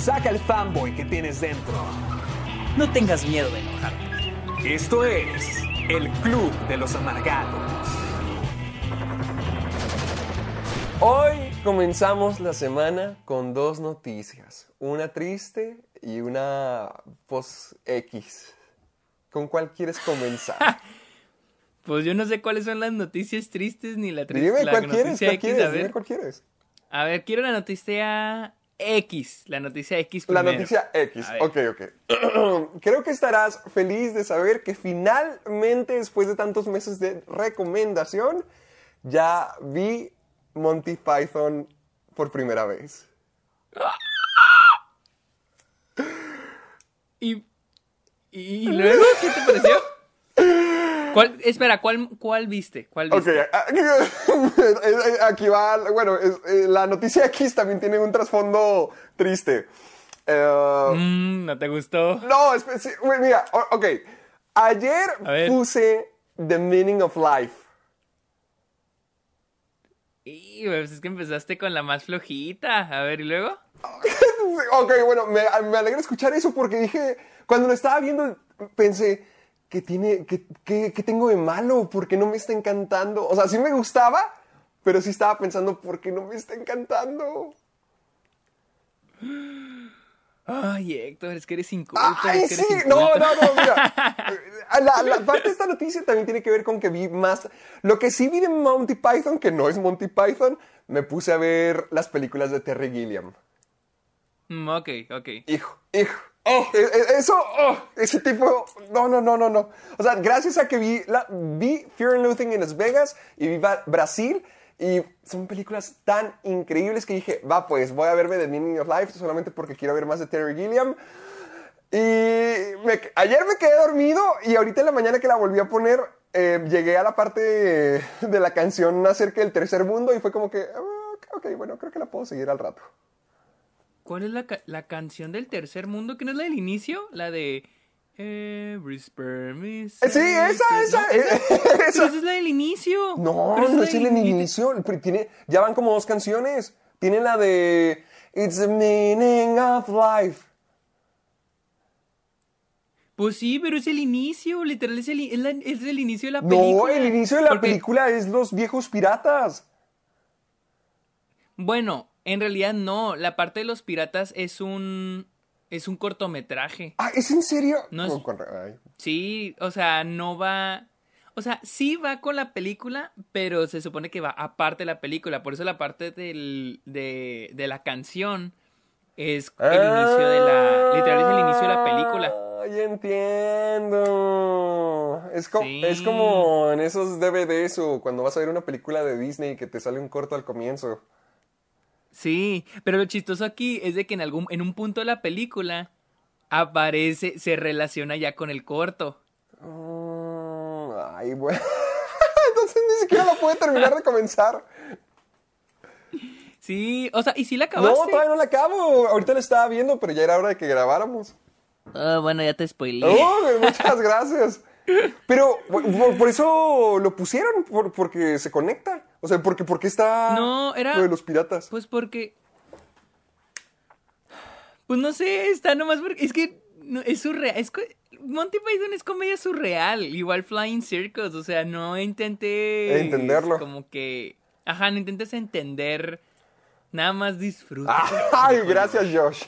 Saca el fanboy que tienes dentro. No tengas miedo de enojarte. Esto es el Club de los Amargados. Hoy comenzamos la semana con dos noticias, una triste y una post X. ¿Con cuál quieres comenzar? Pues yo no sé cuáles son las noticias tristes ni la triste. Dime la cuál quieres, noticia cuál X, quieres, a ver. dime cuál quieres. A ver, quiero la noticia X. La noticia X La noticia X, ok, ok. Creo que estarás feliz de saber que finalmente, después de tantos meses de recomendación, ya vi Monty Python por primera vez. ¿Y, y luego qué te pareció? ¿Cuál, espera, ¿cuál, ¿cuál viste? ¿Cuál Ok, viste? aquí va, bueno, es- eh, la noticia X también tiene un trasfondo triste. Mm, ¿No te gustó? No, mira, ok. Ayer puse The Meaning of Life. Y pues es que empezaste con la más flojita. A ver, ¿y luego? ok, bueno, me, me alegra escuchar eso porque dije, cuando lo estaba viendo, pensé, ¿qué, tiene, qué, qué- qué tengo de malo? ¿Por qué no me está encantando? O sea, sí me gustaba, pero sí estaba pensando, ¿por qué no me está encantando? Ay, Héctor, es que eres inculto. ¡Ay, sí! No, no, no, mira. La, la parte de esta noticia también tiene que ver con que vi más... Lo que sí vi de Monty Python, que no es Monty Python, me puse a ver las películas de Terry Gilliam. Mm, ok, ok. Hijo, hijo. Oh, e- e- eso, oh, ese tipo, no, no, no, no, no. O sea, gracias a que vi, la, vi Fear and Loathing en Las Vegas y vi Brasil y son películas tan increíbles que dije, va, pues voy a verme The Meaning of Life solamente porque quiero ver más de Terry Gilliam. Y ayer me quedé dormido y ahorita en la mañana que la volví a poner, eh, llegué a la parte de, de la canción acerca del tercer mundo y fue como que, ah, ok, bueno, creo que la puedo seguir al rato. ¿Cuál es la, ca- la canción del tercer mundo? ¿Que no es la del inicio? La de... Every sperm is Eh, Sí, esa, esa, ¿no? Pero esa. es la del inicio. No, Pero no es el inicio. Tiene, ya van como dos canciones. Tiene la de It's the meaning of life. Pues sí, pero es el inicio, literal, es el, es la- es el inicio de la película. No, el inicio de la Porque- película es los viejos piratas. Bueno, en realidad no, la parte de los piratas es un... es un cortometraje. Ah, ¿es en serio? No es-. Sí, o sea, no va. O sea, sí va con la película, pero se supone que va aparte de la película. Por eso la parte del, de, de la canción es el inicio de la. Literal, es el inicio de la película. Ay, entiendo. Es, co- Sí. es como en esos DVDs o cuando vas a ver una película de Disney que te sale un corto al comienzo. Sí, pero lo chistoso aquí es de que en algún, en un punto de la película aparece, se relaciona ya con el corto. Mm, ay, bueno. Entonces ni siquiera la puede terminar de comenzar. Sí, o sea, ¿y si la No, acabaste? todavía no la acabo. Ahorita la estaba viendo, pero ya era hora de que grabáramos. Ah, bueno, ya te spoileé. Oh, muchas gracias. Pero por, por- por eso lo pusieron, por- porque se conecta. O sea, porque, porque está No, era- lo de los piratas. Pues porque. Pues no sé, está nomás porque. Es que no, es surreal. Es, Monty Python es comedia surreal. Igual Flying Circus. O sea, no intenté. Entenderlo. Como que. Ajá, no intentes entender. Nada más disfruta. Ay, gracias, Josh.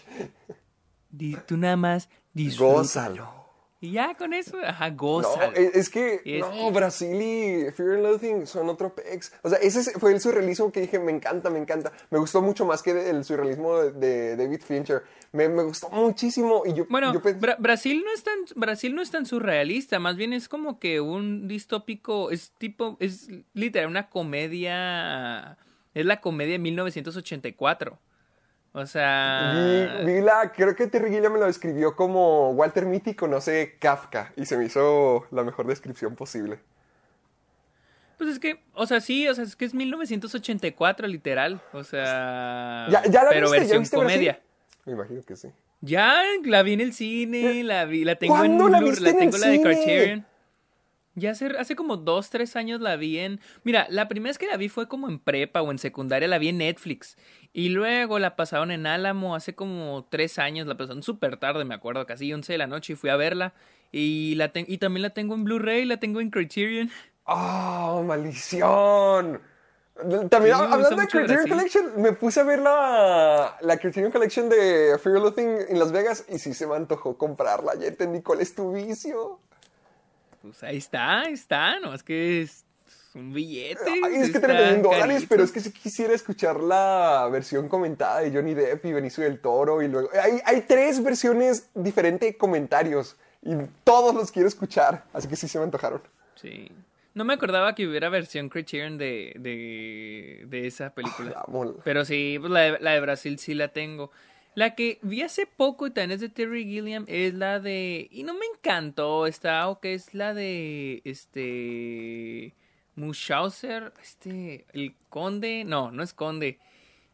Di- tú nada más disfruta. Gózalo. Y ya con eso, ajá, No, gózalo. es, que, Es- no, Brasil y Fear and Loathing son otro pex. O sea, ese fue el surrealismo que dije, me encanta, me encanta. Me gustó mucho más que el surrealismo de, de David Fincher. Me, me gustó muchísimo y yo, Bueno, yo pensé- Bra- Brasil no es tan Brasil no es tan surrealista, más bien es como que un distópico, es tipo es literal una comedia es la comedia de 1984. O sea, Vi, vi la, creo que Terry Gilliam me lo describió como Walter Mitty conoce Kafka y se me hizo la mejor descripción posible. pues es que, o sea, sí, o sea, es que es 1984 literal, o sea, ¿Ya, ya la pero viste? ¿Ya versión viste comedia. Brasil? Me imagino que sí. Ya la vi en el cine, la vi, la tengo en ¿Cuándo la viste la en el tengo la de cine? Criterion. Ya hace, hace como dos, tres años la vi en... Mira, la primera vez que la vi fue como en prepa o en secundaria, la vi en Netflix. Y luego la pasaron en Álamo hace como tres años, la pasaron súper tarde, me acuerdo, casi 11 de la noche y fui a verla. Y, la ten- y también la tengo en Blu-ray, la tengo en Criterion. ¡Oh, maldición! También Sí, hablando de Criterion. Collection, me puse a ver la, la Criterion Collection de Fear Loathing en Las Vegas y sí se me antojó comprarla. Ya entendí cuál es tu vicio. Pues ahí está, ahí está, no, es que es un billete. Ay, es que está 31 dólares, carito. pero es que si quisiera escuchar la versión comentada de Johnny Depp y Benicio del Toro y luego... Hay, hay tres versiones diferentes de comentarios y todos los quiero escuchar, así que sí se me antojaron. Sí. No me acordaba que hubiera versión Criterion de, de, de esa película. Amo. Pero sí, pues la de, la de Brasil sí la tengo. La que vi hace poco y también es de Terry Gilliam es la de... Y no me encantó, está o que es la de... Este... Mushauser, este... El conde... No, no es conde.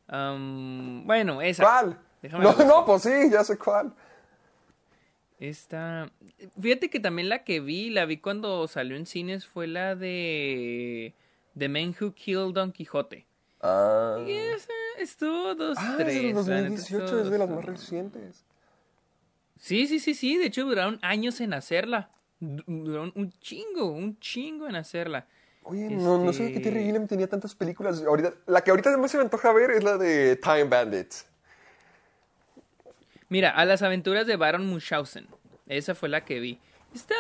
Bueno, esa. ¿Cuál? Déjame No, no, pues sí, ya sé cuál. Esta. Fíjate que también la que vi, la vi cuando salió en cines, fue la de. The Man Who Killed Don Quijote. Ah, Y esa estuvo dos, Ah, es de los la neta, 2018, estuvo es de las más recientes. Sí, sí, sí, sí. De hecho, duraron años en hacerla. Du- Duraron un chingo, un chingo en hacerla. Oye, no, no sé que Este- Terry Gilliam tenía tantas películas. Ahorita, la que ahorita más se me antoja ver es la de Time Bandits. Mira, a las aventuras de Baron Munchausen. Esa fue la que vi. Está.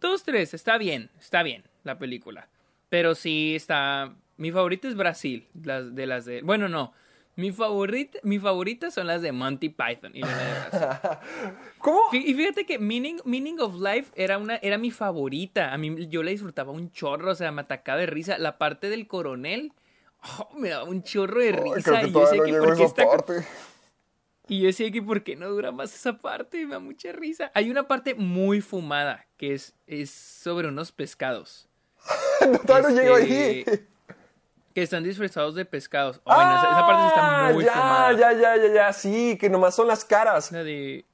Dos, tres. Está bien. Está bien la película. Pero sí está. Mi favorita es Brasil. Las de las de. Bueno, no. Mi favorita, mi favorita son las de Monty Python. Y, no. ¿Cómo? Y fíjate que Meaning, Meaning of Life era una, era mi favorita. A mí yo la disfrutaba un chorro, o sea, me atacaba de risa. La parte del coronel, oh, me daba un chorro de risa. y yo sé que llego por a qué esa está. parte. Y yo decía que por qué no dura más esa parte, me da mucha risa. Hay una parte muy fumada que es, es sobre unos pescados. No, no llego ahí. Este, Que están disfrazados de pescados. Oh, bueno, esa, esa parte está Ah, muy ya, fumada. ya, ya, ya, ya, sí, que nomás son las caras. La de...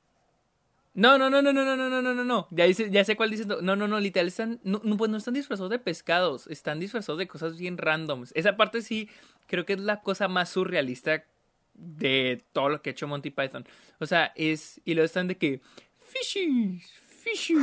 No, no, no, no, no, no, no, no, no, no. Ya, dice- ya sé cuál dices. No, no, no, literal, están... No, no, pues no están disfrazados de pescados. Están disfrazados de cosas bien randoms. Esa parte sí creo que es la cosa más surrealista de todo lo que ha hecho Monty Python. O sea, es... Y luego están de que... Fishy, fishy,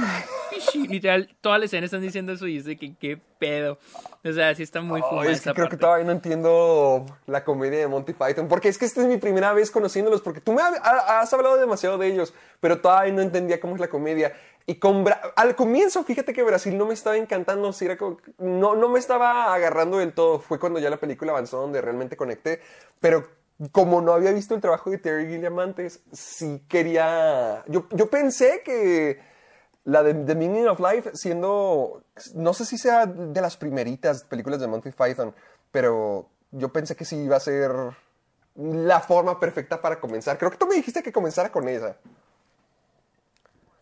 fishy. Literal, toda la escena están diciendo eso y de que qué pedo. O sea, sí está muy Ay, fumada es que esa creo que parte. todavía no entiendo la comedia de Monty Python. Porque es que esta es mi primera vez conociéndolos. Porque tú me ha- ha- has hablado demasiado de ellos. Pero todavía no entendía cómo es la comedia. Y con Bra- al comienzo, fíjate que Brasil no me estaba encantando. sí era como que- no, no me estaba agarrando del todo. Fue cuando ya la película avanzó donde realmente conecté. Pero como no había visto el trabajo de Terry Gilliam antes, sí quería. Yo, yo pensé que la de The Meaning of Life, siendo. No sé si sea de las primeritas películas de Monty Python, pero yo pensé que sí iba a ser la forma perfecta para comenzar. Creo que tú me dijiste que comenzara con esa.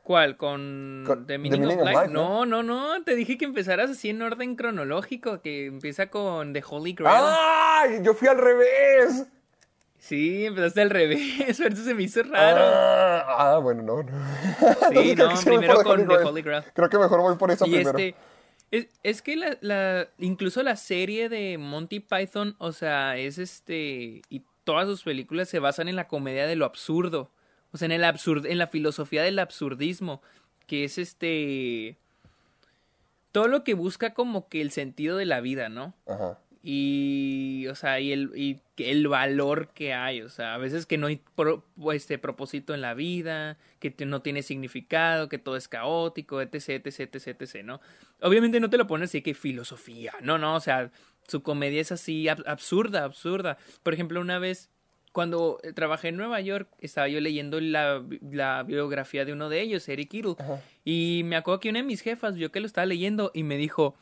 ¿Cuál? ¿Con, Con The The Meaning, of of Life? Life, no, no, no. Te dije que empezaras así en orden cronológico, que empieza con The Holy Grail. ¡Ay! Yo fui al revés. Sí, empezaste al revés, pero eso se me hizo raro. Ah, ah, bueno, no. no. sí, no, primero con The. Holy Grail. Creo que mejor voy por esa Y primero. este, es, es que la, la, incluso la serie de Monty Python, o sea, es este, y todas sus películas se basan en la comedia de lo absurdo, o sea, en el absurd, en la filosofía del absurdismo, que es este, todo lo que busca como que el sentido de la vida, ¿no? Ajá. Y o sea y el y el valor que hay o sea a veces que no hay pro- este propósito en la vida que no tiene significado que todo es caótico etc etc etc etc no obviamente no te lo pones así que filosofía no no o sea su comedia es así ab- absurda absurda por ejemplo una vez cuando eh, trabajé en Nueva York, estaba yo leyendo la, bi- la biografía de uno de ellos, Eric Idle. Y me acuerdo que una de mis jefas vio que lo estaba leyendo y me dijo,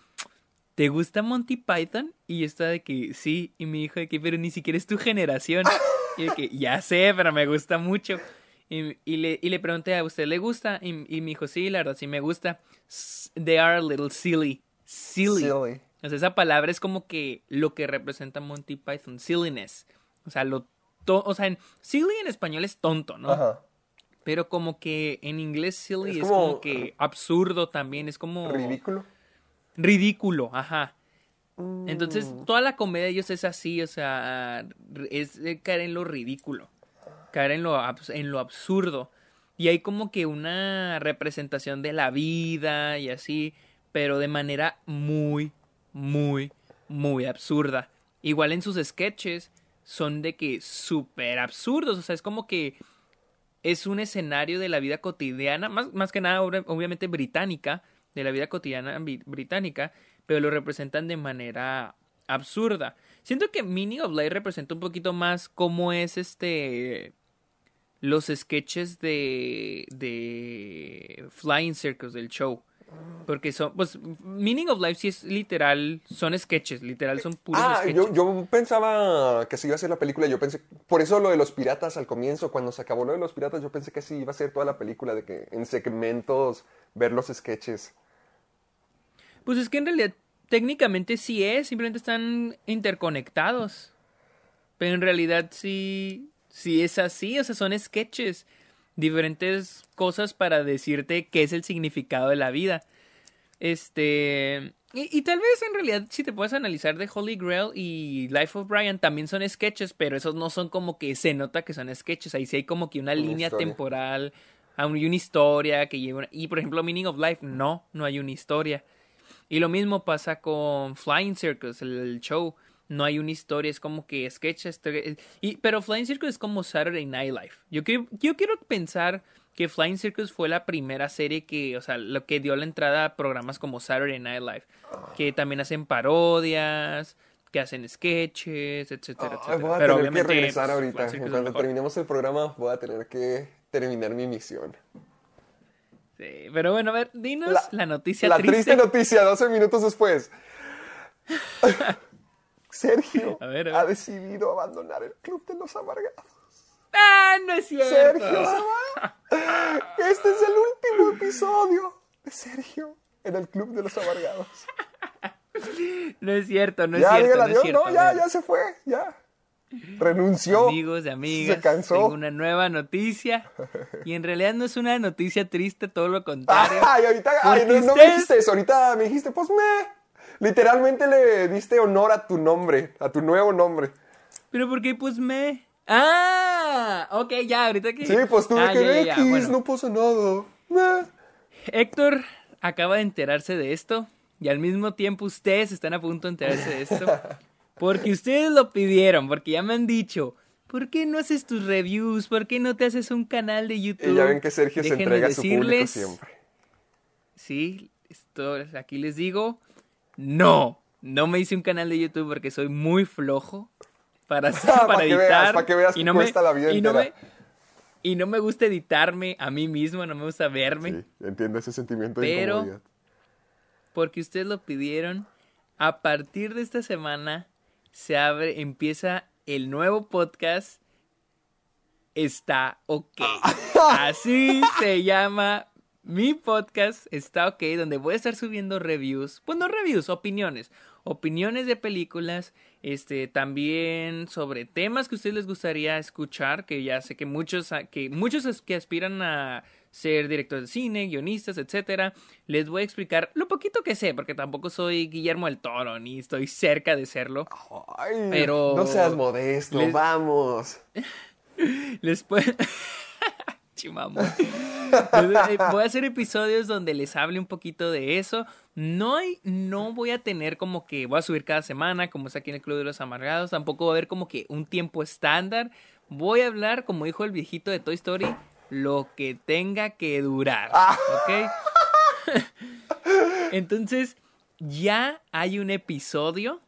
¿te gusta Monty Python? Y yo estaba de que sí. Y me dijo de que, pero ni siquiera es tu generación. Y de que, ya sé, pero me gusta mucho. Y, y le, y le pregunté, ¿a usted le gusta? Y, y me dijo, sí, la verdad, sí me gusta. S- They are a little silly. Silly. Silly. O sea, esa palabra es como que lo que representa Monty Python, silliness. O sea, lo to- o sea, en silly en español es tonto, ¿no? Ajá. Pero como que en inglés silly Es es, como- como que absurdo también, es como Ridículo. Ridículo, ajá. Mm. Entonces, toda la comedia de ellos es así, o sea, es caer en lo ridículo, caer en lo, abs- en lo absurdo. Y hay como que una representación de la vida y así, pero de manera muy, muy, muy absurda. Igual en sus sketches son de que súper absurdos, o sea, es como que es un escenario de la vida cotidiana, más, más que nada obviamente británica, de la vida cotidiana británica, pero lo representan de manera absurda. Siento que Meaning of Life representa un poquito más cómo es este los sketches de de Flying Circus del show. Porque son, pues, Meaning of Life sí es literal, son sketches, literal son puros Ah, sketches. yo, yo pensaba que se iba a hacer la película. Yo pensé, por eso lo de los piratas al comienzo, cuando se acabó lo de los piratas, yo pensé que sí iba a ser toda la película, de que en segmentos ver los sketches. Pues es que en realidad técnicamente sí es, simplemente están interconectados. Pero en realidad sí, sí es así, o sea, son sketches, diferentes cosas para decirte qué es el significado de la vida. Este, y, y tal vez en realidad si te puedes analizar de Holy Grail y Life of Brian también son sketches, pero esos no son como que se nota que son sketches, ahí sí hay como que una, Una línea historia. temporal, hay una historia que lleva, y por ejemplo Meaning of Life, no, no hay una historia. Y lo mismo pasa con Flying Circus, el, el show. No hay una historia, es como que sketch. y, pero Flying Circus es como Saturday Night Live. Yo quiero, yo quiero pensar que Flying Circus fue la primera serie que, o sea, lo que dio la entrada a programas como Saturday Night Live. Que también hacen parodias, que hacen sketches, etcétera, etcétera. voy a pero tener que regresar pues, ahorita. Flying Cuando terminemos el programa, voy a tener que terminar mi misión. Sí, pero bueno, a ver, dinos la, noticia la triste. triste noticia, 12 minutos después. Sergio A ver, a ver. ha decidido abandonar el Club de los Amargados. ¡Ah, no es cierto! Sergio se va. Este es el último episodio de Sergio en el Club de los Amargados. No es cierto, no es cierto. no es cierto. No, ya, ya se fue. Ya. Renunció. Amigos y amigas, Se cansó. tengo una nueva noticia. Y en realidad no es una noticia triste, todo lo contrario. Ay, ahorita, ay, no, no me dijiste eso, ahorita me dijiste, pues me. Literalmente le diste honor a tu nombre, a tu nuevo nombre. Pero ¿por qué pues me? Ah, ok, ya, ahorita que... Sí, pues tú de Ah, que ya, X, bueno. no pasa nada. Meh. Héctor acaba de enterarse de esto y al mismo tiempo ustedes están a punto de enterarse de esto. Porque ustedes lo pidieron, porque ya me han dicho, ¿por qué no haces tus reviews? ¿Por qué no te haces un canal de YouTube? Y ya ven que Sergio se Déjenme entrega a su público decirles- siempre. Sí, esto, aquí les digo, no, no me hice un canal de YouTube porque soy muy flojo para, hacer- Pa' para que editar. veas, que veas y no me- la vida y no me, y no me gusta editarme a mí mismo, no me gusta verme. Sí, entiendo ese sentimiento de Pero- incomodidad. porque ustedes lo pidieron. A partir de esta semana se abre, empieza el nuevo podcast. Está ok. Así se llama mi podcast. Está ok, donde voy a estar subiendo reviews. Pues no reviews, opiniones. Opiniones de películas. Este, también sobre temas que a ustedes les gustaría escuchar. Que ya sé que muchos, que muchos que aspiran a ser directores de cine, guionistas, etcétera. Les voy a explicar lo poquito que sé, porque tampoco soy Guillermo del Toro, ni estoy cerca de serlo. Ay, pero- no seas modesto, les- vamos. Les puedo... Chimamón. Eh, voy a hacer episodios donde les hable un poquito de eso. No hay, no voy a tener como que voy a subir cada semana, como es aquí en el Club de los Amargados. Tampoco va a haber como que un tiempo estándar. Voy a hablar, como dijo el viejito de Toy Story, lo que tenga que durar. ¿Ok? Entonces, ya hay un episodio.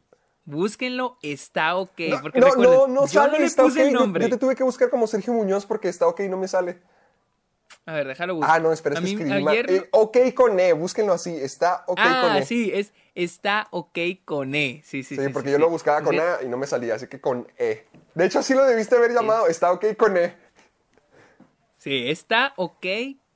Búsquenlo, está ok. Porque no, recuerden, no, no yo sale, no le está puse el nombre. Yo te tuve que buscar como Sergio Muñoz porque está ok y no me sale. A ver, déjalo buscar. Ah, no, espera, es que ayer- Eh, ok con E, búsquenlo así, está ok con ah, E. sí, es está ok con E. Sí, sí, Sí, sí. porque sí, yo sí. lo buscaba con Sí. A y no me salía, así que con E. De hecho, así lo debiste haber llamado, está ok con E. Sí, está ok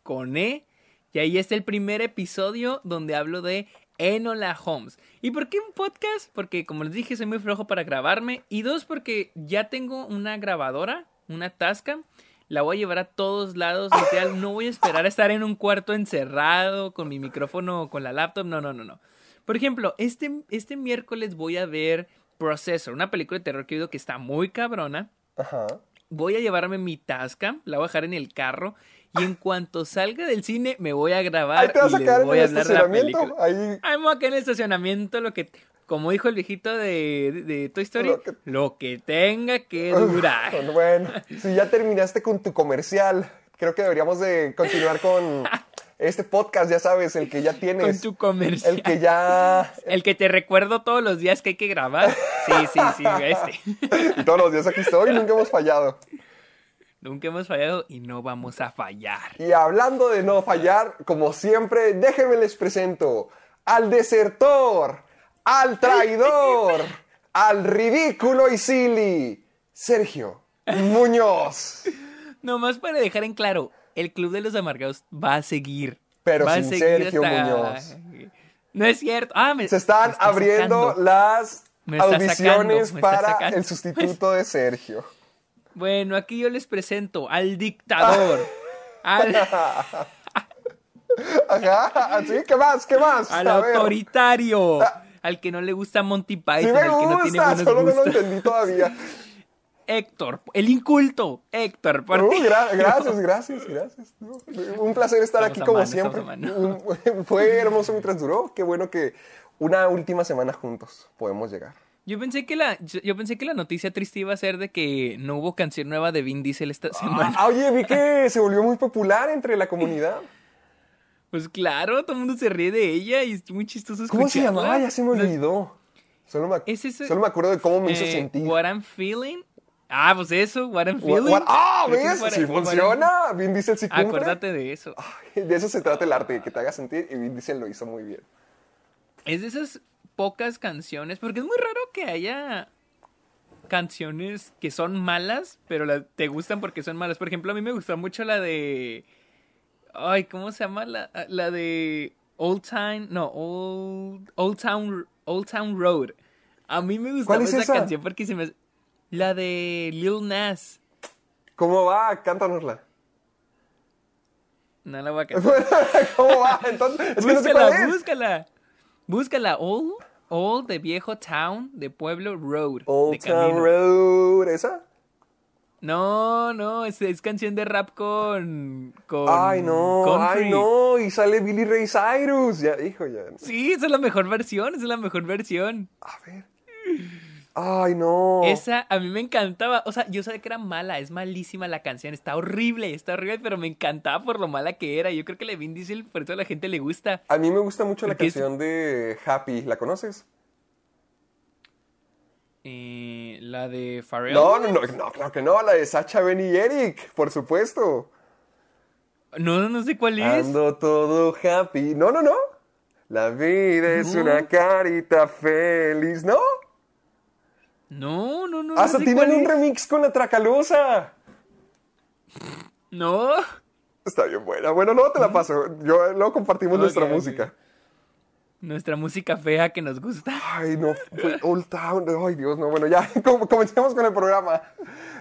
con E. Y ahí está el primer episodio donde hablo de Enola Holmes. ¿Y por qué un podcast? Porque como les dije, soy muy flojo para grabarme. Y dos, porque ya tengo una grabadora, una Tascam. La voy a llevar a todos lados. Literal, no voy a esperar a estar en un cuarto encerrado con mi micrófono o con la laptop. No, no, no, no. Por ejemplo, este, este miércoles voy a ver Processor, una película de terror que he oído que está muy cabrona Ajá. voy a llevarme mi Tascam, la voy a dejar en el carro y en cuanto salga del cine me voy a grabar Ahí te vas y a les quedar en voy el a hablar de la película. Ahí. Ay, me voy a quedar en el estacionamiento lo que como dijo el viejito de, de- Toy Story, Lo que- lo que tenga que durar. Bueno, si ya terminaste con tu comercial, creo que deberíamos de continuar con este podcast, ya sabes, el que ya tienes. Con tu comercial. El que ya... El que te recuerdo todos los días que hay que grabar. Sí, sí, sí, este. Y todos los días aquí estoy, nunca hemos fallado. Nunca hemos fallado y no vamos a fallar. Y hablando de no fallar, como siempre, déjenme les presento al desertor, al traidor, al ridículo y silly, Sergio Muñoz. Nomás para dejar en claro, el Club de los Amargados va a seguir. Pero va a sin seguir Sergio hasta- Muñoz. No es cierto. Ah, me, Se están me está abriendo sacando. las audiciones sacando, para sacando. el sustituto de Sergio. Bueno, aquí yo les presento al dictador. al, Ajá. ¿Qué más? ¿Qué más? al A ver. Al que no le gusta Monty Python, Sí al que no tiene gusta, buenos solo no lo entendí todavía. Héctor, el inculto. Héctor, por Uh, gra- gracias, gracias, gracias. Un placer estar Estamos aquí como mano, siempre. Un- Fue hermoso mientras duró. Qué bueno que una última semana juntos podemos llegar. Yo pensé que la yo yo pensé que la noticia triste iba a ser de que no hubo canción nueva de Vin Diesel esta semana. Ah, oye, vi que se volvió muy popular entre la comunidad. Pues claro, todo el mundo se ríe de ella y es muy chistoso ¿Cómo se escucharla. llamaba? Ya se me olvidó. Solo me, Es solo me acuerdo de cómo me hizo eh, sentir. What I'm feeling. Ah, pues eso, what I'm feeling. ¡Ah! ¿Ves? what Sí what I'm- funciona. Vin Diesel sí cumple. Acuérdate de eso. De eso se trata el arte, que te haga sentir y Vin Diesel lo hizo muy bien. Es de esas pocas canciones, porque es muy raro que haya canciones que son malas, pero la- te gustan porque son malas. Por ejemplo, a mí me gusta mucho la de... Ay, ¿cómo se llama? La, la de Old Town... No, Old, Old Town... Old Town Road. A mí me gustaba ¿Cuál es esa, esa? canción porque se me... La de Lil Nas. ¿Cómo va? Cántanosla. No la voy a cantar. ¿Cómo va? Entonces, es que no sé búscala, es. búscala. Búscala. Old, Old de viejo town, de pueblo, road. de Old Town camino. Road, ¿esa? No, no, es, es canción de rap con. con Ay, no, country. ay, no, y sale Billy Ray Cyrus. Ya, hijo, ya. Sí, esa es la mejor versión, esa es la mejor versión. A ver. Ay, no. Esa a mí me encantaba. O sea, yo sabía que era mala, es malísima la canción, está horrible, está horrible, pero me encantaba por lo mala que era. Yo creo que la Vin Diesel, por eso a la gente le gusta. A mí me gusta mucho la es- canción de Happy. ¿La conoces? Eh, la de Pharrell. No, no, no, no, claro que no. La de Sacha Ben y Eric, por supuesto. No, no sé cuál es. Ando todo happy. No, no, no. La vida es No. una carita feliz, ¿no? No, no, no. no Hasta sé tienen cuál un remix con la Tracalusa. No. Está bien buena. Bueno, luego te la paso. Yo, luego compartimos nuestra música. Nuestra música fea que nos gusta. Ay, no, fue Old Town. Ay, Dios, no. Bueno, ya com- comencemos con el programa.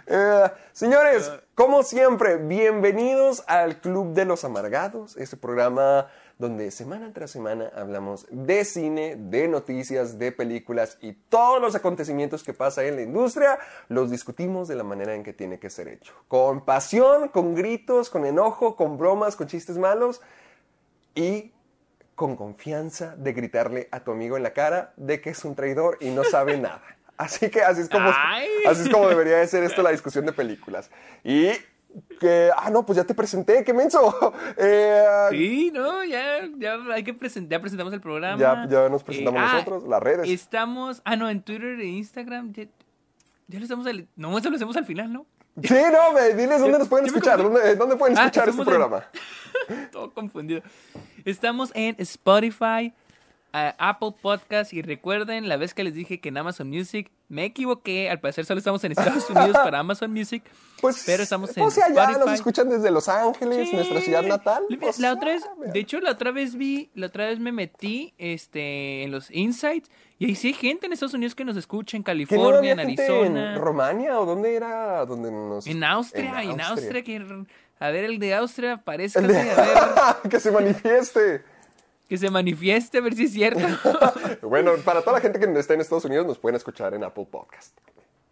Eh, señores, como siempre, bienvenidos al Club de los Amargados, este programa donde semana tras semana hablamos de cine, de noticias, de películas y todos los acontecimientos que pasa en la industria, los discutimos de la manera en que tiene que ser hecho. Con pasión, con gritos, con enojo, con bromas, con chistes malos y con confianza de gritarle a tu amigo en la cara de que es un traidor y no sabe nada. Así que así es como, Ay. así es como debería de ser esto la discusión de películas. Y que, ah, no, pues ya te presenté, qué menso. Eh, Sí, no, ya, ya hay que presentar, ya presentamos el programa. Ya- ya nos presentamos ah, nosotros, las redes. Estamos, ah, no, en Twitter e Instagram, ya, ya lo estamos, al- no, eso lo hacemos al final, ¿no? Sí, no, me- diles dónde nos pueden escuchar, dónde, dónde pueden Ah, escuchar este estamos en- programa. Todo confundido. Estamos en Spotify, Apple Podcast y recuerden la vez que les dije que en Amazon Music me equivoqué, al parecer solo estamos en Estados Unidos para Amazon Music, Pues, pero estamos en o sea, ya nos Spotify. escuchan desde Los Ángeles, Sí. nuestra ciudad natal. La- pues, la otra vez, ah, de hecho, la otra vez vi, la otra vez me metí este, en los insights y ahí sí hay gente en Estados Unidos que nos escucha, en ¿Que no California, había en gente Arizona, en Romania o dónde era? Donde nos... en Austria, en Austria, que a ver el de Austria, parece El de- a ver que se manifieste. que se manifieste, a ver si es cierto. Bueno, para toda la gente que está en Estados Unidos nos pueden escuchar en Apple Podcast.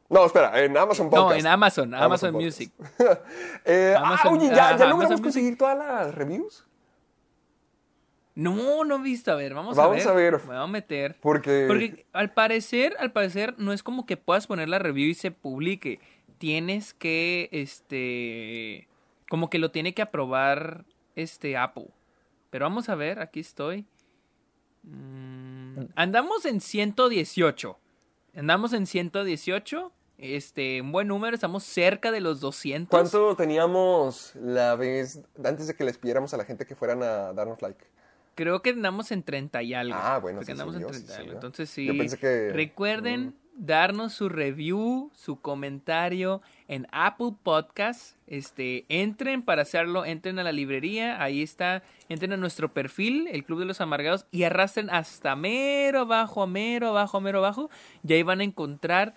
No, espera, en Amazon Podcast. No, en Amazon, Amazon. Music. Eh, ah, oye, ¿ya, ajá, ya logramos Amazon Music. conseguir todas las reviews? No, no he visto, a ver, vamos, Vamos a a ver. ver. Me voy a meter. Porque... Porque al parecer, al parecer, no es como que puedas poner la review y se publique. Tienes que, este, como que lo tiene que aprobar, este, Apple. Pero vamos a ver, aquí estoy. Mm, andamos en 118. Andamos en 118. Este, un buen número, estamos cerca de los 200. ¿Cuánto teníamos la vez antes de que les pidiéramos a la gente que fueran a darnos like? Creo que andamos en 30 y algo. Ah, bueno, sí andamos subió, en sí 30 y algo. subió. Entonces sí. Yo pensé que- mm. Darnos su review, su comentario en Apple Podcast. Este, entren para hacerlo, entren a la librería, ahí está, entren a nuestro perfil, el Club de los Amargados, y arrastren hasta mero abajo, mero abajo, mero abajo, y ahí van a encontrar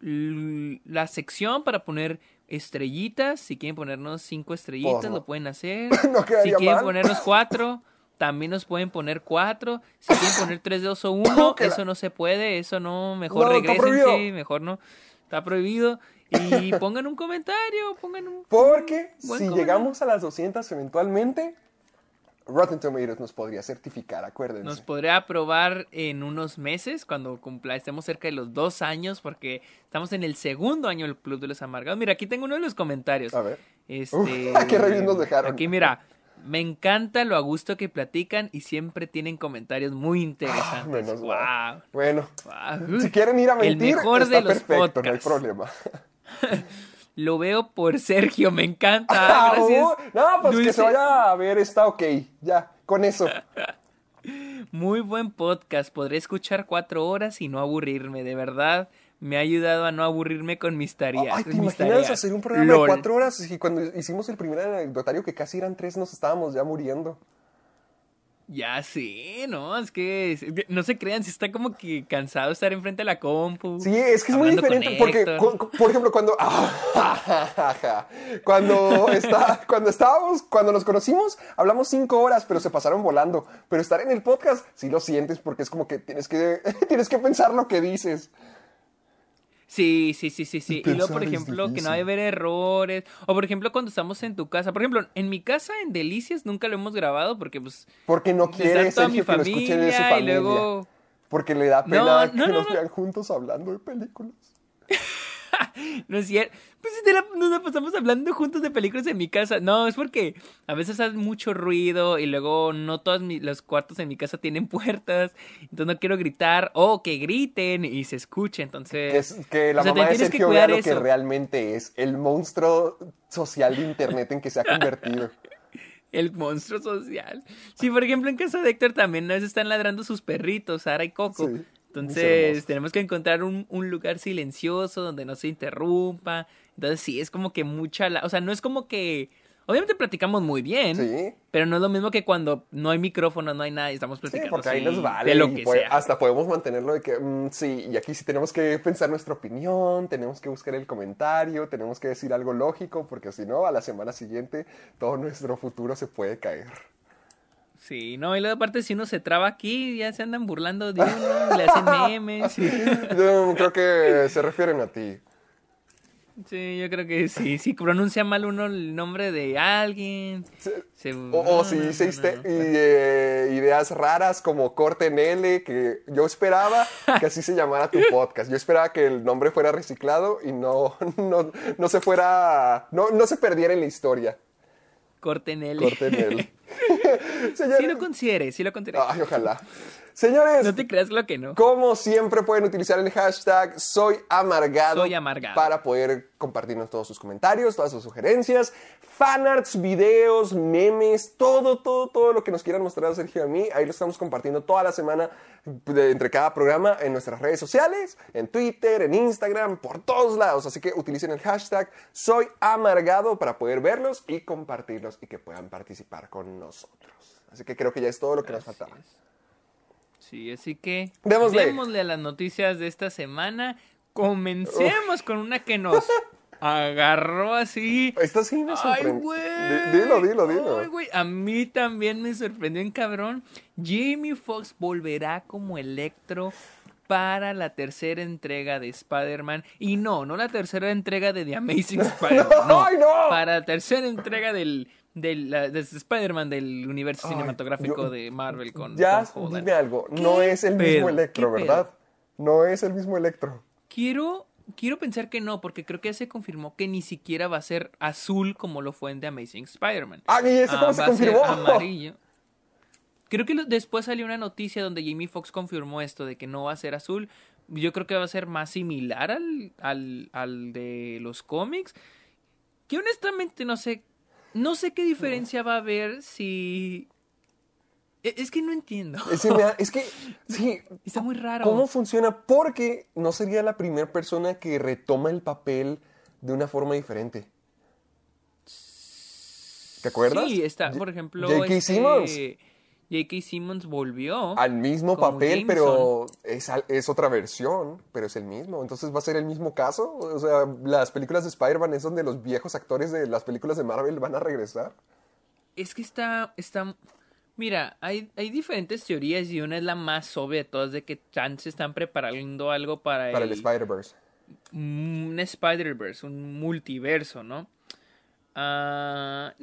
la sección para poner estrellitas, si quieren ponernos cinco estrellitas, lo pueden hacer. No si quieren mal. ponernos cuatro, también nos pueden poner cuatro. Si quieren poner tres, dos o uno, eso no se puede, eso no, mejor No, regresen, sí, mejor no. Está prohibido. Y pongan un comentario, pongan un... Porque Buen si comentario. llegamos a las 200 eventualmente, Rotten Tomatoes nos podría certificar, acuérdense. Nos podría aprobar en unos meses, cuando cumpla, estemos cerca de los dos años, porque estamos en el segundo año del Club de los Amargados. Mira, aquí tengo uno de los comentarios. A ver. Este, Uf, ¿qué reviews nos dejaron? Aquí, mira, me encanta lo a gusto que platican y siempre tienen comentarios muy interesantes. Ah, Menos Wow. mal. Bueno, Wow. si quieren ir a El mentir, mejor está de los perfecto, no hay podcasts. problema. Lo veo por Sergio, me encanta. Ah, gracias. Oh, no, pues que se vaya a ver, está ok. Ya, con eso. Muy buen podcast. Podré escuchar cuatro horas y no aburrirme. De verdad, me ha ayudado a no aburrirme con mis tareas. Ay, ¿te mis imaginas tareas. hacer un programa LOL. de cuatro horas? Y cuando hicimos el primer anecdotario, que casi eran tres, nos estábamos ya muriendo. Ya sí, no, es que es- no se crean, si está como que cansado de estar enfrente de la compu. Sí, es que es muy diferente porque, por ejemplo, cuando cuando está, cuando estábamos, cuando nos conocimos, hablamos cinco horas, pero se pasaron volando. Pero estar en el podcast, sí lo sientes porque es como que tienes que tienes que pensar lo que dices. Sí, sí, sí, sí, sí. Y luego, por ejemplo, que no hay ver errores. O por ejemplo, cuando estamos en tu casa. Por ejemplo, en mi casa, en Delicias, nunca lo hemos grabado porque pues... Porque no quiere mi Sergio que lo escuchen de su familia y familia. luego... Porque le da pena No, no, que no, nos no. vean juntos hablando de películas. No es cierto. Pues si te la- nos la pasamos hablando juntos de películas en mi casa. No, es porque a veces hace mucho ruido y luego no todos los cuartos en mi casa tienen puertas. Entonces no quiero gritar o que griten y se escuche. Entonces... Que, es, que la o sea, mamá de que vea lo que eso. realmente es, el monstruo social de internet en que se ha convertido. El monstruo social. Sí, por ejemplo, en casa de Héctor también a veces están ladrando sus perritos, Sara y Coco. Sí, Entonces, tenemos que encontrar un, un lugar silencioso donde no se interrumpa. Entonces, sí, es como que mucha... la- O sea, no es como que... Obviamente platicamos muy bien, Sí. pero no es lo mismo que cuando no hay micrófono, no hay nada y estamos Sí, platicando porque ahí así, nos vale. de lo y que puede- sea. Hasta podemos mantenerlo de que, mm, sí, y aquí sí tenemos que pensar nuestra opinión, tenemos que buscar el comentario, tenemos que decir algo lógico, porque si no, a la semana siguiente todo nuestro futuro se puede caer. Sí, no, y luego aparte si uno se traba aquí, ya se andan burlando de uno, le hacen memes. y- Yo creo que se refieren a ti. Sí, yo creo que sí. Si pronuncia mal uno el nombre de alguien. se- O, o no, si dice no, no. eh, ideas raras como corte en L, que yo esperaba que así se llamara tu podcast. Yo esperaba que el nombre fuera reciclado y no, no, no se fuera, no, no se perdiera en la historia. Corte en L. Corte en L. Sí Señores, lo considere, sí lo considere. ay, ojalá. Señores, No te creas lo que no. Como siempre pueden utilizar el hashtag Soy Amargado, Soy Amargado. para poder compartirnos todos sus comentarios, todas sus sugerencias, fanarts, videos, memes, todo, todo, todo lo que nos quieran mostrar a Sergio y a mí. Ahí lo estamos compartiendo toda la semana de- entre cada programa en nuestras redes sociales, en Twitter, en Instagram, por todos lados. Así que utilicen el hashtag Soy Amargado para poder verlos y compartirlos y que puedan participar con nosotros. Así que creo que ya es todo lo que nos faltaba. es. Sí, así que Démosle. démosle a las noticias de esta semana. Comencemos con una que nos agarró así. Esta sí me Ay, sorprendió. güey. Di- Dilo, dilo, dilo. Ay, güey. A mí también me sorprendió en cabrón. Jamie Foxx volverá como Electro para la tercera entrega de Spider-Man. Y no, no la tercera entrega de The Amazing Spider-Man. No, ¡Ay, no! Para la tercera entrega del, del, de Spider-Man del universo Ay, cinematográfico yo- de Marvel con Ya, Holland. dime algo. ¿Qué No es el mismo pedo? Electro, ¿Qué ¿verdad? pedo? No es el mismo Electro. Quiero, quiero pensar que no, porque creo que ya se confirmó que ni siquiera va a ser azul como lo fue en The Amazing Spider-Man. Ah, ¿y eso cómo se confirmó? amarillo. Creo que lo- después salió una noticia donde Jamie Foxx confirmó esto de que no va a ser azul. Yo creo que va a ser más similar al, al, al de los cómics. Que honestamente no sé. No sé qué diferencia va a haber si. E- Es que no entiendo. Es que, sí, Está muy raro. ¿cómo funciona? Porque no sería la primera persona que retoma el papel de una forma diferente. ¿Te acuerdas? Sí, está, por ejemplo, J.K. este, Simmons. J.K. Simmons volvió. Al mismo papel, Jameson. pero es, es otra versión, pero es el mismo. Entonces va a ser el mismo caso. O sea, las películas de Spider-Man es donde los viejos actores de las películas de Marvel van a regresar. Es que está, está, mira, hay, hay diferentes teorías y una es la más obvia de todas de que chance están preparando algo para, Para el Spider-Verse. un Spider-Verse, un multiverso, ¿no?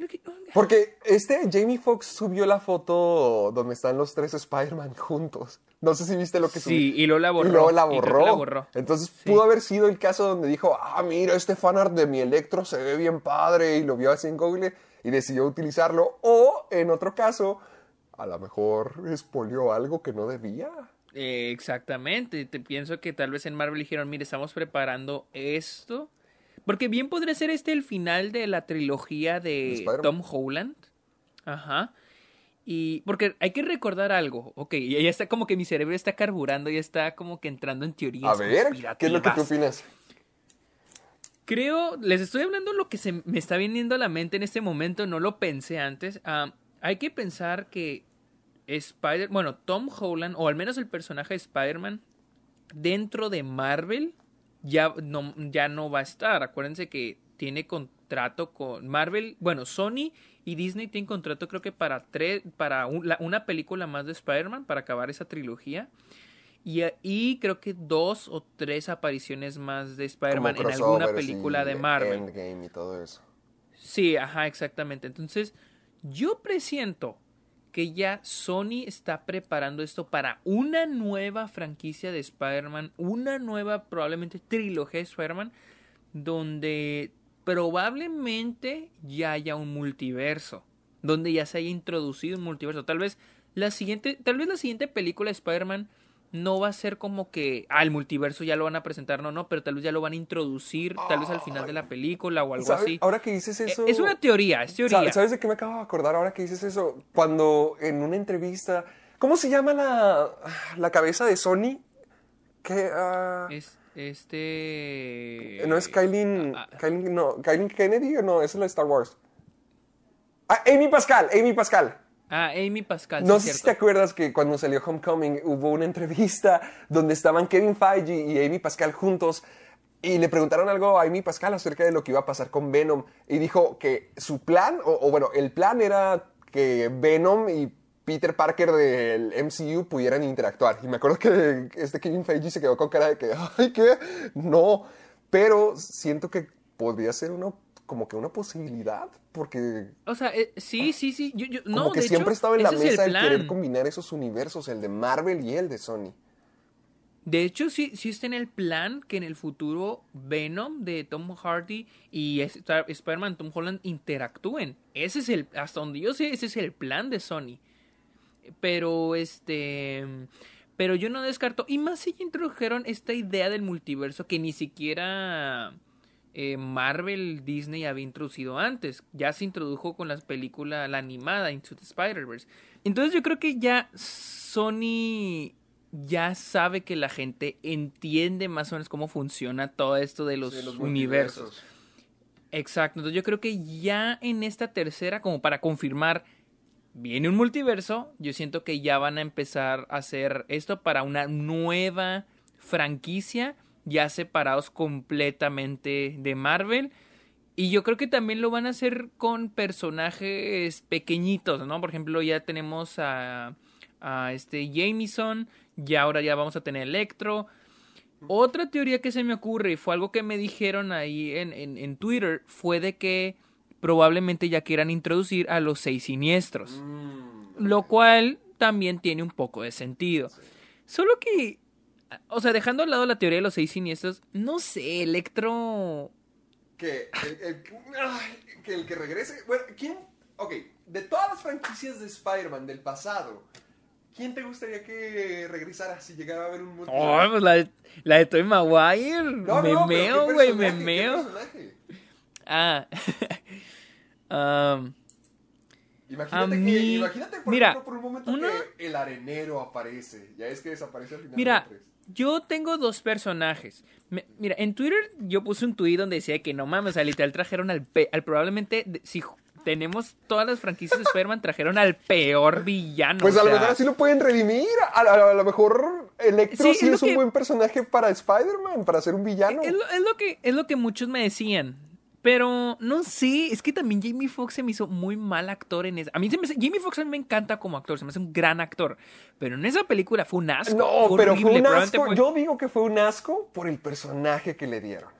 Que- Porque este Jamie Foxx subió la foto donde están los tres Spider-Man juntos. No sé si viste lo que Sí, subió. y luego la borró. Y luego la borró. la borró. Entonces Sí. pudo haber sido el caso donde dijo, ah, mira, este fanart de mi Electro se ve bien padre y lo vio así en Google y decidió utilizarlo. O en otro caso, a lo mejor espolió algo que no debía. Eh, exactamente, te pienso que tal vez en Marvel dijeron, mire, estamos preparando esto. Porque bien podría ser este el final de la trilogía De. Tom Holland. Ajá. Y porque hay que recordar algo, ok, y ya está como que mi cerebro está carburando y está como que entrando en teorías. A ver, ¿qué es lo que tú opinas? Creo, les estoy hablando lo que se me está viniendo a la mente en este momento, no lo pensé antes. Hay que pensar que Spider, bueno, Tom Holland, o al menos el personaje de Spider-Man, dentro de Marvel, ya no, ya no va a estar. Acuérdense que tiene contrato con Marvel, bueno, Sony y Disney tienen contrato creo que para tres, para un- la- una película más de Spider-Man, para acabar esa trilogía. Y, y creo que dos o tres apariciones más de Spider-Man en alguna película de Marvel. Endgame y todo eso. Sí, ajá, exactamente. Entonces, yo presiento que ya Sony está preparando esto para una nueva franquicia de Spider-Man, una nueva probablemente trilogía de Spider-Man, donde probablemente ya haya un multiverso, donde ya se haya introducido un multiverso. Tal vez la siguiente, tal vez la siguiente película de Spider-Man no va a ser como que, ah, el multiverso ya lo van a presentar, no, no, pero tal vez ya lo van a introducir, tal vez al final de la película o algo ¿Sabe? así. Ahora que dices Eh, eso... Es una teoría, es teoría. ¿Sabes, ¿Sabes de qué me acabo de acordar ahora que dices eso? Cuando en una entrevista. ¿Cómo se llama la, la cabeza de Sony? Que. ah, Es, este... no es Kylie, ah, ah. No, Kylie Kennedy o no, esa es la de Star Wars. Ah, Amy Pascal, Amy Pascal. Ah, Amy Pascal, No sé si te acuerdas que cuando salió Homecoming hubo una entrevista donde estaban Kevin Feige y Amy Pascal juntos y le preguntaron algo a Amy Pascal acerca de lo que iba a pasar con Venom y dijo que su plan, o, o bueno, el plan era que Venom y Peter Parker del MCU pudieran interactuar. Y me acuerdo que este Kevin Feige se quedó con cara de que, ay, ¿qué? No. Pero siento que podría ser uno como que una posibilidad, porque... O sea, eh, sí, sí, sí. Yo, yo, como no, que de siempre hecho, estaba en la mesa el el, querer combinar esos universos, el de Marvel y el de Sony. De hecho, sí, sí está en el plan que en el futuro Venom de Tom Hardy y Spider-Man Tom Holland interactúen. Ese es el, hasta donde yo sé, ese es el plan de Sony. Pero este, pero yo no descarto. Y más si ya introdujeron esta idea del multiverso que ni siquiera eh, Marvel, Disney había introducido antes. Ya se introdujo con las películas, la animada Into the Spider-Verse. Entonces yo creo que ya Sony ya sabe que la gente entiende más o menos cómo funciona todo esto de los, universos. Exacto, entonces yo creo que ya en esta tercera, como para confirmar, viene un multiverso, yo siento que ya van a empezar a hacer esto para una nueva franquicia, ya separados completamente de Marvel. Y yo creo que también lo van a hacer con personajes pequeñitos, ¿no? Por ejemplo, ya tenemos a, a este Jameson, ya ahora ya vamos a tener Electro. Otra teoría que se me ocurre, y fue algo que me dijeron ahí en, en, en Twitter, fue de que probablemente ya quieran introducir a los seis siniestros. Lo cual también tiene un poco de sentido. Solo que, o sea, dejando al lado la teoría de los seis siniestros, no sé, Electro... Que el, el- ay, que el que regrese. Bueno, ¿quién? Ok, de todas las franquicias de Spider-Man del pasado, ¿quién te gustaría que regresara si llegara a haber un? Oh, pues la de, la de Tobey Maguire. No, me no, meo, ¿qué güey, me meo. Ah. Imagínate, A que, mí- imagínate por, mira, ejemplo, por un momento una- que el arenero aparece. Ya es que desaparece al final. Mira, tres. Yo tengo dos personajes. Me- mira, en Twitter yo puse un tweet donde decía que no mames, o sea, literal trajeron al, pe- al probablemente, de- si tenemos todas las franquicias de Spider-Man, trajeron al peor villano. Pues a lo sea, mejor así lo pueden redimir. A, a- a lo mejor Electro Sí, sí, es un que- buen personaje para Spider-Man, para ser un villano. Es lo, es lo que, es lo que muchos me decían. Pero no sé, es que también Jamie Foxx se me hizo muy mal actor en esa. A mí se me Jamie Foxx a mí me encanta como actor, se me hace un gran actor. Pero en esa película fue un asco. No, pero fue un asco. fue- Yo digo que fue un asco por el personaje que le dieron.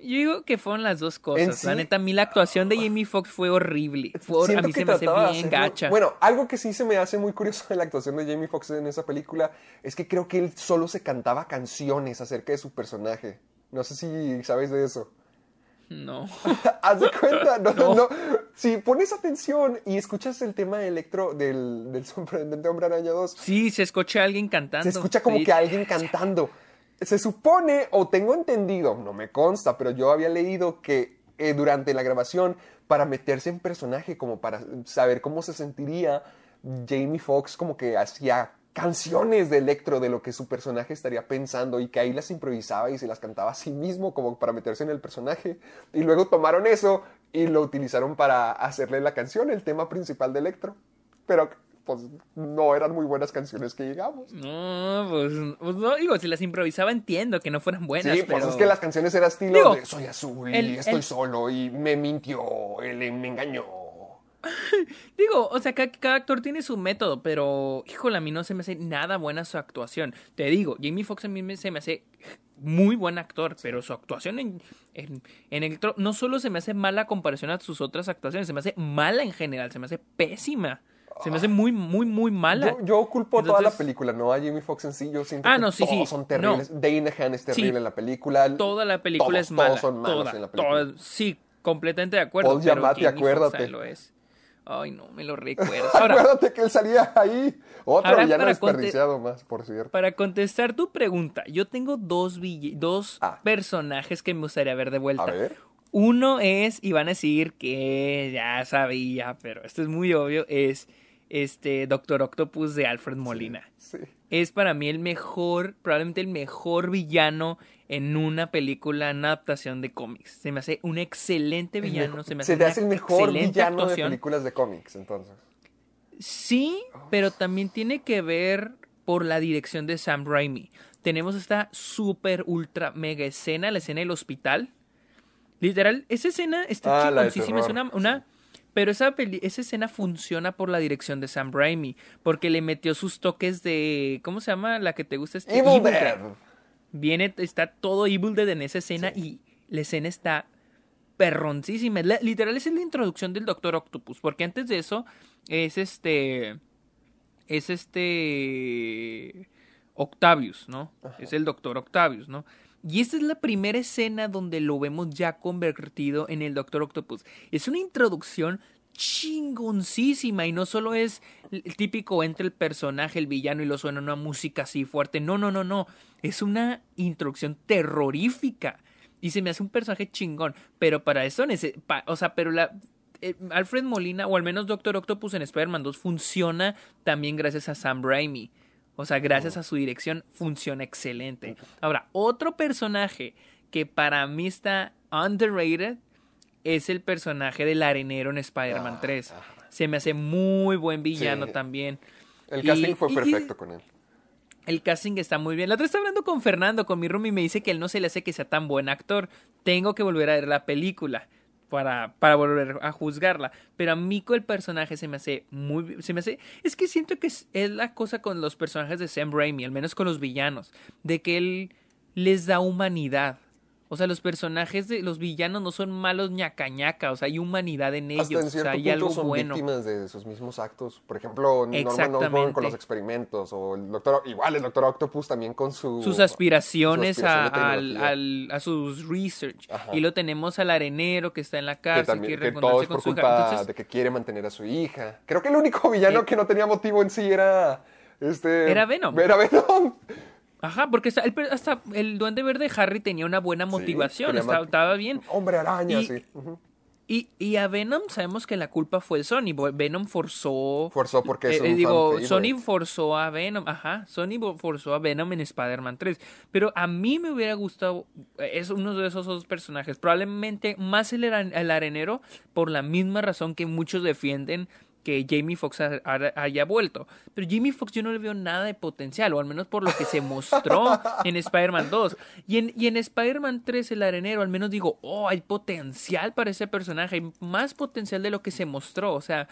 Yo digo que fueron las dos cosas. sí- La neta, a mí la actuación de Jamie Foxx fue horrible. Fue a mí se me hace bien hacerlo- gacha. Bueno, algo que sí se me hace muy curioso de la actuación de Jamie Foxx en esa película es que creo que él solo se cantaba canciones acerca de su personaje. No sé si sabes de eso. No. Haz de cuenta, no, no, no. Si pones atención y escuchas el tema de Electro del, del sorprendente Hombre Araña 2, Sí, se escucha a alguien cantando. se escucha como Sí. que alguien cantando. Se supone, o tengo entendido, no me consta, pero yo había leído que eh, durante la grabación, para meterse en personaje, como para saber cómo se sentiría, Jamie Foxx como que hacía canciones de Electro de lo que su personaje estaría pensando y que ahí las improvisaba y se las cantaba a sí mismo como para meterse en el personaje. Y luego tomaron eso y lo utilizaron para hacerle la canción, el tema principal de Electro. Pero pues no eran muy buenas canciones que llegamos. No, pues, pues no, digo, si las improvisaba entiendo que no fueran buenas, Sí, pero... pues es que las canciones eran estilo Digo, de soy azul y el- estoy el- solo y me mintió, él me engañó. Digo, o sea, cada, cada actor tiene su método, pero, híjole, a mí no se me hace nada buena su actuación. Te digo, Jamie Foxx a mí me- se me hace muy buen actor, pero su actuación en, en, en Electro no solo se me hace mala a comparación a sus otras actuaciones, se me hace mala en general, se me hace pésima. Se me hace muy, muy, muy mala. Yo, yo culpo toda la Entonces- película, no a Jamie Foxx en sí. Yo siento Ah, que no, sí, todos sí, son terribles. Dane DeHaan es terrible Sí. en la película. Toda la película Todos, es mala. Todos son malos toda, en la película. toda- sí, completamente de acuerdo. Paul Giamatti, acuérdate. lo es. Ay, no, me lo recuerdas. Ahora, Acuérdate que él salía ahí. Otro Ahora, villano desperdiciado más, por cierto. Para contestar tu pregunta, yo tengo dos, dos Ah. personajes que me gustaría ver de vuelta. A ver. Uno es, y van a decir que ya sabía, pero esto es muy obvio, es este Doctor Octopus de Alfred Molina. Sí. Es para mí el mejor, probablemente el mejor villano en una película, en una adaptación de cómics. Se me hace un excelente El villano. se me hace se te hace el mejor villano de películas de cómics, entonces. Sí, pero también tiene que ver por la dirección de Sam Raimi. Tenemos esta super ultra mega escena, la escena del hospital. Literal, esa escena está Ah, es una, Pero esa, peli- esa escena funciona por la dirección de Sam Raimi, porque le metió sus toques de... ¿Cómo se llama la que te gusta? Este? Evil Dead. Dead. Viene, está todo Evil Dead en esa escena y la escena está perroncísima. La- literal, esa es la introducción del Doctor Octopus, porque antes de eso es este... Es este... Octavius, ¿no? Es el Doctor Octavius, ¿no? Y esta es la primera escena donde lo vemos ya convertido en el Doctor Octopus. Es una introducción chingoncísima y no solo es el típico entre el personaje, el villano y lo suena una música así fuerte. No, no, no, no. Es una introducción terrorífica y se me hace un personaje chingón. Pero para eso, pa- o sea, pero la eh, Alfred Molina o al menos Doctor Octopus en Spider-Man 2 funciona también gracias a Sam Raimi. O sea, gracias a su dirección funciona excelente. Ahora, otro personaje que para mí está underrated es el personaje del arenero en Spider-Man 3. Se me hace muy buen villano Sí. también. El Y- casting fue y perfecto con él. El casting está muy bien. La otra está hablando con Fernando, con mi room, y me dice que él no se le hace que sea tan buen actor. Tengo que volver a ver la película para, para volver a juzgarla. Pero a mí con el personaje se me hace muy... Se me hace... Es que siento que es, es la cosa con los personajes de Sam Raimi, al menos con los villanos, de que él les da humanidad. O sea, los personajes de los villanos no son malos ñaca ñaca, o sea, hay humanidad en ellos, Hasta en o sea, hay punto algo son bueno. víctimas de sus mismos actos. Por ejemplo, Norman Osborn con los experimentos, o el doctor, igual el doctor Octopus también con su... sus aspiraciones, su a, al- al- a sus research. Ajá. Y lo tenemos al arenero que está en la que, cárcel, también, quiere que reencontrarse todo es con por su culpa Entonces, de que quiere mantener a su hija. Creo que el único villano Eh, que no tenía motivo en sí era... Este, Era Venom. Era Venom. Ajá, porque está- el hasta el duende verde Harry tenía una buena motivación, estaba, bien. Hombre araña, Y- sí. Y, y a Venom sabemos que la culpa fue de Sony. Venom forzó. Forzó porque es Eh, un digo, fan favorite. Sony forzó a Venom. Ajá, Sony forzó a Venom en Spider-Man 3. Pero a mí me hubiera gustado. Es uno de esos dos personajes. Probablemente más el, el arenero. Por la misma razón que muchos defienden que Jamie Foxx ha- ha- haya vuelto. Pero Jamie Foxx yo no le veo nada de potencial, o al menos por lo que se mostró en Spider-Man 2. Y en, y en Spider-Man 3, el arenero, al menos digo, oh, hay potencial para ese personaje, hay más potencial de lo que se mostró. O sea,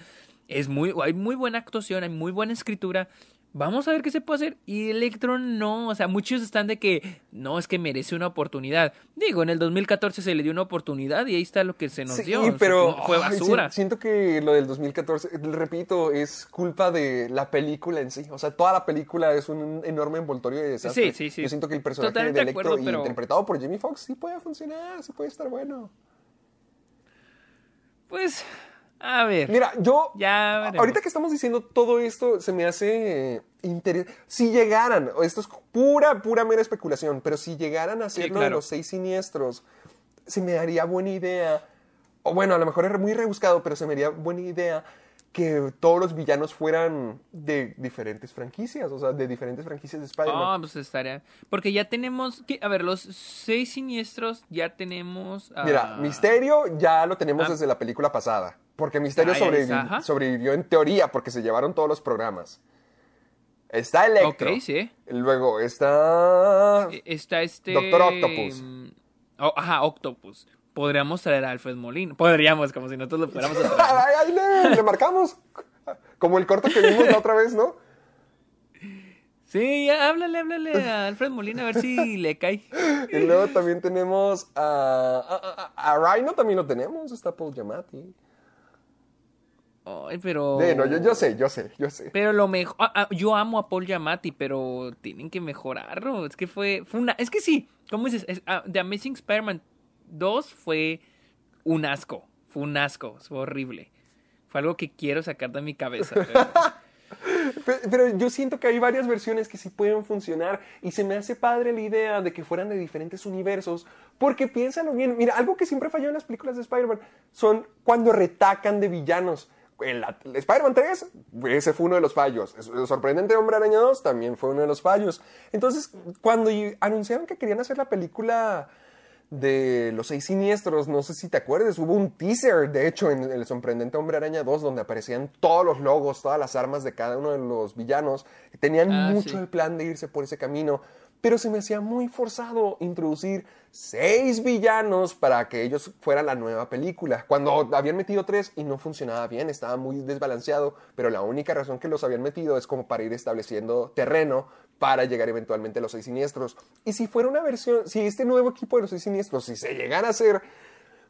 es muy, hay muy buena actuación, hay muy buena escritura. Vamos a ver qué se puede hacer. Y Electron no, o sea, muchos están de que no, es que merece una oportunidad. Digo, en el 2014 se le dio una oportunidad y ahí está lo que se nos Sí, dio. o sea, pero fue, ay, basura. si- siento que lo del 2014, repito, es culpa de la película en sí. O sea, toda la película es un enorme envoltorio de desastre. Sí, sí, sí. Yo siento que el personaje Totalmente de de Electro, acuerdo, pero- interpretado por Jamie Foxx, sí puede funcionar, sí puede estar bueno. Pues, a ver. Mira, yo. Ya veremos. Ahorita que estamos diciendo todo esto, se me hace interesante. Si llegaran, esto es pura, pura mera especulación, pero si llegaran a hacer lo de los seis siniestros, se me daría buena idea. O bueno, a lo mejor es muy rebuscado, pero se me haría buena idea que todos los villanos fueran de diferentes franquicias, o sea, de diferentes franquicias de Spider-Man. Ah, pues estaría. Porque ya tenemos. A ver, los seis siniestros ya tenemos. Mira, Misterio ya lo tenemos Ah. desde la película pasada. Porque Misterio Ah, sobrevivió en teoría porque se llevaron todos los programas. Está Electro. Ok, sí. Luego está... Eh, Está este. Doctor Octopus. mm, oh, ajá, Octopus. Podríamos traer a Alfred Molina. Podríamos, como si nosotros lo fuéramos a traer. Ay, ay, le, le marcamos. Como el corto que vimos la otra vez, ¿no? Sí, ya, háblale, háblale a Alfred Molina a ver si le cae. Y luego también tenemos a... A, a- a Rhino también lo tenemos. Está Paul Giamatti. Ay, pero. No, yo, yo sé, yo sé, yo sé. Pero lo mejor, yo amo a Paul Giamatti, pero tienen que mejorarlo. Es que fue, fue una, es que sí, ¿cómo dices? Es- ah, The Amazing Spider-Man 2 fue un asco, fue un asco, fue horrible. Fue algo que quiero sacar de mi cabeza. pero- Pe- Pero yo siento que hay varias versiones que sí pueden funcionar y se me hace padre la idea de que fueran de diferentes universos, porque piénsalo bien, mira, algo que siempre falló en las películas de Spider-Man son cuando retacan de villanos. Spider-Man 3, ese fue uno de los fallos. El sorprendente Hombre Araña 2 también fue uno de los fallos. Entonces, cuando anunciaron que querían hacer la película de los seis siniestros, no sé si te acuerdas, hubo un teaser, de hecho, en El sorprendente Hombre Araña 2, donde aparecían todos los logos, todas las armas de cada uno de los villanos, tenían Ah, mucho sí. el plan de irse por ese camino, pero se me hacía muy forzado introducir seis villanos para que ellos fueran la nueva película, cuando habían metido tres y no funcionaba bien, estaba muy desbalanceado, pero la única razón que los habían metido es como para ir estableciendo terreno para llegar eventualmente a los seis siniestros. Y si fuera una versión, si este nuevo equipo de los seis siniestros, si se llegara a hacer,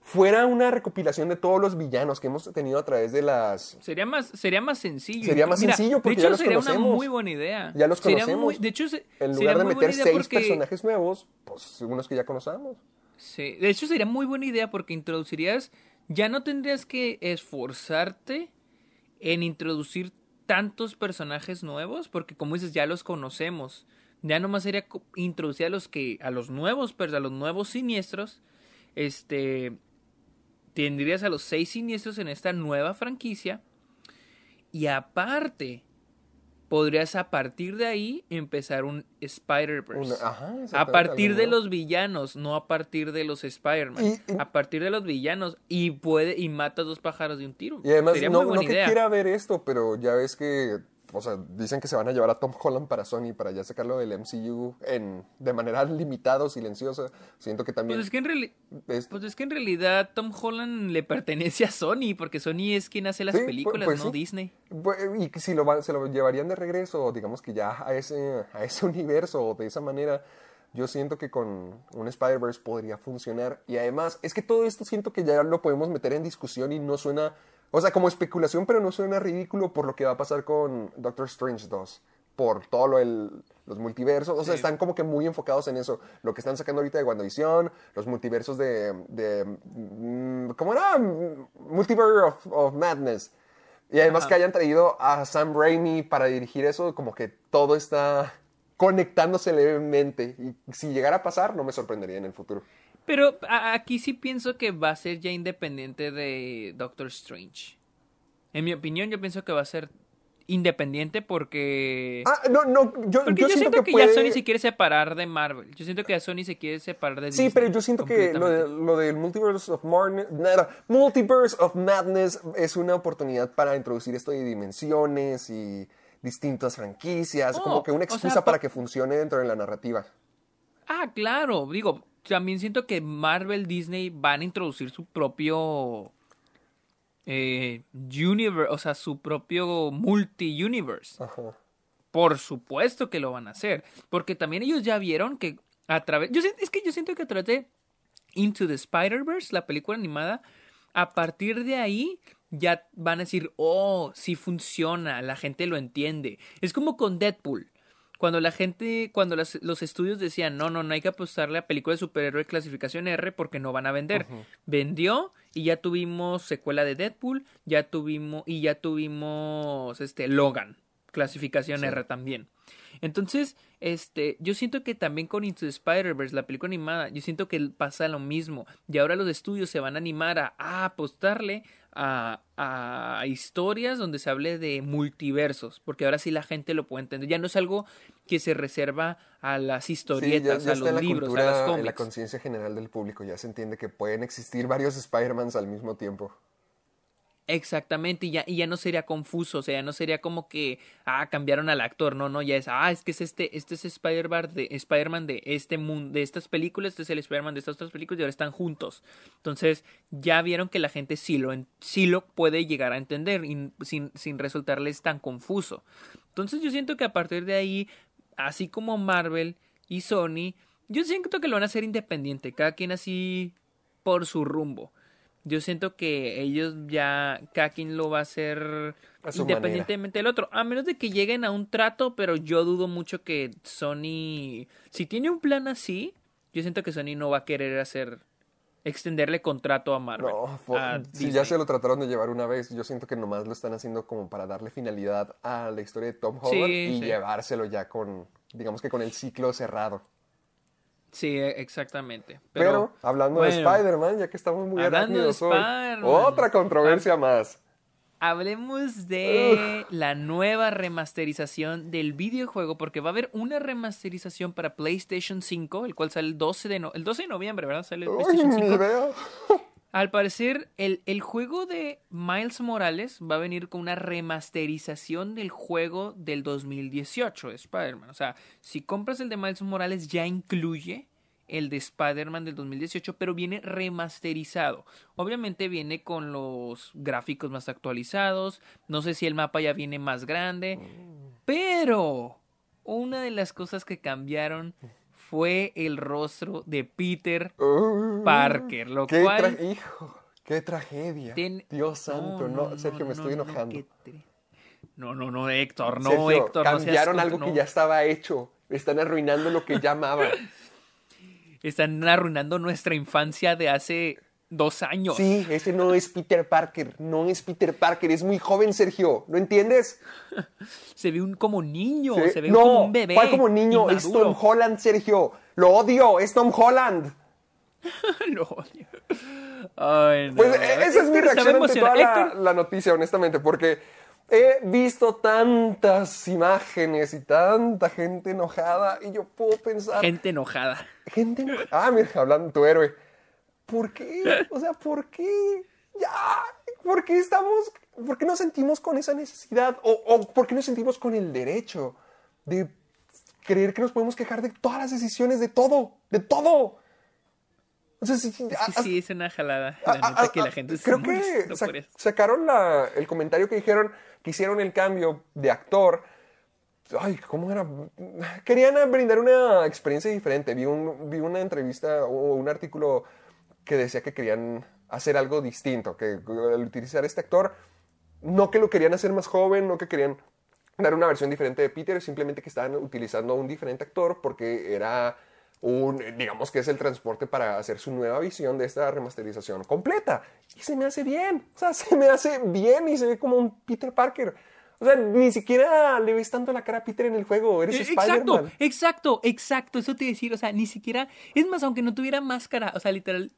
fuera una recopilación de todos los villanos que hemos tenido a través de las... Sería más, sería más sencillo. Sería más Mira, sencillo porque de ya hecho, los sería conocemos. una muy buena idea. Ya los Sería conocemos. muy- de hecho, se- En lugar de meter seis porque- personajes nuevos, pues unos que ya conocemos. Sí, de hecho sería muy buena idea porque introducirías, ya no tendrías que esforzarte en introducir tantos personajes nuevos, porque como dices, ya los conocemos. Ya nomás sería introducir a los que, a los nuevos, pero a los nuevos siniestros, este, tendrías a los seis siniestros en esta nueva franquicia, y aparte, podrías a partir de ahí empezar un Spider-Verse. A partir de los villanos, no a partir de los Spider-Man. A partir de los villanos. Y puede, y matas dos pájaros de un tiro. Y además, Sería no, muy buena no que quiera ver esto, pero ya ves que, o sea, dicen que se van a llevar a Tom Holland para Sony para ya sacarlo del MCU en, de manera limitada o silenciosa. Siento que también... Pues es que en reali- es- Pues es que en realidad Tom Holland le pertenece a Sony, porque Sony es quien hace las Sí, películas, pues no sí. Disney. Bu- Y que si lo, van- se lo llevarían de regreso, digamos que ya a ese, a ese universo o de esa manera, yo siento que con un Spider-Verse podría funcionar. Y además, es que todo esto siento que ya lo podemos meter en discusión y no suena, o sea, como especulación, pero no suena ridículo por lo que va a pasar con Doctor Strange 2. Por todo lo del, los multiversos, o sea, Sí. están como que muy enfocados en eso. Lo que están sacando ahorita de WandaVision, los multiversos de, de mm, ¿cómo era? Multiverse of, of Madness. Y además Ajá. que hayan traído a Sam Raimi para dirigir eso, como que todo está conectándose levemente. Y si llegara a pasar, no me sorprendería en el futuro. Pero aquí sí pienso que va a ser ya independiente de Doctor Strange. En mi opinión, yo pienso que va a ser independiente porque... Ah, no, no, yo, porque yo yo, siento, que, puede- ya Sony se quiere separar de Marvel. Yo siento que ya Sony se quiere separar de Sí, Disney pero yo siento que lo, de- lo del Multiverse of nada, Multiverse of Madness es una oportunidad para introducir esto de dimensiones y distintas franquicias, Oh, como que una o sea, excusa pa- para que funcione dentro de la narrativa. Ah, claro. Digo, también siento que Marvel, Disney van a introducir su propio eh, universe, o sea, su propio multi-universe. Ajá. Por supuesto que lo van a hacer. Porque también ellos ya vieron que a través. Yo, es que yo siento que a través de Into the Spider-Verse, la película animada, a partir de ahí ya van a decir, oh, sí funciona, la gente lo entiende. Es como con Deadpool. Cuando la gente, cuando las- los estudios decían, no, no, no hay que apostarle a película de superhéroe clasificación R porque no van a vender. Vendió y ya tuvimos secuela de Deadpool, ya tuvimos, y ya tuvimos este Logan, clasificación R también. Entonces, este, yo siento que también con Into the Spider-Verse, la película animada, yo siento que pasa lo mismo. Y ahora los estudios se van a animar a, a apostarle a, a historias donde se hable de multiversos, porque ahora sí la gente lo puede entender. Ya no es algo que se reserva a las Sí, historietas, a los libros, a las en la cómics. conciencia general del público. Ya se entiende que pueden existir varios Spider-Mans al mismo tiempo. Exactamente, y ya, y ya no sería confuso, o sea, ya no sería como que, ah, cambiaron al actor, no, no, ya es, ah, es que es este, este es Spider-Man de, Spider-Man de este mundo, de estas películas, este es el Spider-Man de estas otras películas y ahora están juntos. Entonces, ya vieron que la gente sí lo, sí lo puede llegar a entender sin, sin resultarles tan confuso. Entonces, yo siento que a partir de ahí, así como Marvel y Sony, yo siento que lo van a hacer independiente, cada quien así por su rumbo. Yo siento que ellos ya, cada quien lo va a hacer A independientemente del otro, a menos de que lleguen a un trato, pero yo dudo mucho que Sony, si tiene un plan así, yo siento que Sony no va a querer hacer, extenderle contrato a Marvel. No, si ya se lo trataron de llevar una vez, yo siento que nomás lo están haciendo como para darle finalidad a la historia de Tom Holland Sí, y sí. llevárselo ya con, digamos que con el ciclo cerrado. Sí, exactamente. Pero, Pero, hablando de Spider-Man, ya que estamos muy arácnidos hoy, otra controversia más. hablemos de la nueva remasterización del videojuego, porque va a haber una remasterización para PlayStation 5, el cual sale el 12 de, no- el 12 de noviembre, ¿verdad? Sale el Uy, PlayStation ni 5. Al parecer, el, el juego de Miles Morales va a venir con una remasterización del juego del 2018 de Spider-Man. O sea, si compras el de Miles Morales ya incluye el de Spider-Man del 2018, pero viene remasterizado. Obviamente viene con los gráficos más actualizados. No sé si el mapa ya viene más grande. Pero una de las cosas que cambiaron fue el rostro de Peter Uh, Parker, lo qué cual Hijo, qué tragedia. Ten- Dios santo, no, Sergio, me estoy no, enojando. No, no, no, Héctor, no, Sergio, Héctor, seas cambiaron algo que ya estaba hecho. Están arruinando lo que ya amaba. Están arruinando nuestra infancia de hace dos años. Sí, ese no es Peter Parker. No es Peter Parker. Es muy joven, Sergio. ¿No entiendes? Se ve un como niño, Sí. se ve no, como un bebé. ¿cuál como niño? Es. Tom Holland, Sergio. Lo odio. Es Tom Holland. Lo odio. Ay, no. Pues eh, esa es mi reacción ante toda la, la noticia, honestamente, porque he visto tantas imágenes y tanta gente enojada y yo puedo pensar... Gente enojada. Gente enojada. Ah, mira, hablando de tu héroe. ¿Por qué? O sea, ¿por qué? Ya. ¿Por qué estamos... ¿Por qué nos sentimos con esa necesidad? O, o ¿por qué nos sentimos con el derecho de creer que nos podemos quejar de todas las decisiones, de todo, de todo? O sea, sí, sí, Es que sí, es una jalada. La ah, neta que ah, la gente Creo que sa- por eso. sacaron la- el comentario que dijeron que hicieron el cambio de actor. Ay, ¿cómo era? Querían brindar una experiencia diferente. Vi, un- vi una entrevista o un artículo que decía que querían hacer algo distinto, que al utilizar este actor, no que lo querían hacer más joven, no que querían dar una versión diferente de Peter, simplemente que estaban utilizando un diferente actor porque era un, digamos que es el transporte para hacer su nueva visión de esta remasterización completa. Y se me hace bien, o sea, se me hace bien y se ve como un Peter Parker. O sea, ni siquiera le ves tanto la cara a Peter en el juego, eres Eh, Exacto, exacto, exacto. Eso te iba a decir, o sea, ni siquiera. Es más, aunque no tuviera máscara, o sea, literal.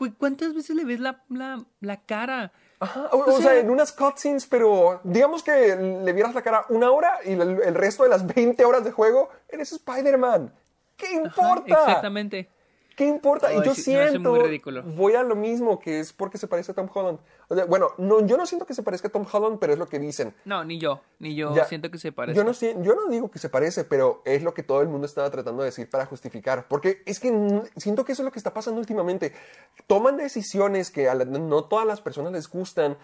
Cu- ¿Cuántas veces le ves la, la, la cara? Ajá, o, O o sea, sea- en unas cutscenes, pero digamos que le vieras la cara una hora y el, el resto de las 20 horas de juego, eres Spider-Man. ¿Qué Ajá, importa? exactamente. ¿Qué importa? Y yo sí, siento, voy a lo mismo, que es porque se parece a Tom Holland. O sea, bueno, no, yo no siento que se parezca a Tom Holland, pero es lo que dicen. No, ni yo, ni yo Ya, siento que se parece. Yo no, yo no digo que se parece, pero es lo que todo el mundo estaba tratando de decir para justificar. Porque es que siento que eso es lo que está pasando últimamente. Toman decisiones que a la- no todas las personas les gustan,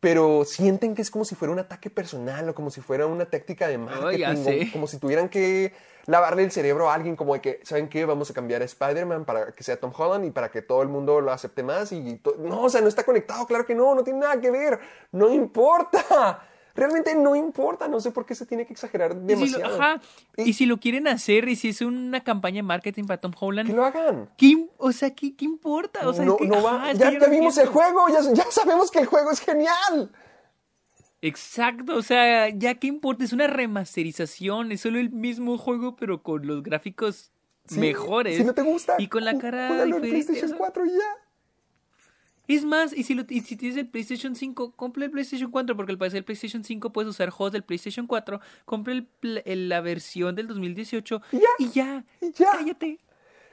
pero sienten que es como si fuera un ataque personal o como si fuera una táctica de marketing. ya o como si tuvieran que lavarle el cerebro a alguien como de que, ¿saben qué? Vamos a cambiar a Spider-Man para que sea Tom Holland y para que todo el mundo lo acepte más. Y no, o sea, no está conectado, claro que no, no tiene nada que ver. No importa. Realmente no importa, no sé por qué se tiene que exagerar Y si lo, demasiado. ajá, Y- y si lo quieren hacer, y si es una campaña de marketing para Tom Holland, Que lo hagan. ¿qué o sea, ¿qué, qué importa? O sea, no, es que, no va- ajá, es ya, ya no vimos el juego, ya, ya sabemos que el juego es genial. Exacto, o sea, ya qué importa, es una remasterización, es solo el mismo juego, pero con los gráficos Sí, mejores. Si no te gusta, Y con la cara diferente. PlayStation o sea. 4 y ya. Es más, y si, lo, y si tienes el PlayStation 5, compra el PlayStation 4, porque al parecer el PlayStation 5 puedes usar juegos del PlayStation 4, compra el la versión del 2018 Y ya, y ya, y ya. cállate.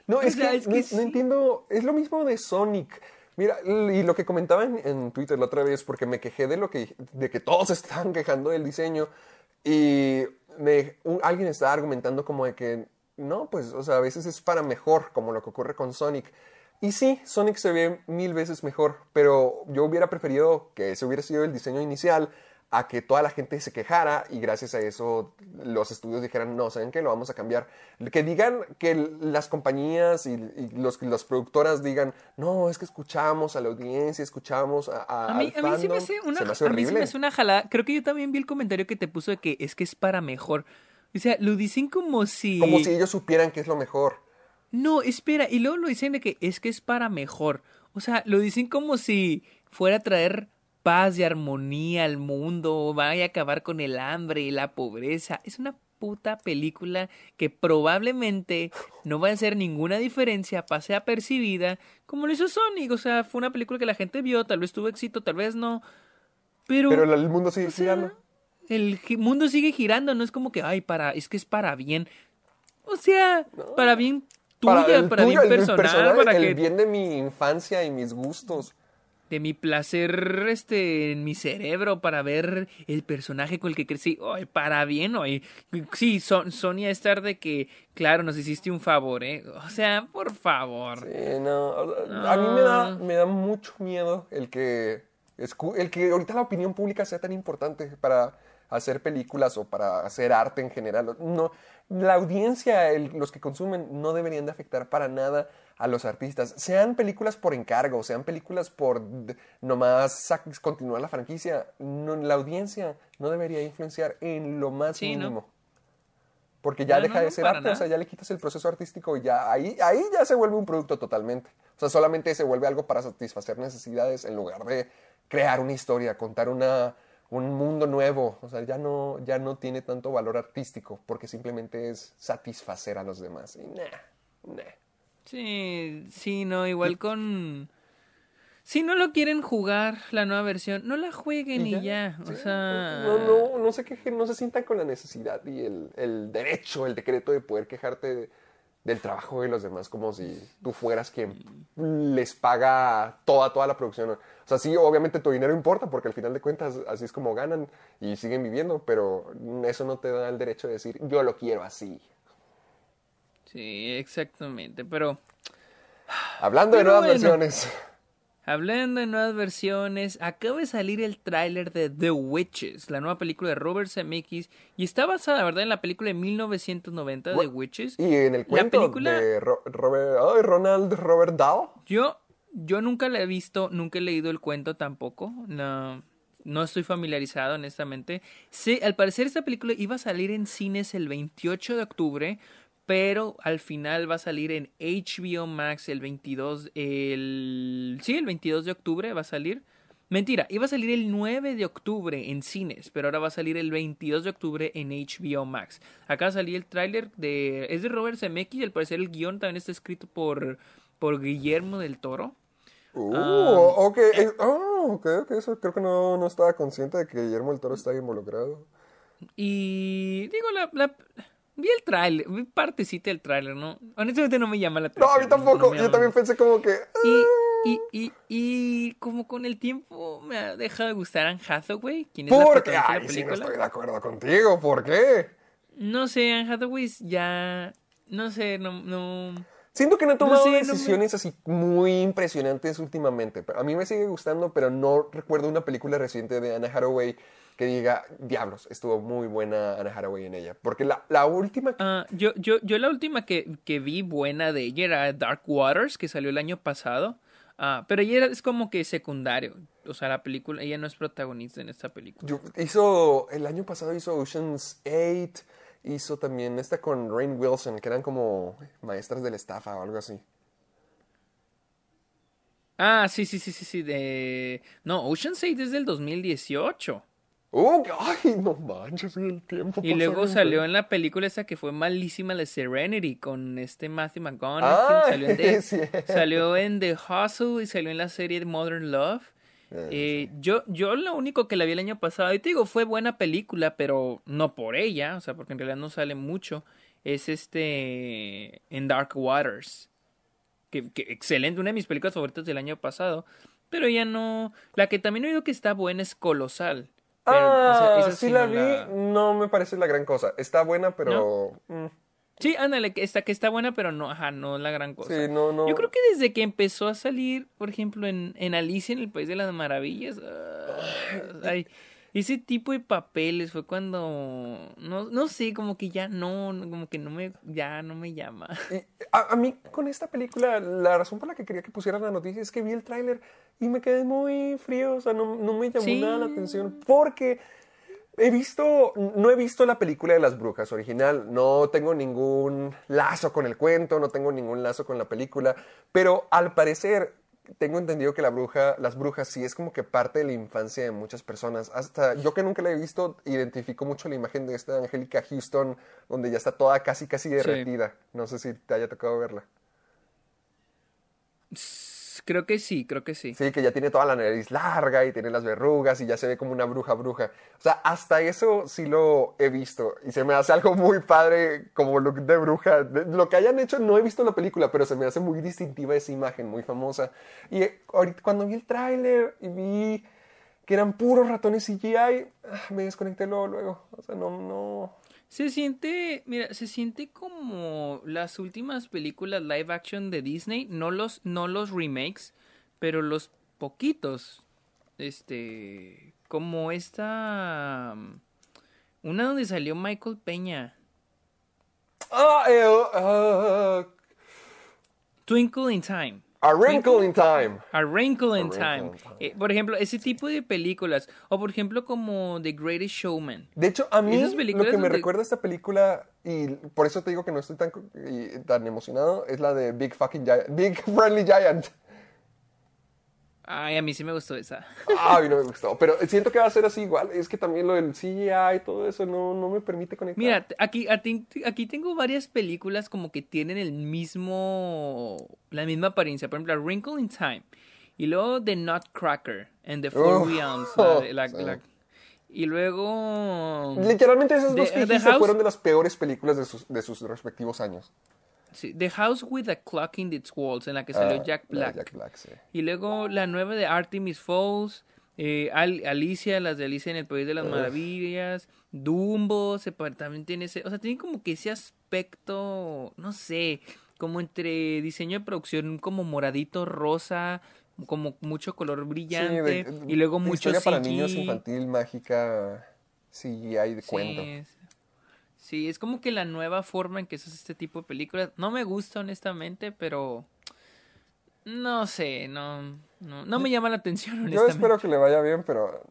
No, es, sea, que, es no, que no sí. entiendo. Es lo mismo de Sonic. Mira, y lo que comentaba en, en Twitter la otra vez, porque me quejé de lo que, de que todos estaban quejando del diseño. Y me- un- alguien estaba argumentando como de que, no, pues, o sea, a veces es para mejor, como lo que ocurre con Sonic. Y sí, Sonic se ve mil veces mejor, pero yo hubiera preferido que ese hubiera sido el diseño inicial a que toda la gente se quejara y gracias a eso los estudios dijeran, no, ¿saben qué? Lo vamos a cambiar. Que digan que las compañías y, y los, las productoras digan, no, es que escuchamos a la audiencia, escuchamos a, a- A mí, al a mí sí me fandom". hace una, Se me hace a mí sí me hace una jalada. Creo que yo también vi el comentario que te puso de que es que es para mejor. O sea, lo dicen como si... Como si ellos supieran que es lo mejor. No, espera, y luego lo dicen de que es que es para mejor. O sea, lo dicen como si fuera a traer paz y armonía al mundo, vaya a acabar con el hambre y la pobreza. Es una puta película que probablemente no va a hacer ninguna diferencia, pase apercibida, como lo hizo Sonic. O sea, fue una película que la gente vio, tal vez tuvo éxito, tal vez no. Pero, Pero el mundo sigue o sea, girando. el mundo sigue girando, no es como que, ay, para, es que es para bien. O sea, para bien tuya, para, el bien tuyo, el personal, para el que bien de mi infancia y mis gustos. de mi placer este en mi cerebro para ver el personaje con el que crecí ay, para bien oye. sí Son- Sonia estar de que claro nos hiciste un favor eh o sea por favor Sí, no, A mí me da, me da mucho miedo el que, el que ahorita la opinión pública sea tan importante para hacer películas o para hacer arte en general. No, la audiencia, el- los que consumen, no deberían de afectar para nada a los artistas. Sean películas por encargo, sean películas por nomás continuar la franquicia. No, la audiencia no debería influenciar en lo más Sí, ¿no? mínimo. Porque ya No, deja de ser arte, o sea, ya le quitas el proceso artístico y ya ahí, ahí ya se vuelve un producto totalmente. O sea, solamente se vuelve algo para satisfacer necesidades en lugar de crear una historia, contar una, un mundo nuevo. O sea, ya no, ya no tiene tanto valor artístico porque simplemente es satisfacer a los demás. Y nah, nah. sí sí no igual con si no lo quieren jugar la nueva versión no la jueguen y ya, o Sí, sea No, no, no se quejen, no se sientan con la necesidad y el, el derecho, el decreto de poder quejarte de- del trabajo de los demás como si tú fueras quien les paga toda, toda la producción. O sea, sí, obviamente tu dinero importa porque al final de cuentas así es como ganan y siguen viviendo, pero eso no te da el derecho de decir yo lo quiero así. sí exactamente pero Hablando de nuevas bueno. versiones. Hablando de nuevas versiones, acaba de salir el tráiler de The Witches, la nueva película de Robert Zemeckis, y está basada, ¿verdad?, en la película de 1990 The Bueno, Witches. Y en el La cuento película- de Ro- Robert, ay, Ronald Robert Dahl. Yo, yo nunca la he visto, nunca he leído el cuento tampoco. No, no estoy familiarizado, honestamente. Sé, al parecer esta película iba a salir en cines el 28 de octubre, pero al final va a salir en HBO Max el 22, el, sí, el 22 de octubre va a salir. Mentira, iba a salir el 9 de octubre en cines, pero ahora va a salir el 22 de octubre en HBO Max. Acá salí el tráiler de... Es de Robert Zemeckis al parecer el guion también está escrito por, por Guillermo del Toro. Uh, Ah. ok. eh, oh, ok, ok, eso creo que no, no estaba consciente de que Guillermo el Toro está involucrado. Y digo, la, la- vi el tráiler, vi partecita del tráiler, ¿no? Honestamente no me llama la No, atención. a mí tampoco. no Yo también pensé como que. Y, ah, y, y, y como con el tiempo me ha dejado de gustar Anne Hathaway, quien es la ¿Por qué? protagonista de Ay, la sí, no película. estoy de acuerdo contigo. ¿Por qué? No sé, Anne Hathaway ya... No sé, no... no... Siento que no he tomado sé, no me- decisiones así muy impresionantes últimamente. A mí me sigue gustando, pero no recuerdo una película reciente de Anna Hathaway que diga, diablos, estuvo muy buena Anna Hathaway en ella. Porque la, la última... Ah, yo, yo, yo la última que, que vi buena de ella era Dark Waters, que salió el año pasado. Ah, pero ella era- es como que secundario. O sea, la película, ella no es protagonista en esta película. yo- hizo, el año pasado hizo Ocean's 8, hizo también esta con Rain Wilson, que eran como maestras de la estafa o algo así. Ah, sí, sí, sí, sí, sí. De... No, Ocean's 8 es del 2018. ¡Uh! ¡Ay, no manches! El tiempo Y luego salió en la película esa que fue malísima, la Serenity, con este Matthew McConaughey. Ah, salió, en The, salió en The Hustle y salió en la serie de Modern Love. Eh, yo, yo lo único que la vi el año pasado, y te digo, fue buena película, pero no por ella, o sea, porque en realidad no sale mucho. Es este. En Dark Waters. Que, que excelente, una de mis películas favoritas del año pasado. Pero ya no. La que también he oído que está buena es Colosal. Pero ah, esa sí la no vi, no me parece la gran cosa. Está buena, pero... mm, Sí, ándale, que está, que está buena, pero no, ajá, no es la gran cosa. Sí, no, no. Yo creo que desde que empezó a salir, por ejemplo, en, en Alicia en el País de las Maravillas, ah, ay, ese tipo de papeles fue cuando, no, no sé, como que ya no, no, como que no me, ya no me llama. Y a, a mí con esta película, la razón por la que quería que pusieran la noticia es que vi el tráiler y me quedé muy frío, o sea, no, no me llamó Sí. nada la atención porque he visto, no he visto la película de las brujas original, no tengo ningún lazo con el cuento, no tengo ningún lazo con la película, pero al parecer tengo entendido que la bruja, las brujas sí es como que parte de la infancia de muchas personas. Hasta yo que nunca la he visto, identifico mucho la imagen de esta Angélica Houston, donde ya está toda casi casi derretida. No sé si te haya tocado verla. Creo que sí, creo que sí. Sí, que ya tiene toda la nariz larga y tiene las verrugas y ya se ve como una bruja bruja. O sea, hasta eso sí lo he visto y se me hace algo muy padre como look de bruja. Lo que hayan hecho no he visto la película, pero se me hace muy distintiva esa imagen, muy famosa. Y eh, ahorita cuando vi el tráiler y vi que eran puros ratones CGI, ah, me desconecté luego, luego. O sea, no, no... Se siente, mira, se siente como las últimas películas live action de Disney, no los, no los remakes, pero los poquitos, este, como esta, mm, una donde salió Michael Peña, Ah, eh, ah, Twinkle in Time. A Wrinkle in Time. A Wrinkle in Wrinkle Time. in Time. Eh, por ejemplo, ese tipo de películas. O por ejemplo, como The Greatest Showman. De hecho, a mí lo que me donde- recuerda esta película, y por eso te digo que no estoy tan, y- tan emocionado, es la de Big Fucking Giant, Big Friendly Giant. Ay, a mí sí me gustó esa. Ay, no me gustó. Pero siento que va a ser así igual. Es que también lo del CGI y todo eso no, no me permite conectar. Mira, aquí, aquí tengo varias películas como que tienen el mismo, la misma apariencia. Por ejemplo, Wrinkle in Time. Y luego The Nutcracker and The Four Oh, Realms. la la- sí. la- y luego... Literalmente esas dos House- fueron de las peores películas de sus, de sus respectivos años. Sí, The House with a Clock in its Walls, en la que salió Ah, Jack la de Black. Jack Black, sí. Y luego la nueva de Artemis Falls, eh, Al- Alicia, las de Alicia en el País de las Maravillas, Dumbo, se también tiene ese, o sea, tiene como que ese aspecto, no sé, como entre diseño de producción como moradito, rosa, como mucho color brillante, Sí, de- y luego mucho Historia para niños infantil, mágica, CGI de cuento. Sí, es- sí, es como que la nueva forma en que se hace este tipo de películas. No me gusta, honestamente, pero. No sé, no. No, no me llama la atención, Yo honestamente. espero que le vaya bien, pero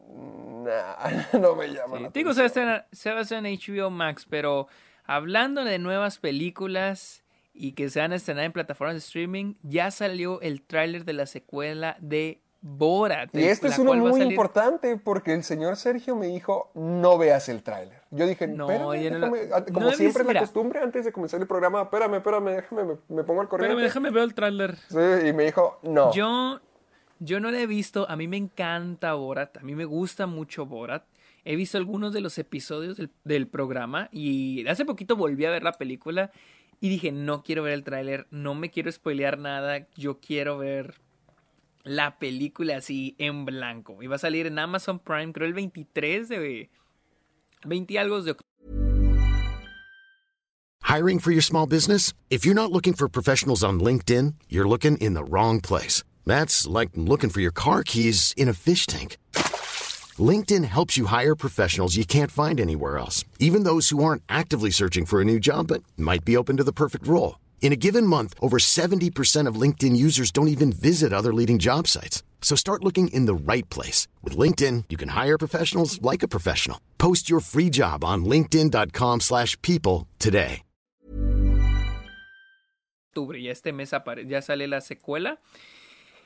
nah, no me llama Sí, la Digo, se va, a atención. estrenar- se va a hacer en HBO Max, pero hablando de nuevas películas y que se van a estrenar en plataformas de streaming, ya salió el tráiler de la secuela de Borat. Y este es uno muy salir- importante porque el señor Sergio me dijo, no veas el tráiler. Yo dije, No, espérame, yo no lo- déjame", ah, como siempre es la costumbre antes de comenzar el programa, espérame, espérame, déjame, me, me pongo al corriente. Espérame, déjame ver el tráiler. Sí, y me dijo, no. Yo, yo no la he visto, a mí me encanta Borat, a mí me gusta mucho Borat. He visto algunos de los episodios del, del programa y hace poquito volví a ver la película y dije, no quiero ver el tráiler, no me quiero spoilear nada, yo quiero ver la película así en blanco. Y va a salir en Amazon Prime, creo el 23 de... 20 algo de octubre. Hiring for your small business? If you're not looking for professionals on LinkedIn, you're looking in the wrong place. That's like looking for your car keys in a fish tank. LinkedIn helps you hire professionals you can't find anywhere else, even those who aren't actively searching for a new job but might be open to the perfect role. In a given month, over 70% of LinkedIn users don't even visit other leading job sites. So start looking in the right place. With LinkedIn, you can hire professionals like a professional. Post your free job on linkedin.com/people slash people today. Ya este mes ya sale la secuela.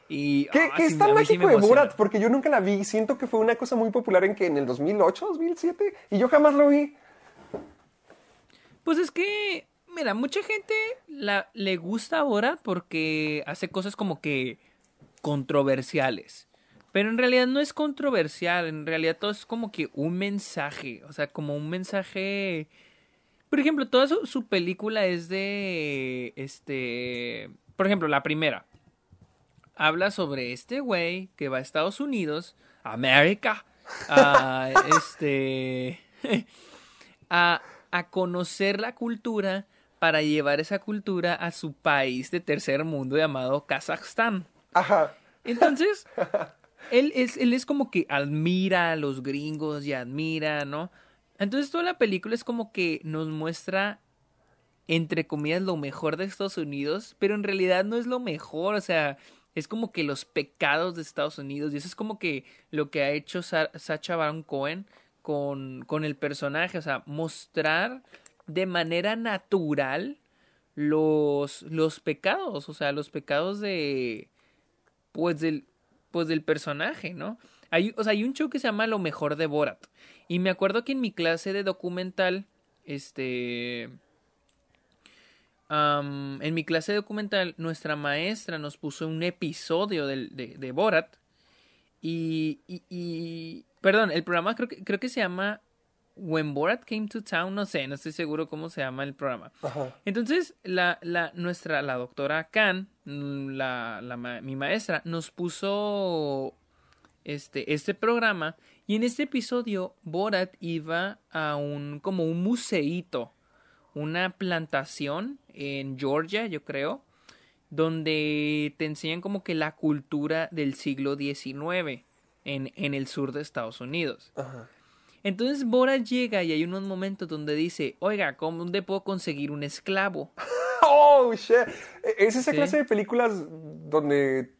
Y, ¿Qué, ah, qué sí, es tan a sí de emociona. Borat? Porque yo nunca la vi. Siento que fue una cosa muy popular en que en el 2008, 2007, y yo jamás lo vi. Pues es que, mira, mucha gente le gusta Borat porque hace cosas como que controversiales. Pero en realidad no es controversial, en realidad todo es como que un mensaje, o sea, como un mensaje... Por ejemplo, toda su, su película es de... Este... Por ejemplo, la primera. Habla sobre este güey que va a Estados Unidos, América, a este... a, a conocer la cultura para llevar esa cultura a su país de tercer mundo llamado Kazajstán. Ajá. Entonces, él es, él es como que admira a los gringos y admira, ¿no? Entonces toda la película es como que nos muestra, entre comillas, lo mejor de Estados Unidos, pero en realidad no es lo mejor, o sea, es como que los pecados de Estados Unidos, y eso es como que lo que ha hecho Sa- Sacha Baron Cohen con, con el personaje, o sea, mostrar de manera natural los, los pecados, o sea, los pecados de, pues del, pues del personaje, ¿no? Hay, o sea, hay un show que se llama Lo mejor de Borat. Y me acuerdo que en mi clase de documental, este, en mi clase documental, nuestra maestra nos puso un episodio de, de Borat. Y, y, y- Perdón, el programa creo que, creo que se llama When Borat Came to Town. No sé, no estoy seguro cómo se llama el programa. Ajá. Entonces, la, la, nuestra, la doctora Khan, la, la mi maestra, nos puso este, este programa. Y en este episodio, Borat iba a un, como un museíto, una plantación en Georgia, yo creo, donde te enseñan como que la cultura del siglo XIX en, en el sur de Estados Unidos. Ajá. Entonces Borat llega y hay unos momentos donde dice, oiga, ¿cómo dónde puedo conseguir un esclavo? Oh, shit. ¿Es esa Sí. clase de películas donde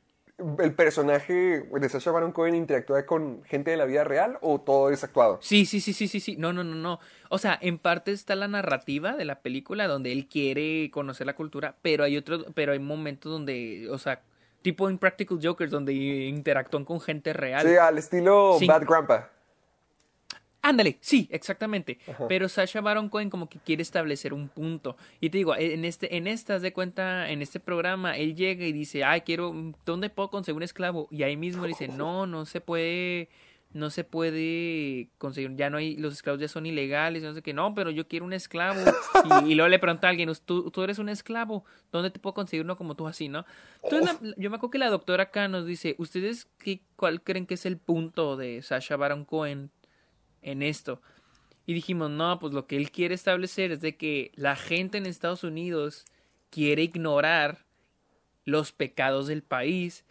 el personaje de Sacha Baron Cohen interactúa con gente de la vida real o todo es actuado? Sí, sí, sí, sí, sí, sí. No, no, no, no. O sea, en parte está la narrativa de la película donde él quiere conocer la cultura, pero hay otros, pero hay momentos donde, o sea, tipo en Practical Jokers donde interactúan con gente real. Sí, al estilo. Bad Grandpa. Ándale, sí, exactamente. Pero Sasha Baron Cohen como que quiere establecer un punto. Y te digo, en este, en estas de cuenta, en este programa, él llega y dice, ay, quiero, ¿dónde puedo conseguir un esclavo? Y ahí mismo le dice, no, no se puede, no se puede conseguir, ya no hay, los esclavos ya son ilegales, no sé qué, no, pero yo quiero un esclavo. Y, y luego le pregunta a alguien, ¿Tú, tú eres un esclavo, ¿dónde te puedo conseguir uno como tú así, no? Entonces, la- yo me acuerdo que la doctora acá nos dice, ¿ustedes qué, cuál creen que es el punto de Sasha Baron Cohen en esto. Y dijimos, no, pues lo que él quiere establecer es de que la gente en Estados Unidos quiere ignorar los pecados del país,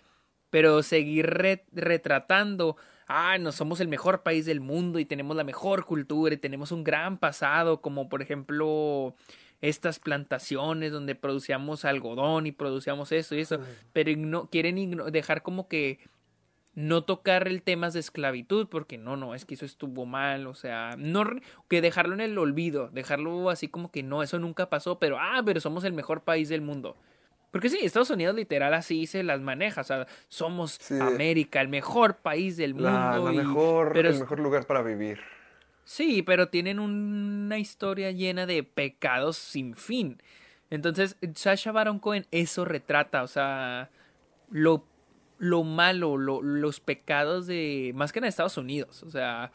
pero seguir re- retratando, ah, no somos el mejor país del mundo y tenemos la mejor cultura y tenemos un gran pasado, como por ejemplo estas plantaciones donde producíamos algodón y producíamos esto y eso, pero igno- quieren igno- dejar como que no tocar el temas de esclavitud, porque no, no, es que eso estuvo mal, o sea, no que dejarlo en el olvido, dejarlo así como que no, eso nunca pasó, pero ah, pero somos el mejor país del mundo. Porque sí, Estados Unidos literal así se las maneja, o sea, somos Sí. América, el mejor país del mundo. La, la y- mejor, pero el mejor lugar para vivir. Sí, pero tienen una historia llena de pecados sin fin. Entonces, Sasha Baron Cohen eso retrata, o sea, lo, lo malo, lo- los pecados de, más que en Estados Unidos, o sea,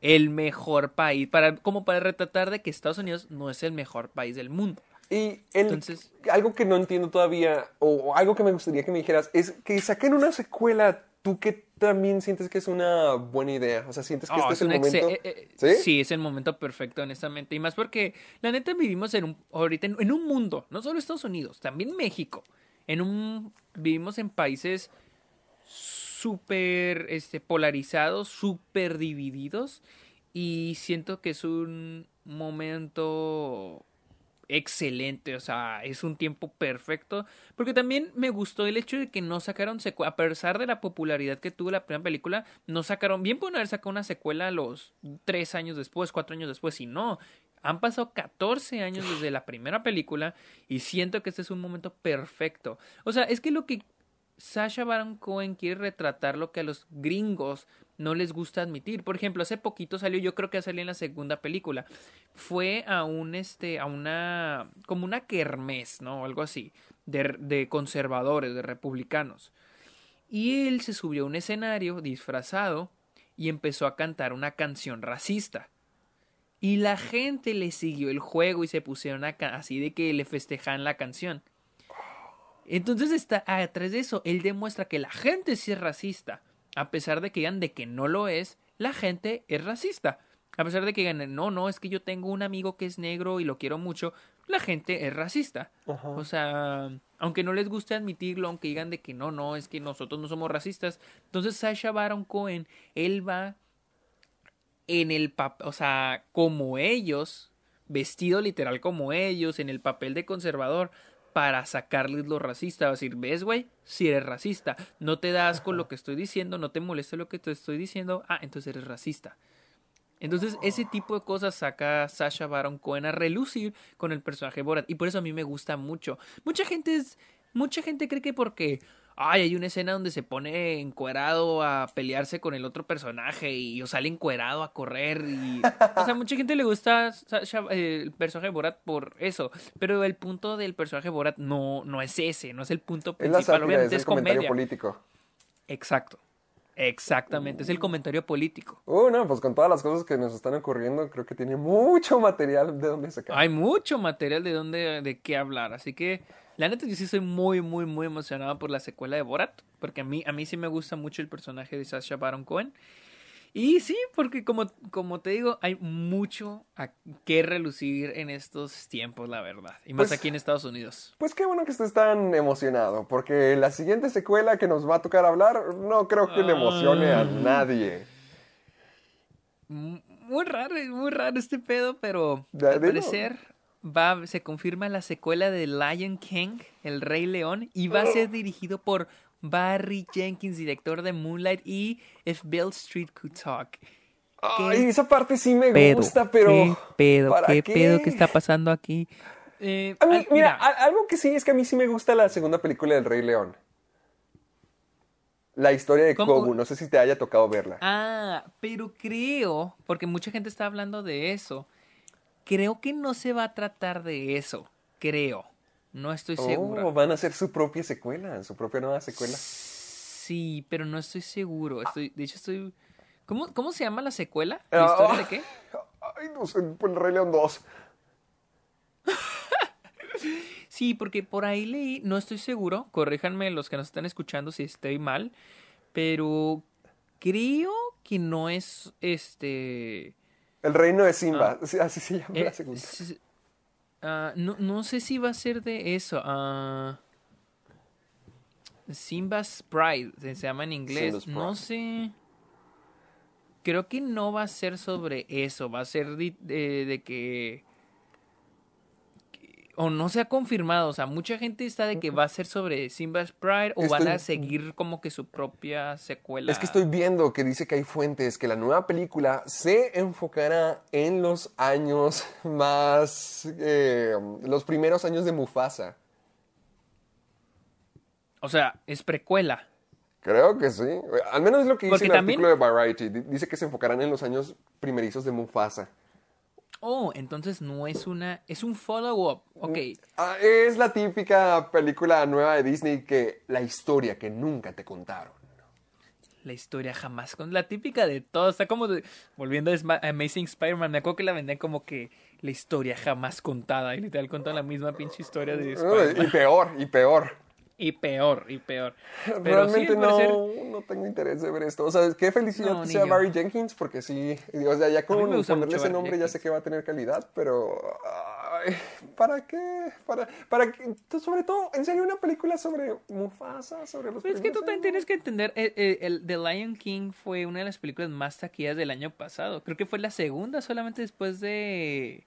el mejor país, para, como para retratar de que Estados Unidos no es el mejor país del mundo. Y el- Entonces- algo que no entiendo todavía, o, algo que me gustaría que me dijeras, es que saquen una secuela, tú que también sientes que es una buena idea. O sea, sientes que Oh, este es, el momento. eh, eh, ¿Sí? ¿Sí? es el momento perfecto, honestamente. Y más porque, la neta, vivimos en un, ahorita en, en un mundo, no solo Estados Unidos, también México. En un, vivimos en países súper este, polarizados, súper divididos. Y siento que es un momento excelente, o sea, es un tiempo perfecto, porque también me gustó el hecho de que no sacaron secuela, a pesar de la popularidad que tuvo la primera película, no sacaron, bien pueden haber sacado una secuela los tres años después, cuatro años después, y no, han pasado 14 años desde la primera película y siento que este es un momento perfecto, o sea, es que lo que Sasha Baron Cohen quiere retratar lo que a los gringos no les gusta admitir. Por ejemplo, hace poquito salió, yo creo que salió en la segunda película. Fue a un este, a una como una kermés, ¿no? Algo así, de, conservadores, de republicanos. Y él se subió a un escenario disfrazado y empezó a cantar una canción racista. Y la gente le siguió el juego y se pusieron a así de que le festejaban la canción. Entonces está atrás de eso, él demuestra que la gente sí es racista. A pesar de que digan de que no lo es, la gente es racista. A pesar de que digan, no, no, es que yo tengo un amigo que es negro y lo quiero mucho, la gente es racista. O sea, aunque no les guste admitirlo, aunque digan de que no, no, es que nosotros no somos racistas. Entonces Sasha Baron Cohen, él va en el papel, o sea, como ellos, vestido literal como ellos, en el papel de conservador, para sacarles lo racista. Va a decir, ¿ves, güey? Si eres racista, no te das con lo que estoy diciendo, no te molesta lo que te estoy diciendo, ah, entonces eres racista. Entonces, ese tipo de cosas saca Sasha Baron Cohen a relucir con el personaje Borat. Y por eso a mí me gusta mucho. Mucha gente es. Mucha gente cree que porque. Ay, hay una escena donde se pone encuerado a pelearse con el otro personaje y o sale encuerado a correr y o sea, mucha gente le gusta el personaje de Borat por eso, pero el punto del personaje de Borat no no es ese, no es el punto Es la principal, sátira, es el comentario comedia. político. Exacto. Exactamente, es el comentario político. Uh, no, pues con todas las cosas que nos están ocurriendo, creo que tiene mucho material de donde sacar. Hay mucho material de donde de qué hablar, así que la neta yo sí soy muy muy muy emocionado por la secuela de Borat, porque a mí a mí sí me gusta mucho el personaje de Sacha Baron Cohen. Y sí, porque como, como te digo, hay mucho a que relucir en estos tiempos, la verdad. Y más Pues- aquí en Estados Unidos. Pues qué bueno que estés tan emocionado, porque la siguiente secuela que nos va a tocar hablar no creo que le emocione a nadie. Muy raro, muy raro este pedo, pero al parecer va, se confirma la secuela de Lion King, El Rey León, y va a ser dirigido por Barry Jenkins, director de Moonlight y If Bill Street Could Talk. Ay, esa parte sí me Pedo, gusta, pero ¿Qué pedo? ¿para ¿Qué, qué? pedo que está pasando aquí? Eh, A mí, al- mira, algo que sí es que a mí sí me gusta la segunda película del Rey León. La historia de ¿Cómo? Kobu, no sé si te haya tocado verla. Ah, pero creo, porque mucha gente está hablando de eso, creo que no se va a tratar de eso, creo. No estoy. Oh, van a hacer su propia secuela, su propia nueva secuela. Sí, pero no estoy seguro. Estoy, de hecho, estoy. ¿Cómo, cómo se llama la secuela? Ah. ¿La historia de qué? Ay, no sé, por el Rey León 2. Sí, porque por ahí leí, no estoy seguro. Corríjanme los que nos están escuchando si estoy mal. Pero creo que no es este. El reino de Simba, sí, así se llama eh, la segunda. s- ah, no, no sé si va a ser de eso. ah, Simba's Pride, se se llama en inglés. Simba's No sé. Creo que no va a ser sobre eso. Va a ser de, de- de que, que- O no se ha confirmado. O sea, mucha gente está de que va a ser sobre Simba's Pride o van a seguir como que su propia secuela. Es que estoy viendo que dice que hay fuentes que la nueva película se enfocará en los años más. eh, los primeros años de Mufasa. O sea, es precuela. Creo que sí. Al menos es lo que dice Porque el también- artículo de Variety. Di- Dice que se enfocarán en los años primerizos de Mufasa. Oh, entonces no es una. Es un follow-up. Ok. Ah, es la típica película nueva de Disney que la historia que nunca te contaron. La historia jamás con la típica de todo. Está como de- volviendo a Amazing Spider-Man. Me acuerdo que la vendían como que la historia jamás contada. Y literal contan la misma pinche historia de Spider-Man. y peor, y peor. Y peor, y peor. Pero Realmente sí, no, no tengo interés de ver esto. O sea, qué felicidad No, que sea yo. Barry Jenkins, porque sí, o sea, ya con ponerle ese nombre ya sé que va a tener calidad, pero ay, ¿para qué? Para, para qué? Sobre todo, en serio, una película sobre Mufasa, sobre los Pues es que tú también tienes que entender, eh, eh, el, The Lion King fue una de las películas más taquillas del año pasado. Creo que fue la segunda solamente después de...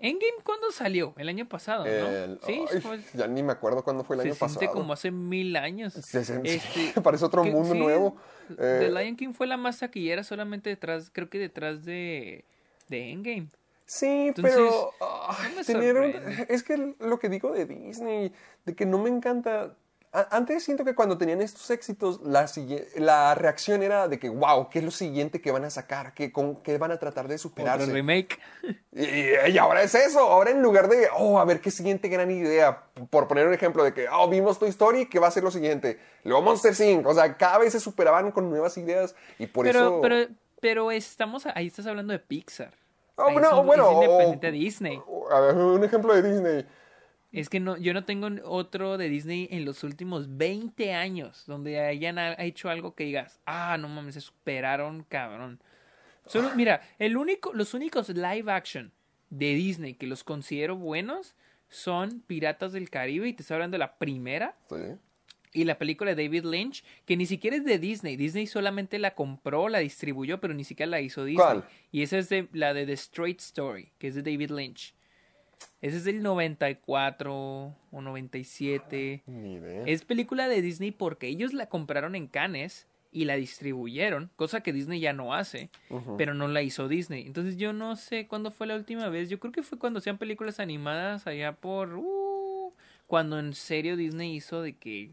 Endgame, ¿cuándo salió? El año pasado, ¿no? El- sí, ay, fue- ya ni me acuerdo cuándo fue el se año pasado. como hace mil años. Se Este, parece otro que- mundo sí, nuevo. The Eh, Lion King fue la más taquillera solamente detrás, creo que detrás de, de Endgame. Sí, Entonces, pero sorprende. es que lo que digo de Disney, de que no me encanta. Antes siento que cuando tenían estos éxitos, la, la reacción era de que, wow, ¿qué es lo siguiente que van a sacar? ¿Qué, con, qué van a tratar de Otro superarse? remake. Y, y ahora es eso, ahora en lugar de, oh, a ver qué siguiente gran idea, por poner un ejemplo de que, oh, vimos Toy Story, ¿qué va a ser lo siguiente? Luego Monster Inc., o sea, cada vez se superaban con nuevas ideas y por pero, eso... pero, pero estamos, ahí estás hablando de Pixar. Oh, Ahí bueno, es un- bueno, es independiente o- de Disney. A ver, un ejemplo de Disney. Es que no, yo no tengo otro de Disney en los últimos 20 años donde hayan ha- hecho algo que digas, ah, no mames, se superaron, cabrón. Solo, mira, el único, los únicos live action de Disney que los considero buenos son Piratas del Caribe, y te estoy hablando de la primera, Sí. y la película de David Lynch, que ni siquiera es de Disney. Disney solamente la compró, la distribuyó, pero ni siquiera la hizo Disney. ¿Cuál? Y esa es de, la de The Straight Story, que es de David Lynch. Ese es del 94 o 97. Ni idea. Es película de Disney porque ellos la compraron en Cannes y la distribuyeron, cosa que Disney ya no hace, pero no la hizo Disney. Entonces yo no sé cuándo fue la última vez. Yo creo que fue cuando hacían películas animadas allá por... uh, cuando en serio Disney hizo de que...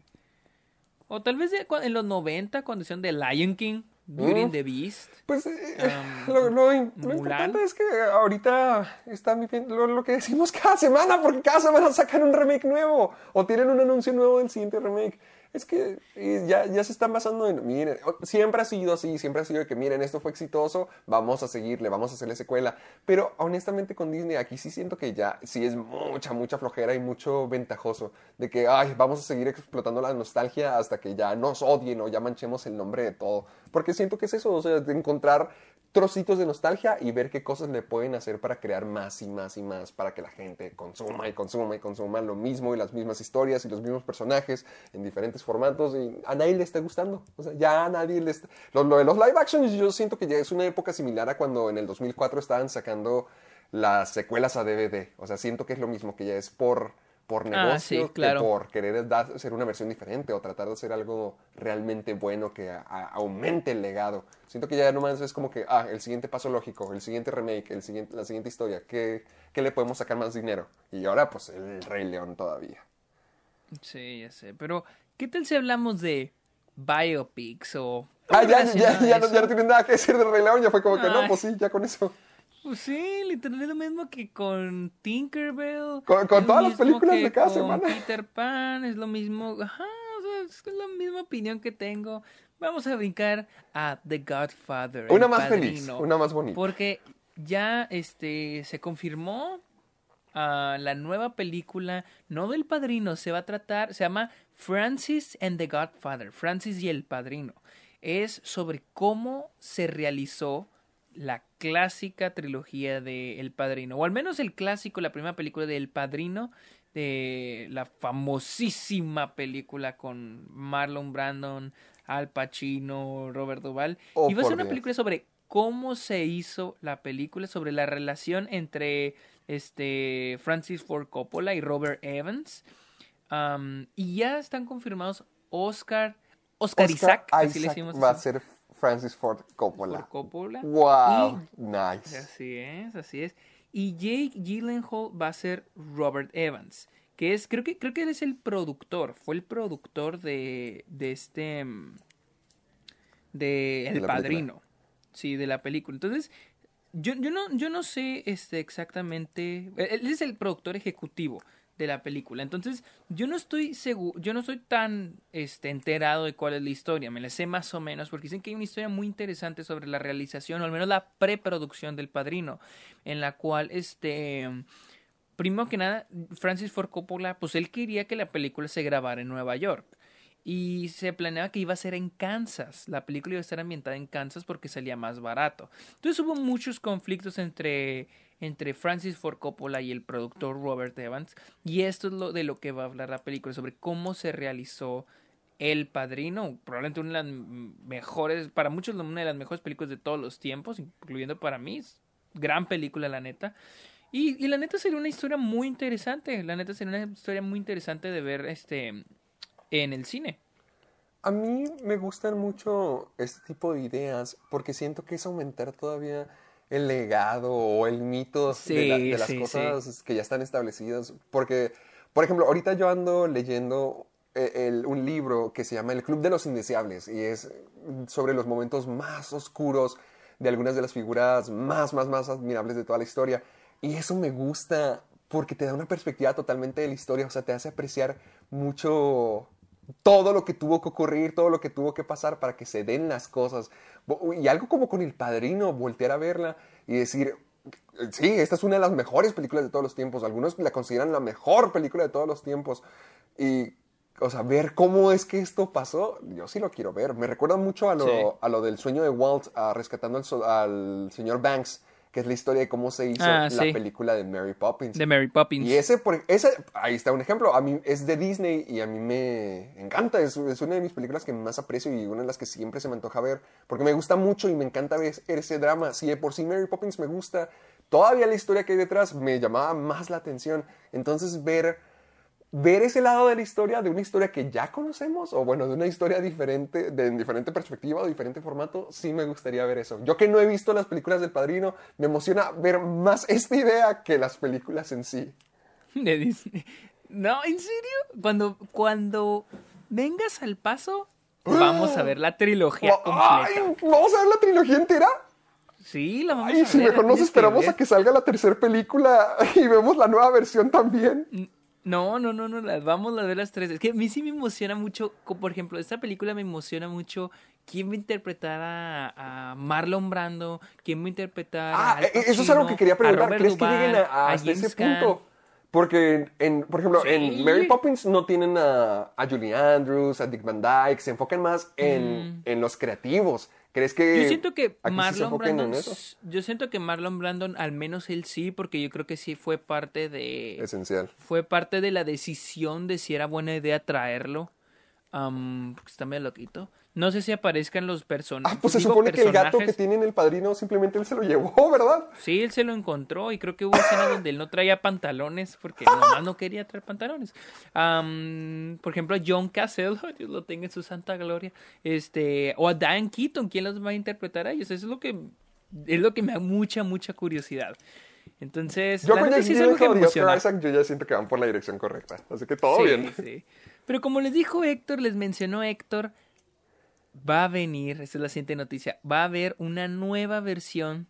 O tal vez en los 90, cuando hicieron The Lion King, Beauty and the Beast. Pues eh, Um, lo, lo lo importante es que ahorita está lo, lo que decimos cada semana, porque cada semana sacan un remake nuevo o tienen un anuncio nuevo del siguiente remake. Es que ya, ya se están basando en, miren, siempre ha sido así, siempre ha sido que, miren, esto fue exitoso, vamos a seguirle, vamos a hacerle secuela. Pero honestamente con Disney aquí sí siento que ya, sí es mucha, mucha flojera y mucho ventajoso. De que, ay, vamos a seguir explotando la nostalgia hasta que ya nos odien o ya manchemos el nombre de todo. Porque siento que es eso, o sea, de encontrar trocitos de nostalgia y ver qué cosas le pueden hacer para crear más y más y más para que la gente consuma y consuma y consuma lo mismo y las mismas historias y los mismos personajes en diferentes formatos y a nadie le está gustando. O sea, ya a nadie le está... Lo, lo de los live actions yo siento que ya es una época similar a cuando en el 2004 estaban sacando las secuelas a DVD. O sea, siento que es lo mismo, que ya es por, por Ah, negocio sí, claro. que por querer dar- hacer una versión diferente o tratar de hacer algo realmente bueno que a- a- aumente el legado. Siento que ya nomás es como que, ah, el siguiente paso lógico, el siguiente remake, el siguiente, la siguiente historia, ¿qué, ¿qué le podemos sacar más dinero? Y ahora, pues, el Rey León todavía. Sí, ya sé. Pero, ¿qué tal si hablamos de biopics o... Ah, ya, ya, ya, no, ya no tienen nada que decir del Rey León, ya fue como que, no, Ay. pues sí, ya con eso. Pues sí, literal es lo mismo que con Tinkerbell. Con- con todas las películas de cada con semana. Peter Pan, es lo mismo. Ajá, o sea, es la misma opinión que tengo. Vamos a brincar a The Godfather. Una más feliz, una más bonita. Porque ya este se confirmó ah, la nueva película, no del padrino, se va a tratar, se llama Francis and the Godfather, Francis y el padrino. Es sobre cómo se realizó la clásica trilogía de El Padrino, o al menos el clásico, la primera película de El Padrino, de la famosísima película con Marlon Brandon, Al Pacino, Robert Duvall. Oh, y va a ser una Dios. película sobre cómo se hizo la película, sobre la relación entre este Francis Ford Coppola y Robert Evans. Um, y ya están confirmados Oscar, Oscar, Oscar Isaac, así le Isaac decimos va a ser Francis Ford Coppola. Ford Coppola. Wow, Y- nice. Así es, así es. Y Jake Gyllenhaal va a ser Robert Evans, que es, creo que, creo que él es el productor, fue el productor de, de este, mm, de El Padrino, sí, de la película. Entonces, yo, yo no, yo no sé, este, exactamente, él es el productor ejecutivo de la película. Entonces, yo no estoy seguro, yo no estoy tan este, enterado de cuál es la historia. Me la sé más o menos, porque dicen que hay una historia muy interesante sobre la realización, o al menos la preproducción del padrino, en la cual este. Primero que nada, Francis Ford Coppola, pues él quería que la película se grabara en Nueva York. Y se planeaba que iba a ser en Kansas. La película iba a estar ambientada en Kansas porque salía más barato. Entonces hubo muchos conflictos entre, entre Francis Ford Coppola y el productor Robert Evans. Y esto es lo de lo que va a hablar la película, sobre cómo se realizó El Padrino. Probablemente una de las mejores, para muchos una de las mejores películas de todos los tiempos, incluyendo para mí. Gran película, la neta. Y, y la neta sería una historia muy interesante. La neta sería una historia muy interesante de ver este en el cine. A mí me gustan mucho este tipo de ideas porque siento que es aumentar todavía el legado o el mito de, la- Sí, de las sí, cosas que ya están establecidas. Porque, por ejemplo, ahorita yo ando leyendo eh, el- un libro que se llama El Club de los Indeseables y es sobre los momentos más oscuros de algunas de las figuras más, más, más admirables de toda la historia. Y eso me gusta porque te da una perspectiva totalmente de la historia, o sea, te hace apreciar mucho todo lo que tuvo que ocurrir, todo lo que tuvo que pasar para que se den las cosas. Y algo como con El Padrino, voltear a verla y decir, sí, esta es una de las mejores películas de todos los tiempos. Algunos la consideran la mejor película de todos los tiempos. Y, o sea, ver cómo es que esto pasó, yo sí lo quiero ver. Me recuerda mucho a lo, Sí. a lo del sueño de Walt, a rescatando al, al señor Banks, que es la historia de cómo se hizo Ah, la película de Mary Poppins. De Mary Poppins. Y ese, por, ese, ahí está un ejemplo. A mí es de Disney y a mí me encanta. Es, es una de mis películas que más aprecio y una de las que siempre se me antoja ver. Porque me gusta mucho y me encanta ver ese drama. Si de por sí Mary Poppins me gusta, todavía la historia que hay detrás me llamaba más la atención. Entonces ver, ver ese lado de la historia, de una historia que ya conocemos, o bueno, de una historia diferente, de en diferente perspectiva o diferente formato, sí me gustaría ver eso. Yo que no he visto las películas del Padrino, me emociona ver más esta idea que las películas en sí. de Disney. No, ¿en serio? Cuando, cuando vengas al paso, vamos a ver la trilogía completa. ¿Vamos a ver la trilogía entera? Sí, la vamos Ay, a si mejor nos esperamos a que salga la tercera película y vemos la nueva versión también. No, no, no, no, las vamos a ver las tres. Es que a mí sí me emociona mucho, por ejemplo, esta película me emociona mucho quién va a interpretar a, a Marlon Brando, quién va a interpretar a Ah, Al eh, eso es algo Pacino, que quería a preguntar. ¿Crees que lleguen a, a a hasta ese punto? Porque, en, por ejemplo, Sí. en Mary Poppins no tienen a, a Julie Andrews, a Dick Van Dyke, se enfocan más en, en los creativos. ¿Crees que. Yo siento que Marlon Brandon, yo siento que Marlon Brandon, al menos él sí, porque yo creo que sí fue parte de, Esencial. fue parte de la decisión de si era buena idea traerlo. am, porque está medio loquito. No sé si aparezcan los personajes. Ah, pues se supone que el gato que tiene en el padrino simplemente él se lo llevó, ¿verdad? Sí, él se lo encontró y creo que hubo escenas donde él no traía pantalones porque nomás no quería traer pantalones. Por ejemplo, a John Cassell, Dios lo tenga en su santa gloria, este, o a Diane Keaton, ¿quién los va a interpretar a ellos? Eso es lo que es lo que me da mucha, mucha curiosidad. Entonces, Yo con sí. Isaac, yo ya siento que van por la dirección correcta. Así que todo Sí, bien. sí. Pero como les dijo Héctor, les mencionó Héctor, va a venir, esa es la siguiente noticia, va a haber una nueva versión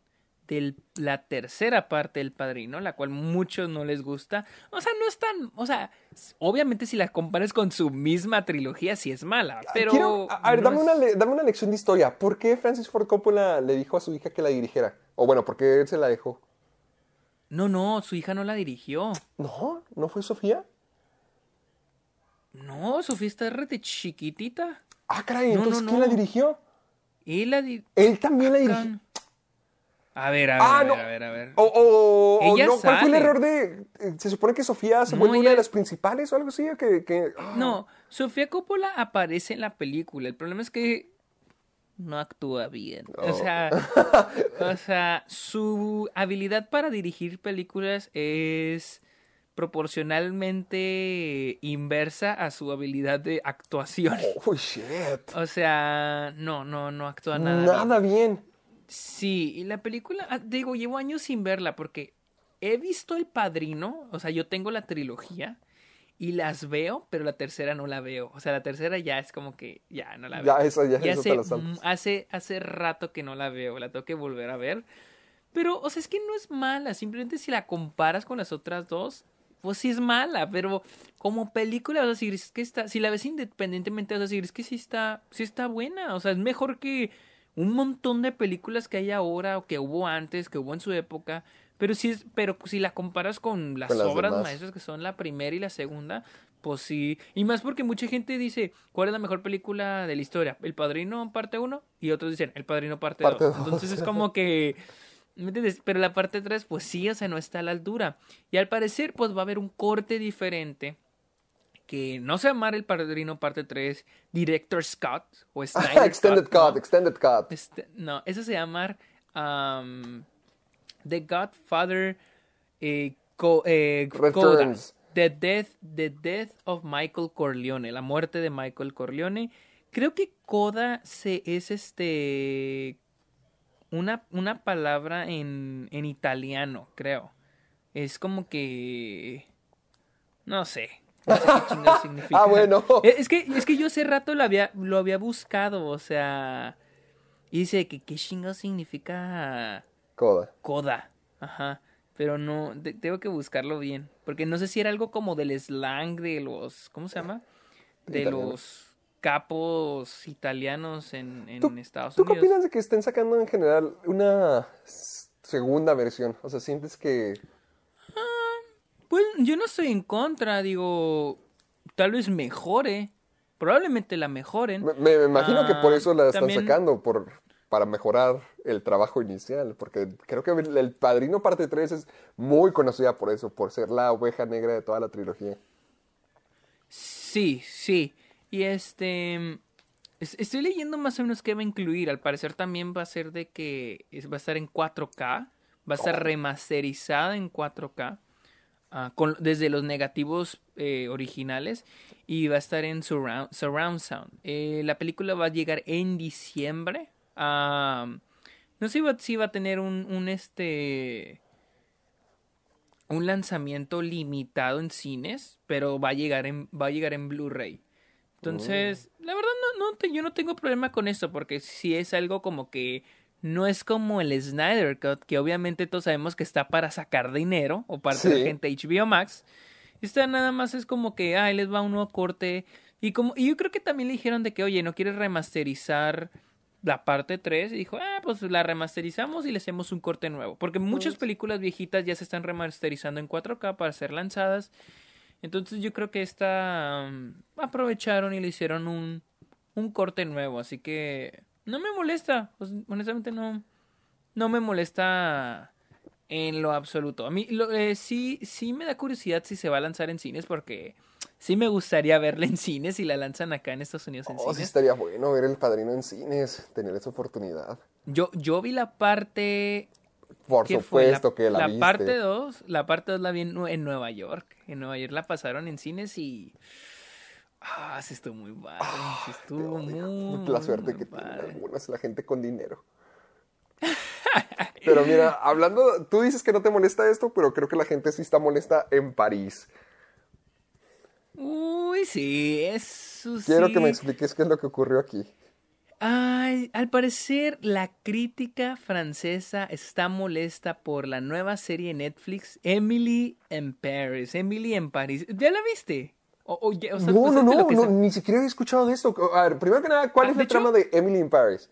de la tercera parte del Padrino, la cual muchos no les gusta. O sea, no es tan, o sea, obviamente si la comparas con su misma trilogía sí es mala, pero Quiero, a, a ver, no dame, es- una, dame una lección de historia. ¿Por qué Francis Ford Coppola le dijo a su hija que la dirigiera? O bueno, ¿por qué él se la dejó? No, no, su hija no la dirigió. No, ¿no fue Sofía? No, Sofía está re de chiquitita. Ah, caray, No, entonces no, ¿quién la dirigió? Y la di- Él también la dirigió. A ver, a ver, Ah, a ver, no. a ver, a ver. O, no, ¿cuál fue el sale. error de...? eh, Se supone que Sofía se vuelve una ella- de las principales o algo así, o que... que- No, Sofía Coppola aparece en la película. El problema es que no actúa bien. O sea, o sea, su habilidad para dirigir películas es proporcionalmente inversa a su habilidad de actuación. Oh, shit. O sea, no, no, no actúa nada. Nada bien. Sí, y la película, ah, digo, llevo años sin verla porque he visto El Padrino, o sea, yo tengo la trilogía y las veo, pero la tercera no la veo. O sea, la tercera ya es como que ya no la veo. Ya, esa, ya, Y esa hace, te saltas. mm, hace, hace rato que no la veo, la tengo que volver a ver. Pero, o sea, es que no es mala, simplemente si la comparas con las otras dos, pues sí es mala, pero como película vas a decir, es que está, si la ves independientemente vas a decir, es que sí está, sí está buena, o sea, es mejor que un montón de películas que hay ahora o que hubo antes, que hubo en su época, pero si es, pero si la comparas con las Con las obras demás. maestras que son la primera y la segunda, pues sí, y más porque mucha gente dice, ¿cuál es la mejor película de la historia? El Padrino parte 1 y otros dicen, El Padrino parte 2. Parte dos. Entonces es como que ¿Me entiendes? Pero la parte 3, pues sí, o sea, no está a la altura. Y al parecer, pues va a haber un corte diferente. Que no se llama El Padrino parte 3, Director Scott o Snyder extended Cut, cut, ¿no? extended cut. Este, no, eso se llama um, The Godfather eh, co- eh, Coda. Returns. The death, the death of Michael Corleone, la muerte de Michael Corleone. Creo que Coda se, es este una, una palabra en, en italiano, creo. Es como que no sé. No sé qué significa. Ah, bueno. Eh, Es que, es que yo hace rato lo había, lo había buscado, o sea. Y dice que qué chingados significa Coda. coda. Ajá. Pero no, te- tengo que buscarlo bien. Porque no sé si era algo como del slang de los. ¿Cómo se llama? De Italiano. los capos italianos en, en ¿Tú, Estados ¿Tú qué Unidos. opinas de que estén sacando en general una segunda versión? O sea, ¿sientes que Pues yo no estoy en contra, digo. Tal vez mejore. Probablemente la mejoren. Me, imagino que por Ah, eso la están también- sacando, por, para mejorar el trabajo inicial, porque creo que el, el Padrino parte 3 es muy conocida por eso, por ser la oveja negra de toda la trilogía. Sí, sí. Y este. es- Estoy leyendo más o menos qué va a incluir. Al parecer también va a ser de que va a estar en 4K. Va a estar remasterizada en 4K. ah, con, desde los negativos eh, originales. Y va a estar en surround, surround sound. Eh, la película va a llegar en diciembre. Ah, no sé si va, si va a tener un, un este un lanzamiento limitado en cines, pero va a llegar en, va a llegar en Blu-ray. Entonces, la verdad no, no te- yo no tengo problema con esto porque si es algo como que no es como el Snyder Cut, que obviamente todos sabemos que está para sacar dinero o para Sí. traer gente HBO Max. Esta nada más es como que, ay, les va un nuevo corte. Y como y yo creo que también le dijeron de que, oye, ¿no quieres remasterizar la parte 3? Y dijo, ah, pues la remasterizamos y le hacemos un corte nuevo. Porque muchas películas viejitas ya se están remasterizando en 4K para ser lanzadas. Entonces yo creo que esta um, aprovecharon y le hicieron un, un corte nuevo. Así que no me molesta. Pues, honestamente no, no me molesta en lo absoluto. A mí lo, eh, sí, sí me da curiosidad si se va a lanzar en cines porque sí me gustaría verla en cines si la lanzan acá en Estados Unidos en Oh, sí cines. estaría bueno ver El Padrino en cines, tener esa oportunidad. Yo, yo vi la parte Por ¿Qué fue? supuesto que la, viste. parte 2, la parte 2 la vi en, Nue- en Nueva York. En Nueva York la pasaron en cines y ah, sí estuvo muy padre, sí estuvo muy La suerte muy que tienen padre. algunas, la gente con dinero. Pero mira, hablando, tú dices que no te molesta esto, pero creo que la gente sí está molesta en París. Uy, sí, eso Quiero sí. que me expliques qué es lo que ocurrió aquí. Ay, al parecer la crítica francesa está molesta por la nueva serie de Netflix Emily in Paris. Emily en París. ¿Ya la viste? O, o ya- o sea, No, no, de no, ni siquiera he escuchado de esto. A ver, primero que nada, ¿cuál Ah, es de la hecho- trama de Emily in Paris?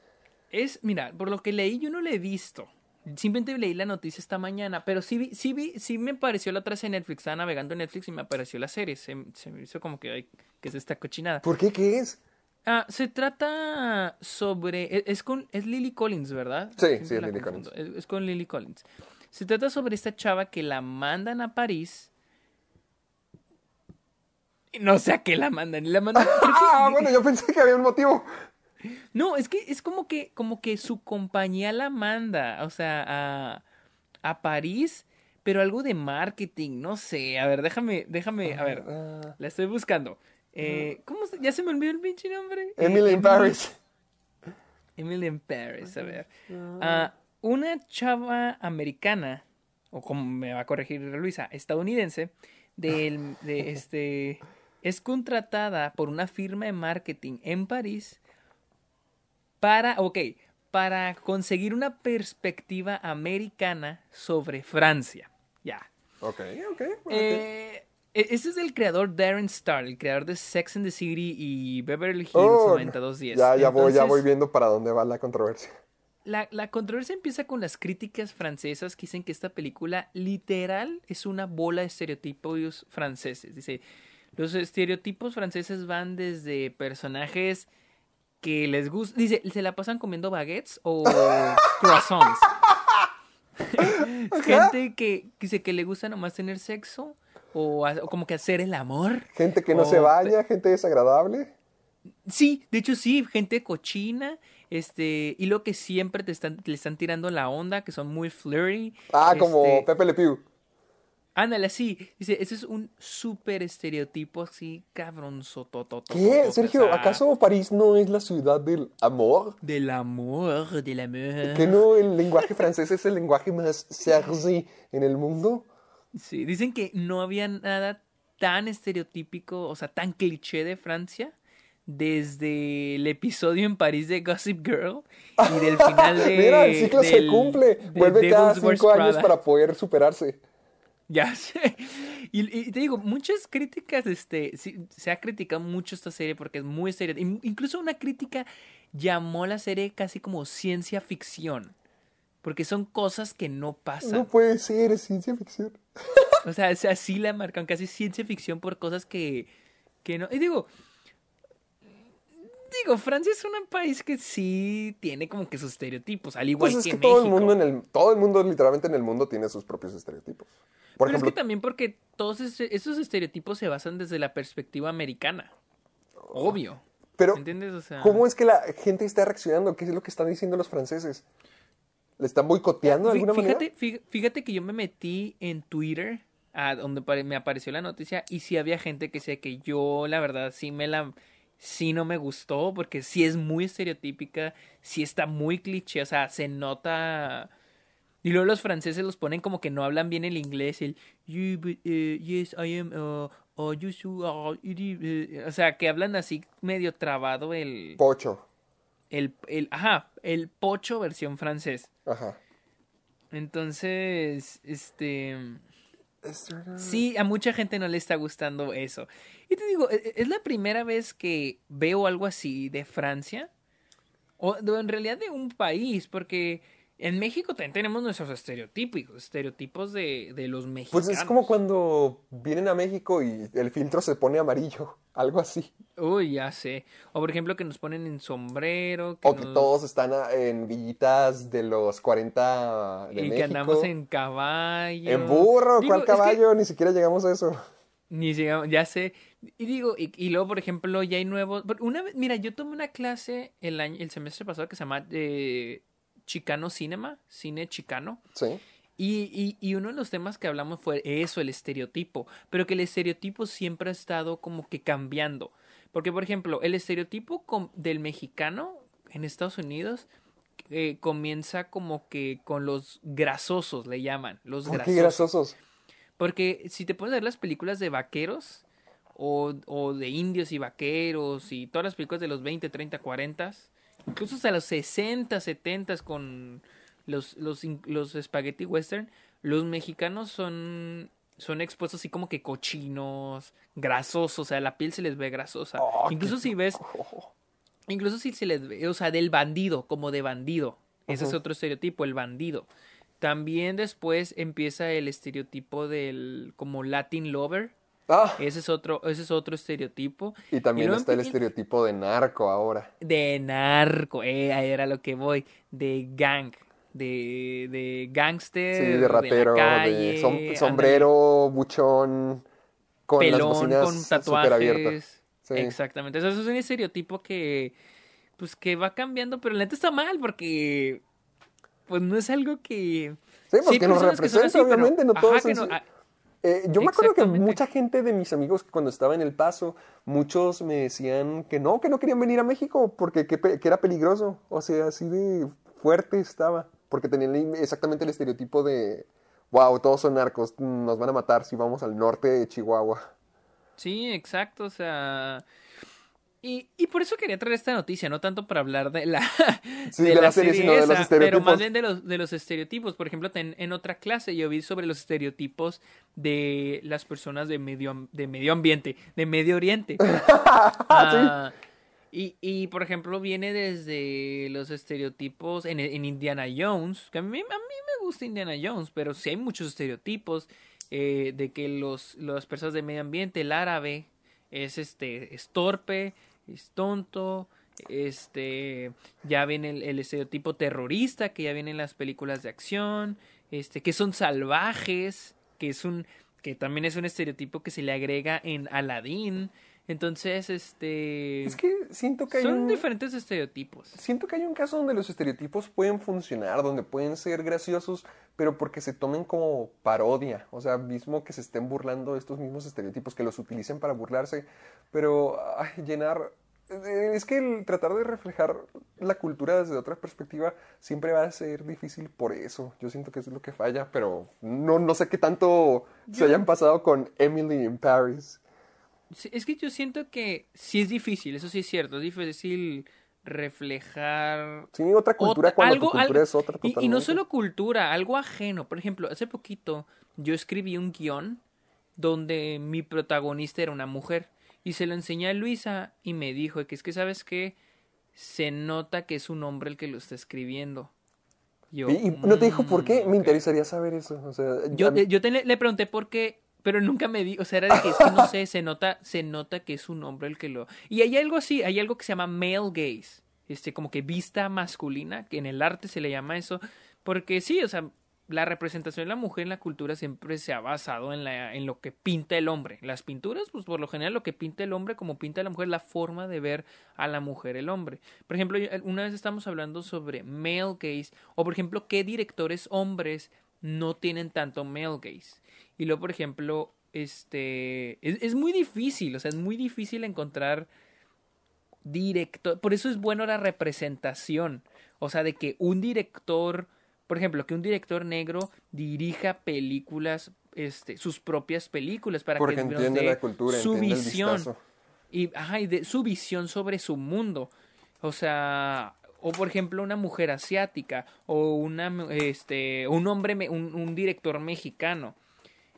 Es, mira, por lo que leí, yo no la he visto. Simplemente leí la noticia esta mañana, pero sí vi, sí vi, sí me pareció la otra vez en Netflix. Estaba navegando en Netflix y me apareció la serie. Se, se me hizo como que, ay, que es esta cochinada. ¿Por qué? ¿Qué es? Ah, se trata sobre, es, es con, es Lily Collins, ¿verdad? Sí, Siempre sí, es Lily confundo. Es, es con Lily Collins. Se trata sobre esta chava que la mandan a París. Y No sé a qué la mandan. y La mandan Ah, bueno, yo pensé que había un motivo. No, es que es como que, como que su compañía la manda, o sea, a, a París, pero algo de marketing, no sé. A ver, déjame, déjame, a ver, Ah, la estoy buscando. Eh, ¿Cómo se- Ya se me olvidó el pinche nombre. Eh, Emily in Paris. Emily in Paris, a ver. Ah, una chava americana, o como me va a corregir Luisa, estadounidense, del, de este, es contratada por una firma de marketing en París para, ok, para conseguir una perspectiva americana sobre Francia. Ya. Ok, ok. ok. Eh, e- ese es el creador Darren Star, el creador de Sex and the City y Beverly Hills Oh, 90210. Ya, ya voy, ya voy viendo para dónde va la controversia. la, la controversia empieza con las críticas francesas que dicen que esta película literal es una bola de estereotipos franceses. Dice, los estereotipos franceses van desde personajes que les gusta, dice, se la pasan comiendo baguettes o croissants. Gente que dice que le gusta nomás tener sexo o, a- o como que hacer el amor. Gente que no se baña, gente desagradable. Sí, de hecho sí, gente cochina, este, y lo que siempre te están, le están tirando la onda, que son muy flirty. Ah, como este, Pepe Le Pew. Ándale, así, dice, ese es un súper estereotipo así, cabronzototototote, ¿Qué? Sergio, ¿acaso París no es la ciudad del amor? Del amor, del amor. ¿Que no el lenguaje francés es el lenguaje más sexy en el mundo? Sí, dicen que no había nada tan estereotípico, o sea, tan cliché de Francia desde el episodio en París de Gossip Girl y del final de... Mira, el ciclo se cumple. Vuelve cada cinco años para poder superarse. Ya sé. Y, y te digo, muchas críticas, este, sí, se ha criticado mucho esta serie porque es muy seria. In- Incluso una crítica llamó a la serie casi como ciencia ficción. Porque son cosas que no pasan. No puede ser, es ciencia ficción. O sea, es así la marcan, casi ciencia ficción por cosas que, que no. Y digo, digo, Francia es un país que sí tiene como que sus estereotipos, al igual Pues es que, que México. todo el mundo en el todo el mundo literalmente en el mundo tiene sus propios estereotipos. Por Pero ejemplo, es que también porque todos esos estereotipos se basan desde la perspectiva americana. Obvio. pero ¿Entiendes? O sea, ¿cómo es que la gente está reaccionando? ¿Qué es lo que están diciendo los franceses? ¿Le están boicoteando de alguna fíjate, manera? fíjate que yo me metí en Twitter, a donde me apareció la noticia, y sí había gente que decía que yo, la verdad, sí me la. Sí no me gustó, porque sí es muy estereotípica, sí está muy cliché, o sea, se nota. Y luego los franceses los ponen como que no hablan bien el inglés, el "You, but, uh, yes, I am uh, oh, you should, oh, iri- eh", o sea, que hablan así medio trabado el, Pocho. El, el, ajá, el pocho versión francés. Ajá. Entonces, este, sí, a mucha gente no le está gustando eso. Y te digo, e- e- es la primera vez que veo algo así de Francia, o en realidad de un país, porque en México también tenemos nuestros estereotipos, estereotipos de, de los mexicanos. Pues es como cuando vienen a México y el filtro se pone amarillo. Algo así. Uy, ya sé. O por ejemplo que nos ponen en sombrero, que O que todos están en villitas de los 40 de y México. que andamos en caballo. En burro, Digo, ¿cuál que caballo? Ni siquiera llegamos a eso. Ni llegamos, ya sé. Y digo, y, y luego, por ejemplo, ya hay nuevos. Una vez, mira, yo tomé una clase el año, el semestre pasado que se llama eh, Chicano Cinema, cine chicano. Sí. Y, y, y uno de los temas que hablamos fue eso, el estereotipo. Pero que el estereotipo siempre ha estado como que cambiando. Porque, por ejemplo, el estereotipo del mexicano en Estados Unidos eh, comienza como que con los grasosos, le llaman. Los ¿Por qué grasosos. grasosos? Porque si te pones a ver las películas de vaqueros o, o de indios y vaqueros y todas las películas de los 20, 30, 40, incluso hasta los 60, 70 con los, los, los spaghetti western, los mexicanos son, son expuestos así como que cochinos, grasosos, o sea, la piel se les ve grasosa. Oh, incluso si ves, incluso si se les ve, o sea, del bandido, como de bandido. Ese es otro estereotipo, el bandido. También después empieza el estereotipo del como Latin lover. Ah, Ese es otro, ese es otro estereotipo. y también está el estereotipo de narco ahora. De narco, eh, ahí era lo que voy. De gang, de, de gangster, Sí, de la rapero, de, calle, som- ándale, sombrero, buchón, con las pelón, bocinas con tatuajes. Sí. Exactamente. Eso es un estereotipo que, pues, que va cambiando, pero la neta está mal porque, pues, no es algo que... Sí, porque nos que son representa, así, pero- obviamente, no ajá, todos que no- ah, Eh, yo me acuerdo que mucha gente de mis amigos cuando estaba en El Paso, muchos me decían que no, que no querían venir a México porque que, era peligroso. O sea, así de fuerte estaba. Porque tenían exactamente el estereotipo de, wow, todos son narcos, nos van a matar si vamos al norte de Chihuahua. Sí, exacto, o sea... Y, y por eso quería traer esta noticia, no tanto para hablar de la, Sí, de la serie, sino de los pero estereotipos. más bien de los, de los estereotipos. Por ejemplo, en, en otra clase yo vi sobre los estereotipos de las personas de medio, de medio ambiente, de Medio Oriente. Ah, y, y, por ejemplo, viene desde los estereotipos en, en Indiana Jones, que a mí, a mí me gusta Indiana Jones, pero sí hay muchos estereotipos eh, de que los, las personas de medio ambiente, el árabe, es este, es torpe, es tonto, este, ya viene el, el estereotipo terrorista, que ya viene en las películas de acción, este, que son salvajes, que es un, que también es un estereotipo que se le agrega en Aladdin. Entonces, este, Es que siento que hay son un... diferentes estereotipos. Siento que hay un caso donde los estereotipos pueden funcionar, donde pueden ser graciosos, pero porque se tomen como parodia. O sea, mismo que se estén burlando de estos mismos estereotipos, que los utilicen para burlarse. Pero ay, llenar. eh, Es que el tratar de reflejar la cultura desde otra perspectiva siempre va a ser difícil por eso. Yo siento que es lo que falla, pero no, no sé qué tanto se hayan pasado con Emily in Paris. Es que yo siento que sí es difícil, eso sí es cierto, es difícil reflejar Sí, otra cultura Otra- cuando algo- tu cultura algo- es otra y- y, no solo cultura, algo ajeno. Por ejemplo, hace poquito yo escribí un guion donde mi protagonista era una mujer y se lo enseñé a Luisa y me dijo que es que sabes que se nota que es un hombre el que lo está escribiendo. Yo, ¿Y, y no te dijo por qué? "Mm, Me ok". interesaría saber eso. O sea, Yo, mí- yo te- le pregunté por qué, pero nunca me di, o sea, era de que es que no sé, se nota, se nota que es un hombre el que lo. Y hay algo así, hay algo que se llama male gaze, este, como que vista masculina, que en el arte se le llama eso, porque sí, o sea, la representación de la mujer en la cultura siempre se ha basado en la, en lo que pinta el hombre. Las pinturas, pues por lo general lo que pinta el hombre, como pinta la mujer, la forma de ver a la mujer el hombre. Por ejemplo, una vez estamos hablando sobre male gaze, o por ejemplo, qué directores hombres no tienen tanto male gaze. Y luego, por ejemplo, este es, es muy difícil, o sea, es muy difícil encontrar director, por eso es bueno la representación, o sea, de que un director, por ejemplo, que un director negro dirija películas este, sus propias películas para Porque que entiende la cultura, su entiende visión y, ajá, y de su visión sobre su mundo. O sea, o por ejemplo una mujer asiática o una este un hombre un, un director mexicano.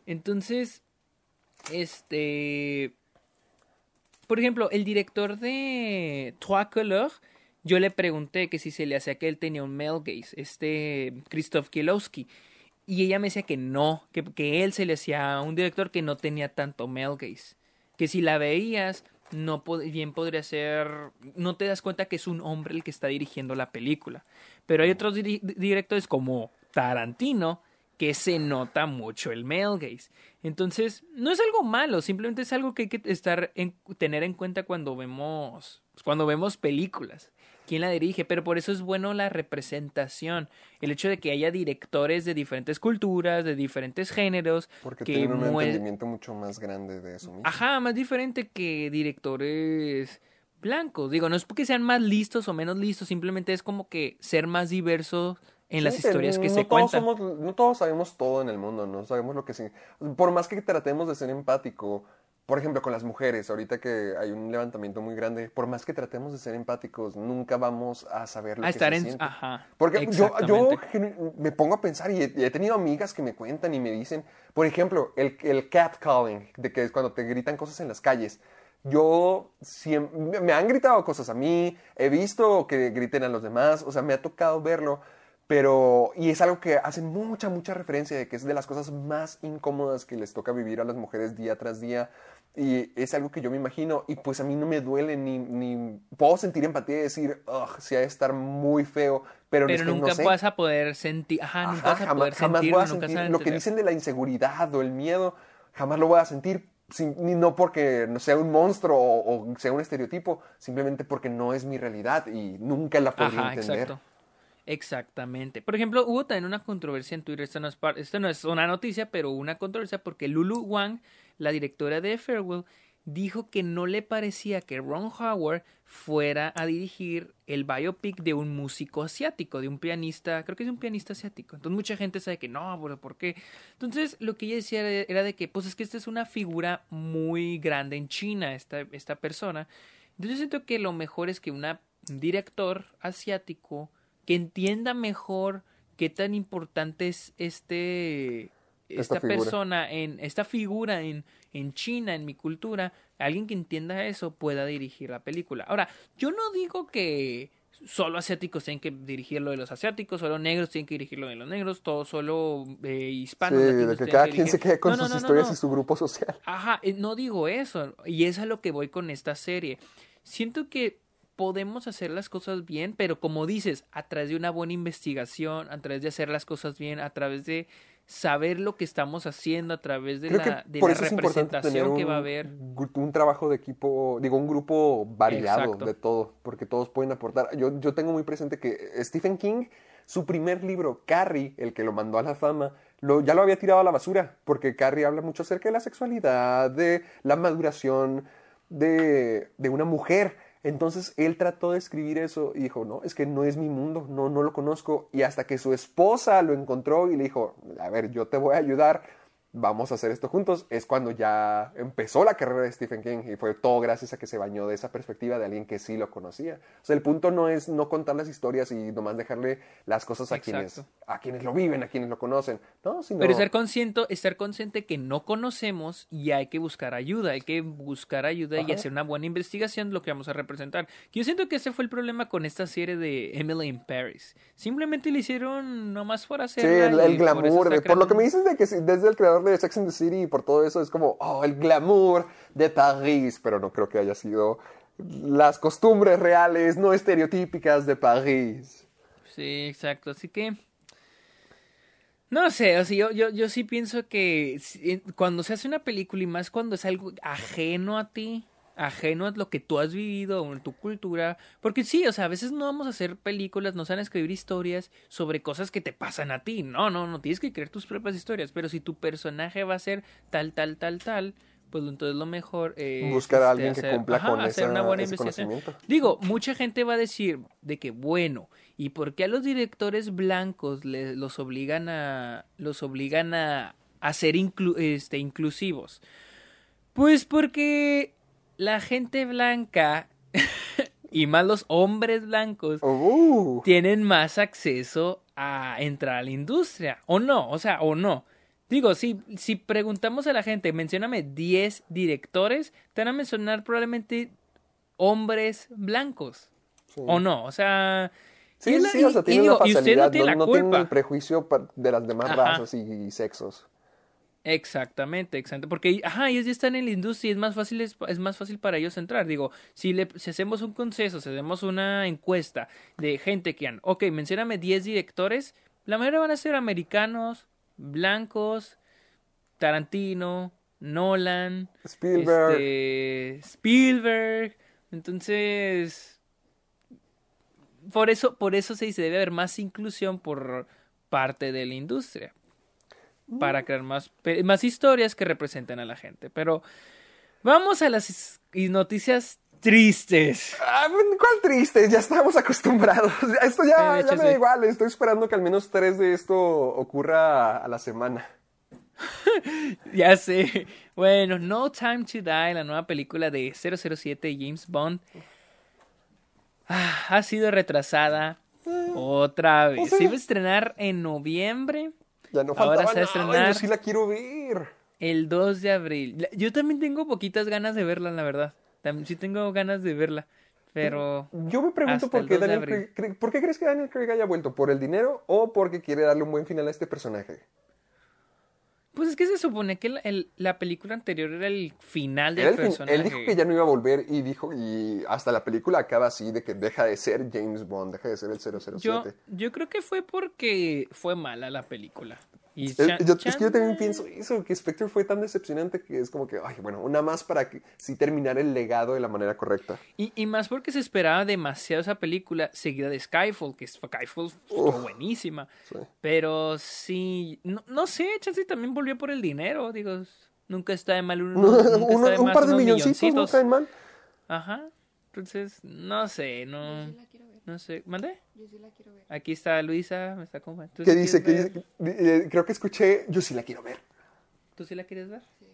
Entonces, este por ejemplo, el director de Trois Couleurs, yo le pregunté que si se le hacía que él tenía un male gaze, este Krzysztof Kielowski. Y ella me decía que no, que, que él se le hacía un director que no tenía tanto male gaze. Que si la veías, no pod- bien podría ser. No te das cuenta que es un hombre el que está dirigiendo la película. Pero hay otros directores como Tarantino que se nota mucho el male gaze. Entonces, no es algo malo, simplemente es algo que hay que estar en, tener en cuenta cuando vemos pues, cuando vemos películas. ¿Quién la dirige? Pero por eso es bueno la representación. El hecho de que haya directores de diferentes culturas, de diferentes géneros, Porque que tienen un entendimiento mucho más grande de eso mismo. Ajá, más diferente que directores blancos. Digo, no es porque sean más listos o menos listos, simplemente es como que ser más diversos en las Sí, que historias que no se todos cuentan. somos- no todos sabemos todo en el mundo, no sabemos lo que sí. Por más que tratemos de ser empático, por ejemplo, con las mujeres, ahorita que hay un levantamiento muy grande, por más que tratemos de ser empáticos, nunca vamos a saber lo A que estar se en... siente. Ajá. Porque yo, yo me pongo a pensar y he, he tenido amigas que me cuentan y me dicen, por ejemplo, el, el catcalling, de que es cuando te gritan cosas en las calles. Yo siem- me- me han gritado cosas a mí, he visto que griten a los demás, o sea, me ha tocado verlo, pero, y es algo que hace mucha, mucha referencia de que es de las cosas más incómodas que les toca vivir a las mujeres día tras día. Y es algo que yo me imagino, y pues a mí no me duele ni, ni puedo sentir empatía y decir, ugh, sí ha de estar muy feo, pero, Pero nunca no sé. vas a poder sentir... Ajá, nunca Ajá, vas a jamás, poder jamás sentirlo, voy a nunca sentir lo que dicen de la inseguridad o el miedo, jamás lo voy a sentir, sin- ni no porque no sea un monstruo o, o sea un estereotipo, simplemente porque no es mi realidad y nunca la podría Ajá, entender. exacto. Exactamente. Por ejemplo, hubo también una controversia en Twitter. Esto no, es una noticia, pero una controversia porque Lulu Wang, la directora de Farewell, dijo que no le parecía que Ron Howard fuera a dirigir el biopic de un músico asiático, de un pianista, creo que es un pianista asiático. Entonces mucha gente sabe que no, ¿por qué? Entonces lo que ella decía era era de que, pues es que esta es una figura muy grande en China, esta, esta persona. Entonces yo siento que lo mejor es que una, un director asiático que entienda mejor qué tan importante es este Esta esta, persona en esta figura en, en China, en mi cultura, alguien que entienda eso pueda dirigir la película. Ahora, yo no digo que solo asiáticos tienen que dirigir lo de los asiáticos, solo negros tienen que dirigir lo de los negros, todo solo eh, Sí, hispanos. de latinos que cada que quien se quede con No, sus no, no, historias y su grupo social. Ajá, eh, no digo eso. Y es a lo que voy con esta serie. Siento que podemos hacer las cosas bien, pero como dices, a través de una buena investigación, a través de hacer las cosas bien, a través de saber lo que estamos haciendo, a través de Creo la, de representación un, que va a haber. un trabajo de equipo, digo, un grupo variado Exacto. de todo, porque todos pueden aportar. Yo, yo tengo muy presente que Stephen King, su primer libro, Carrie, el que lo mandó a la fama, lo, ya lo había tirado a la basura, porque Carrie habla mucho acerca de la sexualidad, de la maduración de, de una mujer. Entonces él trató de escribir eso y dijo, no, es que no es mi mundo, no, no lo conozco. Y hasta que su esposa lo encontró y le dijo, a ver, yo te voy a ayudar, vamos a hacer esto juntos, es cuando ya empezó la carrera de Stephen King y fue todo gracias a que se bañó de esa perspectiva de alguien que sí lo conocía. O sea, el punto no es no contar las historias y nomás dejarle las cosas a quienes, a quienes lo viven, a quienes lo conocen, no, sino... Pero estar consciente, estar consciente que no conocemos y hay que buscar ayuda, hay que buscar ayuda y Ajá. hacer una buena investigación de lo que vamos a representar. Yo siento que ese fue el problema con esta serie de Emily in Paris. Simplemente le hicieron nomás por Sí, hacerla. el, y el por glamour, eso de- por lo que me dices de que sí, desde el creador de Sex and the City y por todo eso es como, oh, el glamour de París, pero no creo que haya sido las costumbres reales, no estereotípicas de París. Sí, exacto. Así que. No sé, o sea, yo, yo, yo sí pienso que cuando se hace una película y más cuando es algo ajeno a ti, ajeno a lo que tú has vivido o en tu cultura, porque sí, o sea, a veces no vamos a hacer películas, no se van a escribir historias sobre cosas que te pasan a ti. No, no, no, tienes que crear tus propias historias, pero si tu personaje va a ser tal, tal, tal, tal, pues entonces lo mejor es Buscar a este, alguien que hacer- cumpla ajá, con hacer esa- una buena ese investigación. Digo, mucha gente va a decir de que bueno, ¿y por qué a los directores blancos le- los obligan a los obligan a a ser inclu- este, inclusivos? Pues porque la gente blanca y más los hombres blancos Uh, tienen más acceso a entrar a la industria. ¿O no? O sea, o no. Digo, si, si preguntamos a la gente, mencióname 10 directores, te van a mencionar probablemente hombres blancos. ¿O no? O sea... y sí, la- sí, o sea, y- y digo, y usted facilidad, no tiene la tienen culpa. el prejuicio de las demás Ajá. razas y, y sexos. Exactamente, exacto. Porque, ajá, ellos ya están en la industria y es más fácil, es, es más fácil para ellos entrar. Digo, si, le, si hacemos un consenso, si hacemos una encuesta de gente que han, ok, mencióname 10 directores, la mayoría van a ser americanos, blancos, Tarantino, Nolan, Spielberg. este, Spielberg. Entonces, por eso, por eso se dice, debe haber más inclusión por parte de la industria. Para crear más, más historias que representen a la gente. Pero vamos a las noticias tristes. Ah, ¿Cuál triste? Ya estamos acostumbrados. Esto ya, ya me da igual. Estoy esperando que al menos tres de esto ocurra a la semana. Ya sé. Bueno, No Time to Die, la nueva película de 007 James Bond, ah, ha sido retrasada otra vez. o sea- Se iba a estrenar en noviembre, Ya no Ahora faltaba se va a nada. estrenar. Yo sí la quiero ver. el 2 de abril. Yo también tengo poquitas ganas de verla, la verdad. Tam- Sí tengo ganas de verla, pero... Yo me pregunto por qué, 2 de Daniel Craig- ¿por qué crees que Daniel Craig haya vuelto? ¿Por el dinero o porque quiere darle un buen final a este personaje? Pues es que se supone que la, el- la película anterior era el final del el fin- personaje. él dijo que ya no iba a volver y dijo, y hasta la película acaba así, de que deja de ser James Bond, deja de ser el 007. Yo, yo creo que fue porque fue mala la película. Y Es, Chan- yo, es que yo también pienso eso, que Spectre fue tan decepcionante que es como que, ay, bueno, una más para que sí terminar el legado de la manera correcta. Y, y más porque se esperaba demasiado esa película seguida de Skyfall, que Skyfall Uf. buenísima. Sí. Pero sí, no, no sé, Chance también volvió por el dinero, digo, nunca está de mal un, No, nunca está uno- de un más par de unos milloncitos no milloncitos. caen mal. Ajá, entonces, no sé, no, No sé, ¿mandé? Yo sí la quiero ver. Aquí está Luisa, me está como... ¿tú ¿Qué sí dice? ¿Qué dice? Eh, creo que escuché, yo sí la quiero ver. ¿Tú sí la quieres ver? Sí.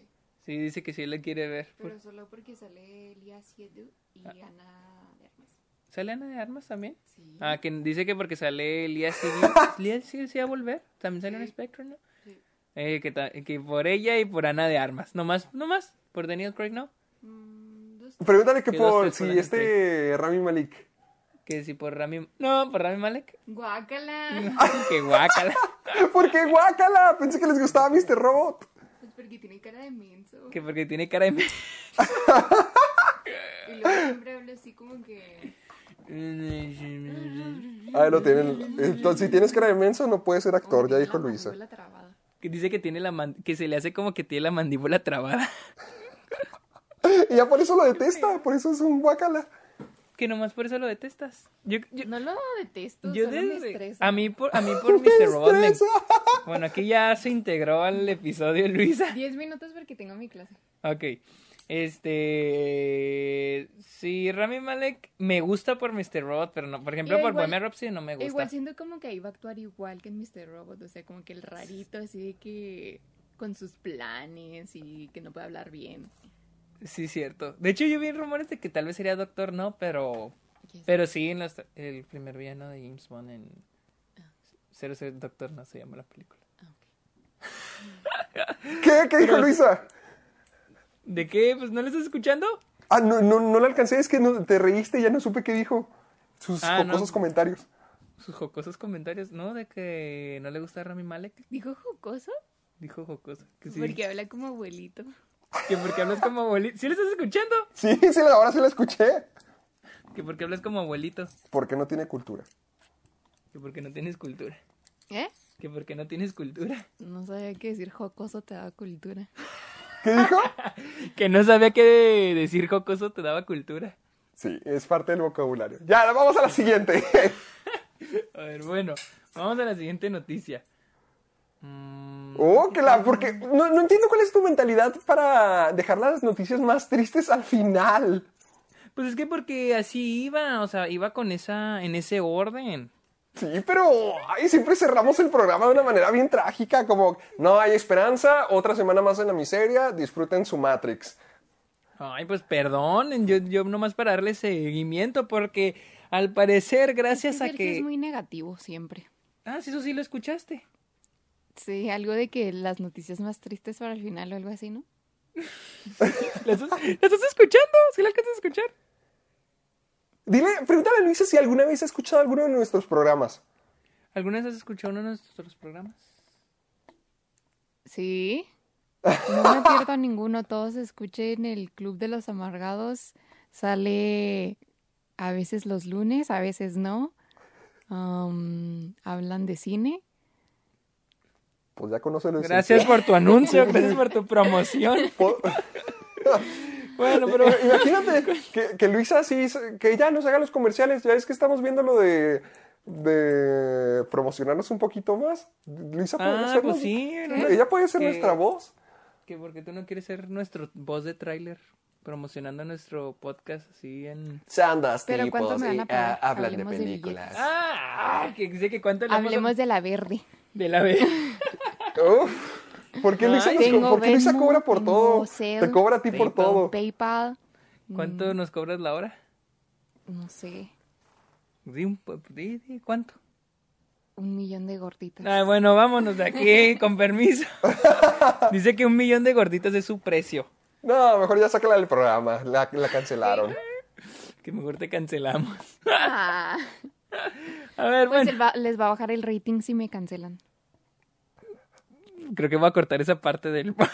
Sí, dice que sí la quiere ver. Pero solo porque sale Lia Siedu y Ah. Ana de Armas. ¿Sale Ana de Armas también? Sí. Ah, que dice que porque sale Lía Civil. Lía Civil sí va a volver. También sale en Sí. Spectrum, ¿no? Sí. Eh, que, ta- que por ella y por Ana de Armas. No más, no más. Por Daniel Craig, ¿no? Mm, dos- Pregúntale que Que dos, por si este Rami Malik. Que si por Rami. No, por Rami Malek. Guácala. que guácala. ¿Por qué guácala? Pensé que les gustaba Mr. Robot. Pues porque tiene cara de menso. que porque tiene cara de. Y luego siempre habla así como que. Ahí lo tienen. Entonces, si tienes cara de menso, no puedes ser actor, ya dijo Luisa. Que dice que tiene la man- que se le hace como que tiene la mandíbula trabada. Y ya por eso lo detesta, por eso es un guácala. Que nomás por eso lo detestas. Yo, yo, No lo detesto, yo solo me desde- estresa. a mí por a mí por Mr. Robot me. Bueno, aquí ya se integró al episodio Luisa. Diez minutos porque tengo mi clase. Ok. Este. Sí, Rami Malek me gusta por Mr. Robot, pero no. Por ejemplo, por Bohemian Rhapsody no me gusta. Igual siento como que iba a actuar igual que en Mr. Robot, o sea, como que el rarito, así de que con sus planes y que no puede hablar bien. Sí, cierto. De hecho, yo vi rumores de que tal vez sería Doctor No, pero. ¿Quién Pero sí, en los- el primer villano de James Bond en. Cero Cero Doctor No se llama la película. Ah, ok. ¿Qué? ¿Qué dijo Luisa? ¿De qué? Pues no lo estás escuchando. Ah, no, no, no la alcancé, es que no, te reíste y ya no supe qué dijo. Sus Ah, no. jocosos comentarios. Sus jocosos comentarios, ¿no? De que no le gusta a Rami Malek. ¿Dijo jocoso? Dijo jocoso. Que sí. Porque habla como abuelito. Que porque hablas como abuelito. ¿Sí lo estás escuchando? Sí, sí, ahora sí la escuché. Que porque hablas como abuelito. Porque no tiene cultura. Que porque no tienes cultura. ¿Eh? Que porque no tienes cultura. No sabía que decir jocoso te da cultura. ¿Qué dijo? Que no sabía que decir jocoso te daba cultura. Sí, es parte del vocabulario. Ya, vamos a la siguiente. A ver, bueno, vamos a la siguiente noticia. Mm, Oh, que la, porque no, no entiendo cuál es tu mentalidad para dejar las noticias más tristes al final. pues es que porque así iba, o sea, iba con esa, en ese orden. Sí, pero ay, siempre cerramos el programa de una manera bien trágica, como no hay esperanza, otra semana más en la miseria, disfruten su Matrix. Ay, pues perdón, yo, yo nomás para darle seguimiento, porque al parecer, gracias a Sergio que... es muy negativo siempre. Ah, sí, eso sí lo escuchaste. Sí, algo de que las noticias más tristes para el final o algo así, ¿no? ¿La estás, la estás escuchando? ¿Sí la alcanzas a escuchar? Dile, pregúntale a Luisa si alguna vez ha escuchado alguno de nuestros programas. ¿Alguna vez has escuchado uno de nuestros programas? Sí. No me pierdo ninguno. Todos escuchen el Club de los Amargados. Sale a veces los lunes, a veces no. Hablan de cine. Pues ya conocen el Gracias por tu anuncio, gracias por tu promoción. Bueno, pero... Imagínate que, que Luisa sí, que ella nos haga los comerciales. Ya es que estamos viendo lo de, de promocionarnos un poquito más. Luisa puede Ah, hacerlo. pues sí. Ella puede ser que- nuestra voz. Que porque tú no quieres ser nuestro voz de tráiler promocionando nuestro podcast así en... Sandas, Pero ¿cuánto me van a y, pagar? ah, hablan de Hablemos de películas. Ah, que dice que cuánto le vamos a- Hablemos de la verde. de la vez. Uf, ¿Por qué Luisa, Ay, nos co- Tengo por qué Luisa Venmo, cobra por todo? Te cobra a ti por todo. PayPal. ¿Cuánto nos cobras la hora? No sé. Di un di- di, ¿Cuánto? Un millón de gorditas. Ah, bueno, vámonos de aquí, con permiso. Dice que un millón de gorditas es su precio. No, mejor ya sácala del programa. La, la cancelaron. Que mejor te cancelamos. Ah, A ver, pues bueno. va- les va a bajar el rating si me cancelan. Creo que voy a cortar esa parte del.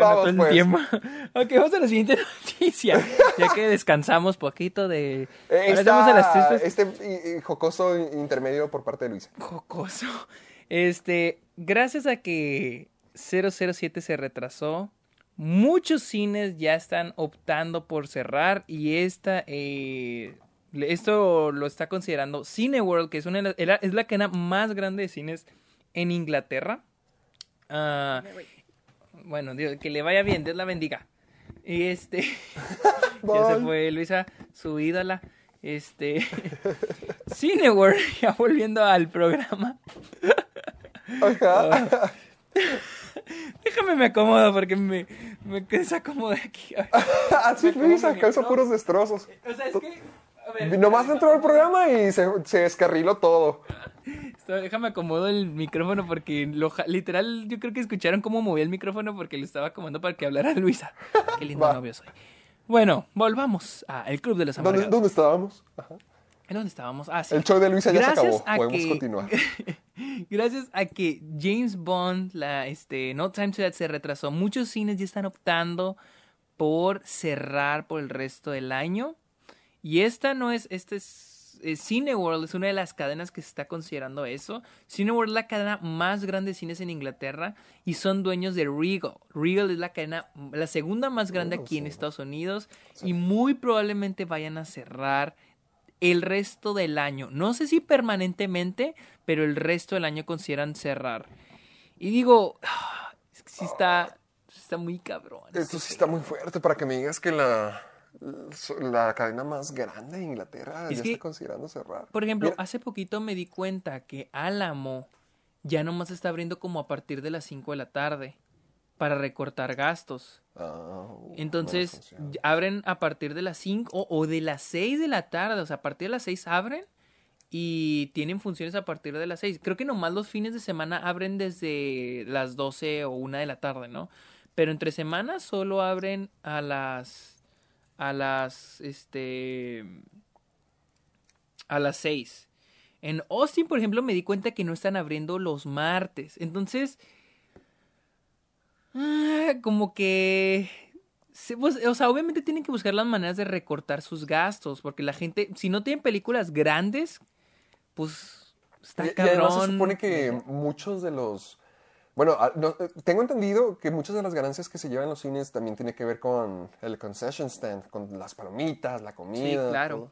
Vamos, todo el pues. tiempo. Ok, vamos a la siguiente noticia. Ya que descansamos poquito de. Eh, estamos a las tristes. este jocoso intermedio por parte de Luisa. Jocoso. Este, gracias a que 007 se retrasó, muchos cines ya están optando por cerrar y esta, eh, esto lo está considerando Cineworld, que es, una es la cadena más grande de cines en Inglaterra. Ah, bueno, Dios, que le vaya bien, Dios la bendiga. Y este, ya se fue Luisa, su ídola. Este, Cineworld, ya volviendo al programa. Ajá. Déjame me acomodo porque me, me desacomodé aquí. Así Luisa, causa micrófono. puros destrozos. O sea, es que. Ver, Nomás entró al programa y se, se descarriló todo. esto- déjame acomodo el micrófono porque lo literal yo creo que escucharon cómo movía el micrófono porque lo estaba acomodando para que hablara Luisa. Qué lindo novio soy. Bueno, volvamos a El Club de los ¿Dónde, Amargados. dónde estábamos? Ajá. ¿En dónde estábamos? Ah, sí. El show de Luisa ya se acabó. a Podemos que- continuar. Gracias a que James Bond, la este, No Time to Die se retrasó, muchos cines ya están optando por cerrar por el resto del año. Y esta no es, este es, eh, Cineworld es una de las cadenas que se está considerando eso. Cineworld es la cadena más grande de cines en Inglaterra y son dueños de Regal. Regal es la cadena, la segunda más grande aquí en Estados Unidos y muy probablemente vayan a cerrar el resto del año. No sé si permanentemente, pero el resto del año consideran cerrar. Y digo, es que sí está, está muy cabrón. Esto sí está muy fuerte para que me digas que la, la cadena más grande de Inglaterra Es ya que- está considerando cerrar. Por ejemplo, Mira, hace poquito me di cuenta que Álamo ya nomás está abriendo como a partir de las 5 de la tarde para recortar gastos. ah, uh, Entonces, abren a partir de las 5 o, o de las 6 de la tarde. O sea, a partir de las 6 abren y tienen funciones a partir de las 6. Creo que nomás los fines de semana abren desde las 12 o 1 de la tarde, ¿no? Pero entre semanas solo abren a las. A las. Este. A las 6. En Austin, por ejemplo, me di cuenta que no están abriendo los martes. Entonces. ah, como que. pues, o sea, obviamente tienen que buscar las maneras de recortar sus gastos. Porque la gente. Si no tienen películas grandes. Pues. Está Y- y cabrón. además se supone que muchos de los... Bueno, ah, no, eh, tengo entendido que muchas de las ganancias que se llevan en los cines también tiene que ver con el concession stand, con las palomitas, la comida. claro. Todo,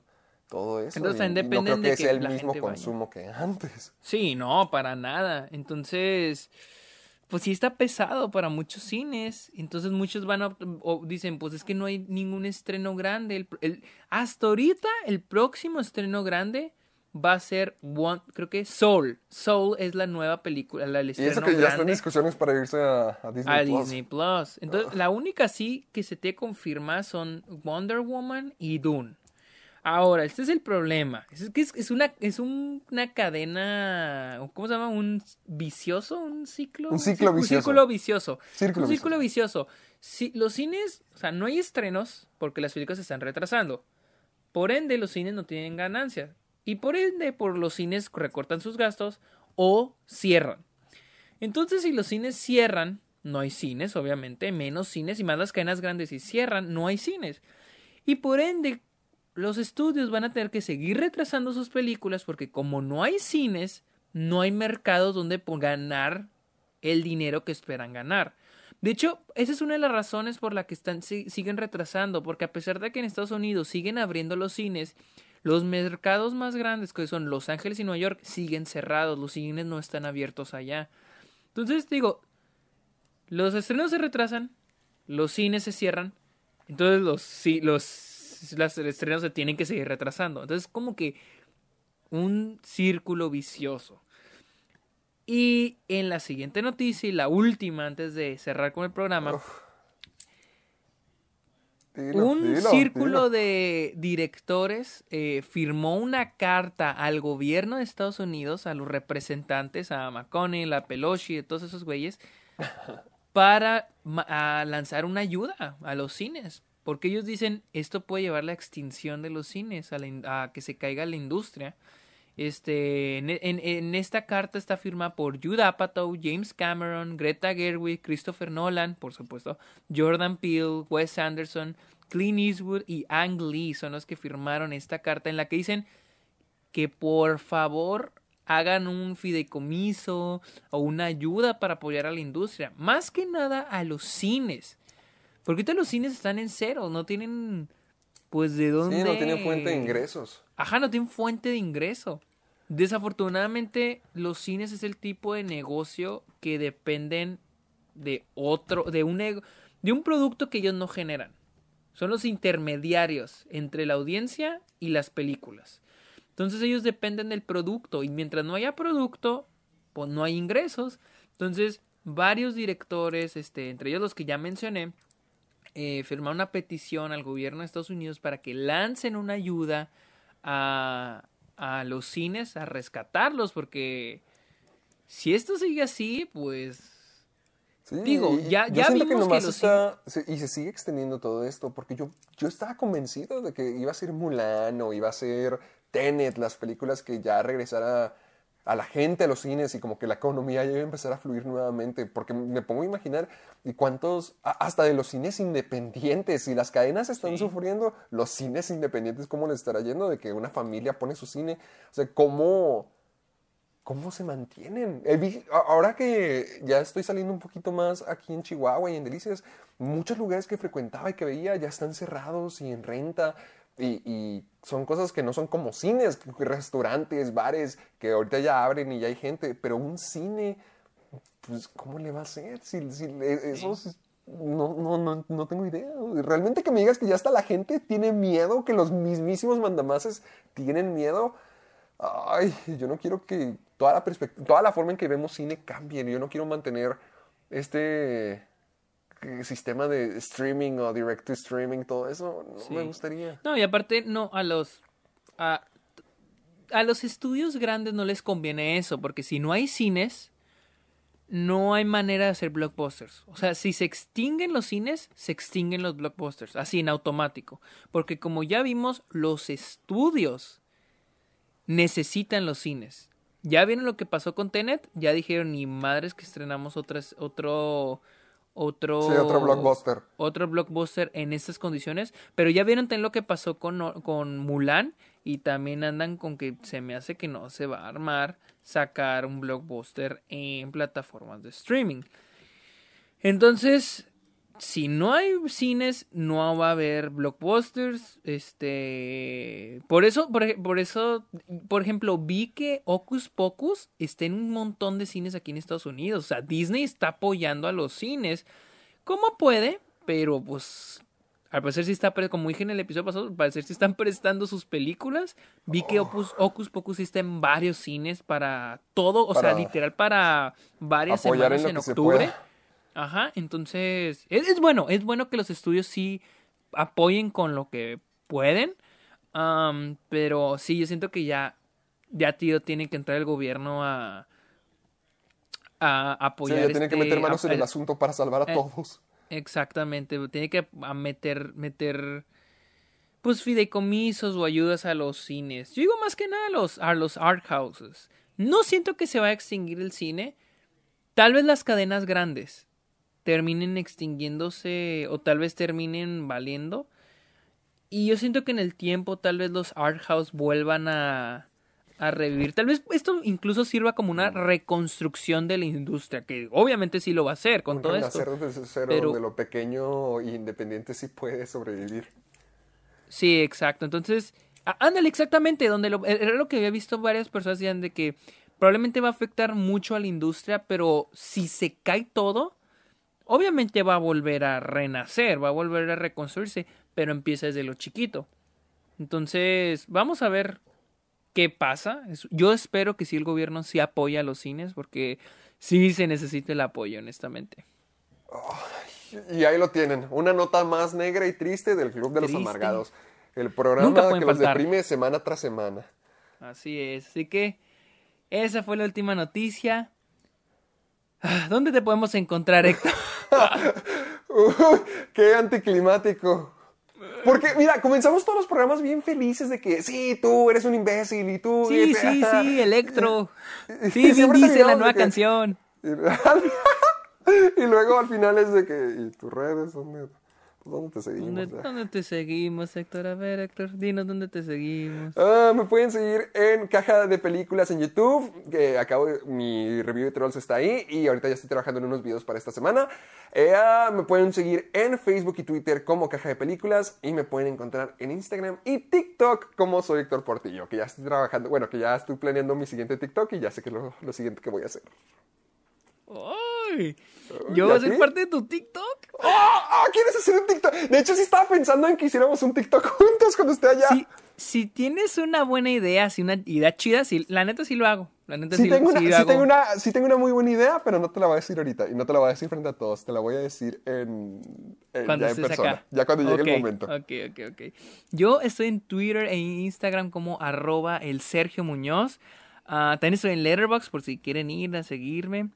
todo eso. Entonces, también no creo que de que el mismo vaya. consumo que antes. Sí, no, para nada. Entonces, pues sí está pesado para muchos cines. Entonces muchos van a, o dicen, pues es que no hay ningún estreno grande. El- el- hasta ahorita el próximo estreno grande va a ser, One- creo que Soul. Soul es la nueva película, la, el Y estreno eso que ya están discusiones para irse a, a Disney. a Plus. Disney Plus. Entonces, la única sí que se te confirma son Wonder Woman y Dune. Ahora, este es el problema. Es que es, es una, es un- una cadena, ¿cómo se llama? Un vicioso, un ciclo. Un ciclo Un vicioso. círculo vicioso. Círculo un círculo vicioso. Si, los cines, o sea, no hay estrenos porque las películas se están retrasando. Por ende, los cines no tienen ganancias. Y por ende, por los cines recortan sus gastos o cierran. Entonces, si los cines cierran, no hay cines, obviamente, menos cines y más las cadenas grandes. Si cierran, no hay cines. Y por ende, los estudios van a tener que seguir retrasando sus películas porque como no hay cines, no hay mercados donde ganar el dinero que esperan ganar. De hecho, esa es una de las razones por la que están, si- siguen retrasando, porque a pesar de que en Estados Unidos siguen abriendo los cines, los mercados más grandes, que son Los Ángeles y Nueva York, siguen cerrados, los cines no están abiertos allá. Entonces, digo, los estrenos se retrasan, los cines se cierran, entonces los, los, los estrenos se tienen que seguir retrasando. Entonces, como que un círculo vicioso. Y en la siguiente noticia y la última antes de cerrar con el programa, Dilo, un dilo, círculo dilo. de directores eh, firmó una carta al gobierno de Estados Unidos, a los representantes, a McConnell, a Pelosi, a todos esos güeyes, para a lanzar una ayuda a los cines. Porque ellos dicen, esto puede llevar a la extinción de los cines, a, la a que se caiga la industria. Este, en, en- en esta carta está firmada por Jude Apatow, James Cameron, Greta Gerwig, Christopher Nolan, por supuesto, Jordan Peele, Wes Anderson, Clint Eastwood y Ang Lee son los que firmaron esta carta en la que dicen que por favor hagan un fideicomiso o una ayuda para apoyar a la industria, más que nada a los cines. Porque ahorita los cines están en cero, no tienen pues de dónde Sí, no tienen fuente de ingresos. Ajá, no tienen fuente de ingreso. Desafortunadamente, los cines es el tipo de negocio que dependen de otro, de un, de un producto que ellos no generan. Son los intermediarios entre la audiencia y las películas. Entonces ellos dependen del producto y mientras no haya producto, pues no hay ingresos. Entonces varios directores, este, entre ellos los que ya mencioné, eh, firmaron una petición al gobierno de Estados Unidos para que lancen una ayuda a, a los cines, a rescatarlos, porque si esto sigue así, pues Sí, Digo, ya- ya vimos que nomás los está- se- y se sigue extendiendo todo esto, porque yo, yo estaba convencido de que iba a ser Mulan o iba a ser Tenet, las películas que ya regresara a la gente a los cines y como que la economía ya iba a empezar a fluir nuevamente, porque me pongo a imaginar y cuántos, hasta de los cines independientes, si las cadenas están sufriendo, los cines independientes, ¿cómo les estará yendo de que una familia pone su cine? O sea, ¿cómo... ¿Cómo se mantienen? A- ahora que ya estoy saliendo un poquito más aquí en Chihuahua y en Delicias, muchos lugares que frecuentaba y que veía ya están cerrados y en renta. Y, y son cosas que no son como cines, restaurantes, bares, que ahorita ya abren y ya hay gente. Pero un cine, pues, ¿cómo le va a hacer? Si, si eso es- no, no, no, no tengo idea. Realmente que me digas que ya hasta la gente tiene miedo, que los mismísimos mandamases tienen miedo. Ay, yo no quiero que toda la perspectiva, toda la forma en que vemos cine cambie. Yo no quiero mantener este sistema de streaming o direct to streaming, todo eso. No me gustaría. No, y aparte, no, a los. A, a los estudios grandes no les conviene eso, porque si no hay cines, no hay manera de hacer blockbusters. O sea, si se extinguen los cines, se extinguen los blockbusters, así en automático. Porque como ya vimos, los estudios necesitan los cines. Ya vieron lo que pasó con Tenet, ya dijeron ni madres que estrenamos otras, otro, otro, Sí, otro blockbuster. otro blockbuster en estas condiciones, pero ya vieron también lo que pasó con, con Mulan y también andan con que se me hace que no se va a armar sacar un blockbuster en plataformas de streaming. Entonces, si no hay cines, no va a haber blockbusters. Este. Por eso, por, por eso, por ejemplo, vi que Ocus Pocus está en un montón de cines aquí en Estados Unidos. O sea, Disney está apoyando a los cines. como puede? Pero pues. Al parecer sí está, como dije en el episodio pasado, al parecer sí están prestando sus películas. Vi que Opus, Ocus Pocus está en varios cines para todo, o sea, literal para varias en semanas en, se octubre. Ajá, entonces es, es bueno, es bueno que los estudios sí apoyen con lo que pueden, pero sí, yo siento que ya, ya tío, tiene que entrar el gobierno a, a Sí, apoyar. ya tienen que este, meter manos a- en el asunto para salvar a eh, todos. Exactamente, tiene que meter, meter, pues fideicomisos o ayudas a los cines. Yo digo más que nada a los, a los art houses. No siento que se vaya a extinguir el cine. Tal vez las cadenas grandes terminen extinguiéndose o tal vez terminen valiendo. Y yo siento que en el tiempo tal vez los art house vuelvan a, a revivir. Tal vez esto incluso sirva como una reconstrucción de la industria, que obviamente sí lo va a hacer con Un todo esto. desde cero, pero- donde lo pequeño e independiente sí puede sobrevivir. Sí, exacto. Entonces, ándale, exactamente, donde lo, e, era lo que había visto varias personas decían de que probablemente va a afectar mucho a la industria, pero si se cae todo, obviamente va a volver a renacer, va a volver a reconstruirse, pero empieza desde lo chiquito. Entonces, vamos a ver qué pasa. Yo espero que sí el gobierno sí apoya a los cines, porque sí se necesita el apoyo, honestamente. Y ahí lo tienen, una nota más negra y triste del Club de los. Amargados. El programa Nunca que los faltar. deprime semana tras semana. Así es. Así que esa fue la última noticia. Ah, ¿Dónde te podemos encontrar, Héctor? ¡Qué anticlimático! Porque, mira, comenzamos todos los programas bien felices de que sí, tú eres un imbécil y tú. Sí, y- sí, sí, Electro. Sí, siempre Diesel, la nueva que- canción. y luego al final es de que. ¿Y tus redes? ¿Dónde, ¿dónde te seguimos? ¿Dónde, te seguimos, Héctor? A ver, Héctor, dinos dónde te seguimos. Ah, me pueden seguir en Caja de Películas en YouTube, que acabo de- mi review de Trolls está ahí y ahorita ya estoy trabajando en unos videos para esta semana. Eh, ah, me pueden seguir en Facebook y Twitter como Caja de Películas y me pueden encontrar en Instagram y TikTok como soy Héctor Portillo, que ya estoy trabajando, bueno, que ya estoy planeando mi siguiente TikTok y ya sé que es lo, lo siguiente que voy a hacer. ¡Ay! ¿Y ¿Yo voy a ser parte de tu TikTok? ¡Oh! ¡Ah! ¿Quieres hacer un TikTok? De hecho, sí estaba pensando en que hiciéramos un TikTok juntos cuando esté allá. Si, si tienes una buena idea, si una idea chida, sí, la neta sí lo hago. La neta sí, Sí tengo, una, sí tengo una, sí tengo una muy buena idea, pero no te la voy a decir ahorita. Y no te la voy a decir frente a todos. Te la voy a decir en, en- cuando ya en persona. acá. Ya cuando llegue el momento. Ok, ok, ok. Yo estoy en Twitter e Instagram como arroba el Sergio Muñoz. Ah, también estoy en Letterboxd por si quieren ir a seguirme.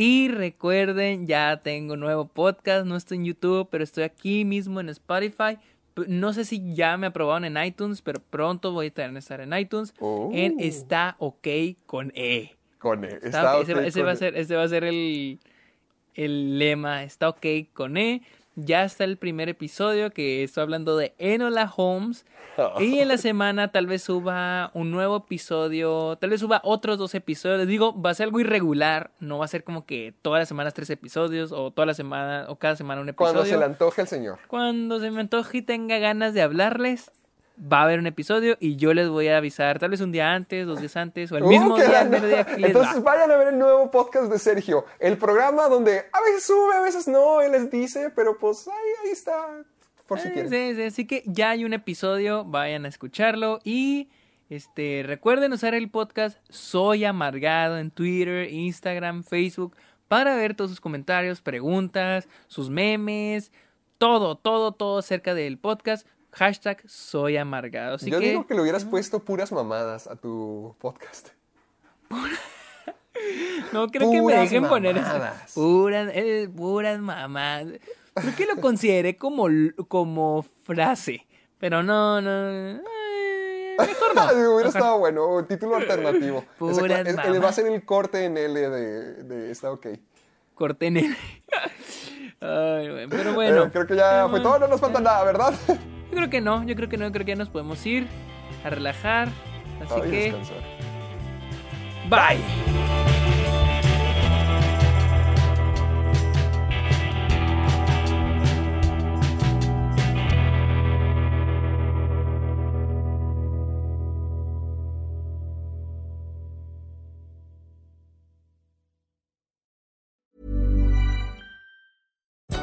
Y recuerden, ya tengo nuevo podcast. No estoy en YouTube, pero estoy aquí mismo en Spotify. No sé si ya me aprobaron en iTunes, pero pronto voy a estar en iTunes. Oh. En Está OK con E. Con E. Está Está ok, ese, con va a E. ser, ese va a ser el, el lema. Está ok con E. Ya está el primer episodio que estoy hablando de Enola Holmes. Y en la semana tal vez suba un nuevo episodio, tal vez suba otros dos episodios. Les digo, va a ser algo irregular. No va a ser como que todas las semanas tres episodios o toda la semana o cada semana un episodio. Cuando se le antoje al señor. Cuando se me antoje y tenga ganas de hablarles, va a haber un episodio y yo les voy a avisar, tal vez un día antes, dos días antes, o el Uh, mismo día, el día que les Entonces va. vayan a ver el nuevo podcast de Sergio. El programa donde a veces sube, a veces no, él les dice, pero pues ahí, ahí está. Por si Eh, quieren. sí, sí, así que ya hay un episodio, vayan a escucharlo y este recuerden usar el podcast Soy Amargado en Twitter, Instagram, Facebook para ver todos sus comentarios, preguntas, sus memes, todo, todo, todo acerca del podcast. Hashtag Soy Amargado. Así Yo que digo que le hubieras puesto puras mamadas a tu podcast. no creo que me dejen poner eso. mamadas. Puras, eh, puras mamás. Creo que lo consideré como, como frase. Pero no, no. eh, mejor no. Hubiera Mejor- estado bueno, título alternativo. Puras Ese- es- mamadas. va a ser el corte en L de, de está ok. Corté en el. Ay, bueno, pero bueno. Eh, creo que ya Eh, fue todo, no nos falta nada, ¿verdad? Yo creo que no, yo creo que no, creo que ya nos podemos ir a relajar. Así Ay, que, descansar. bye.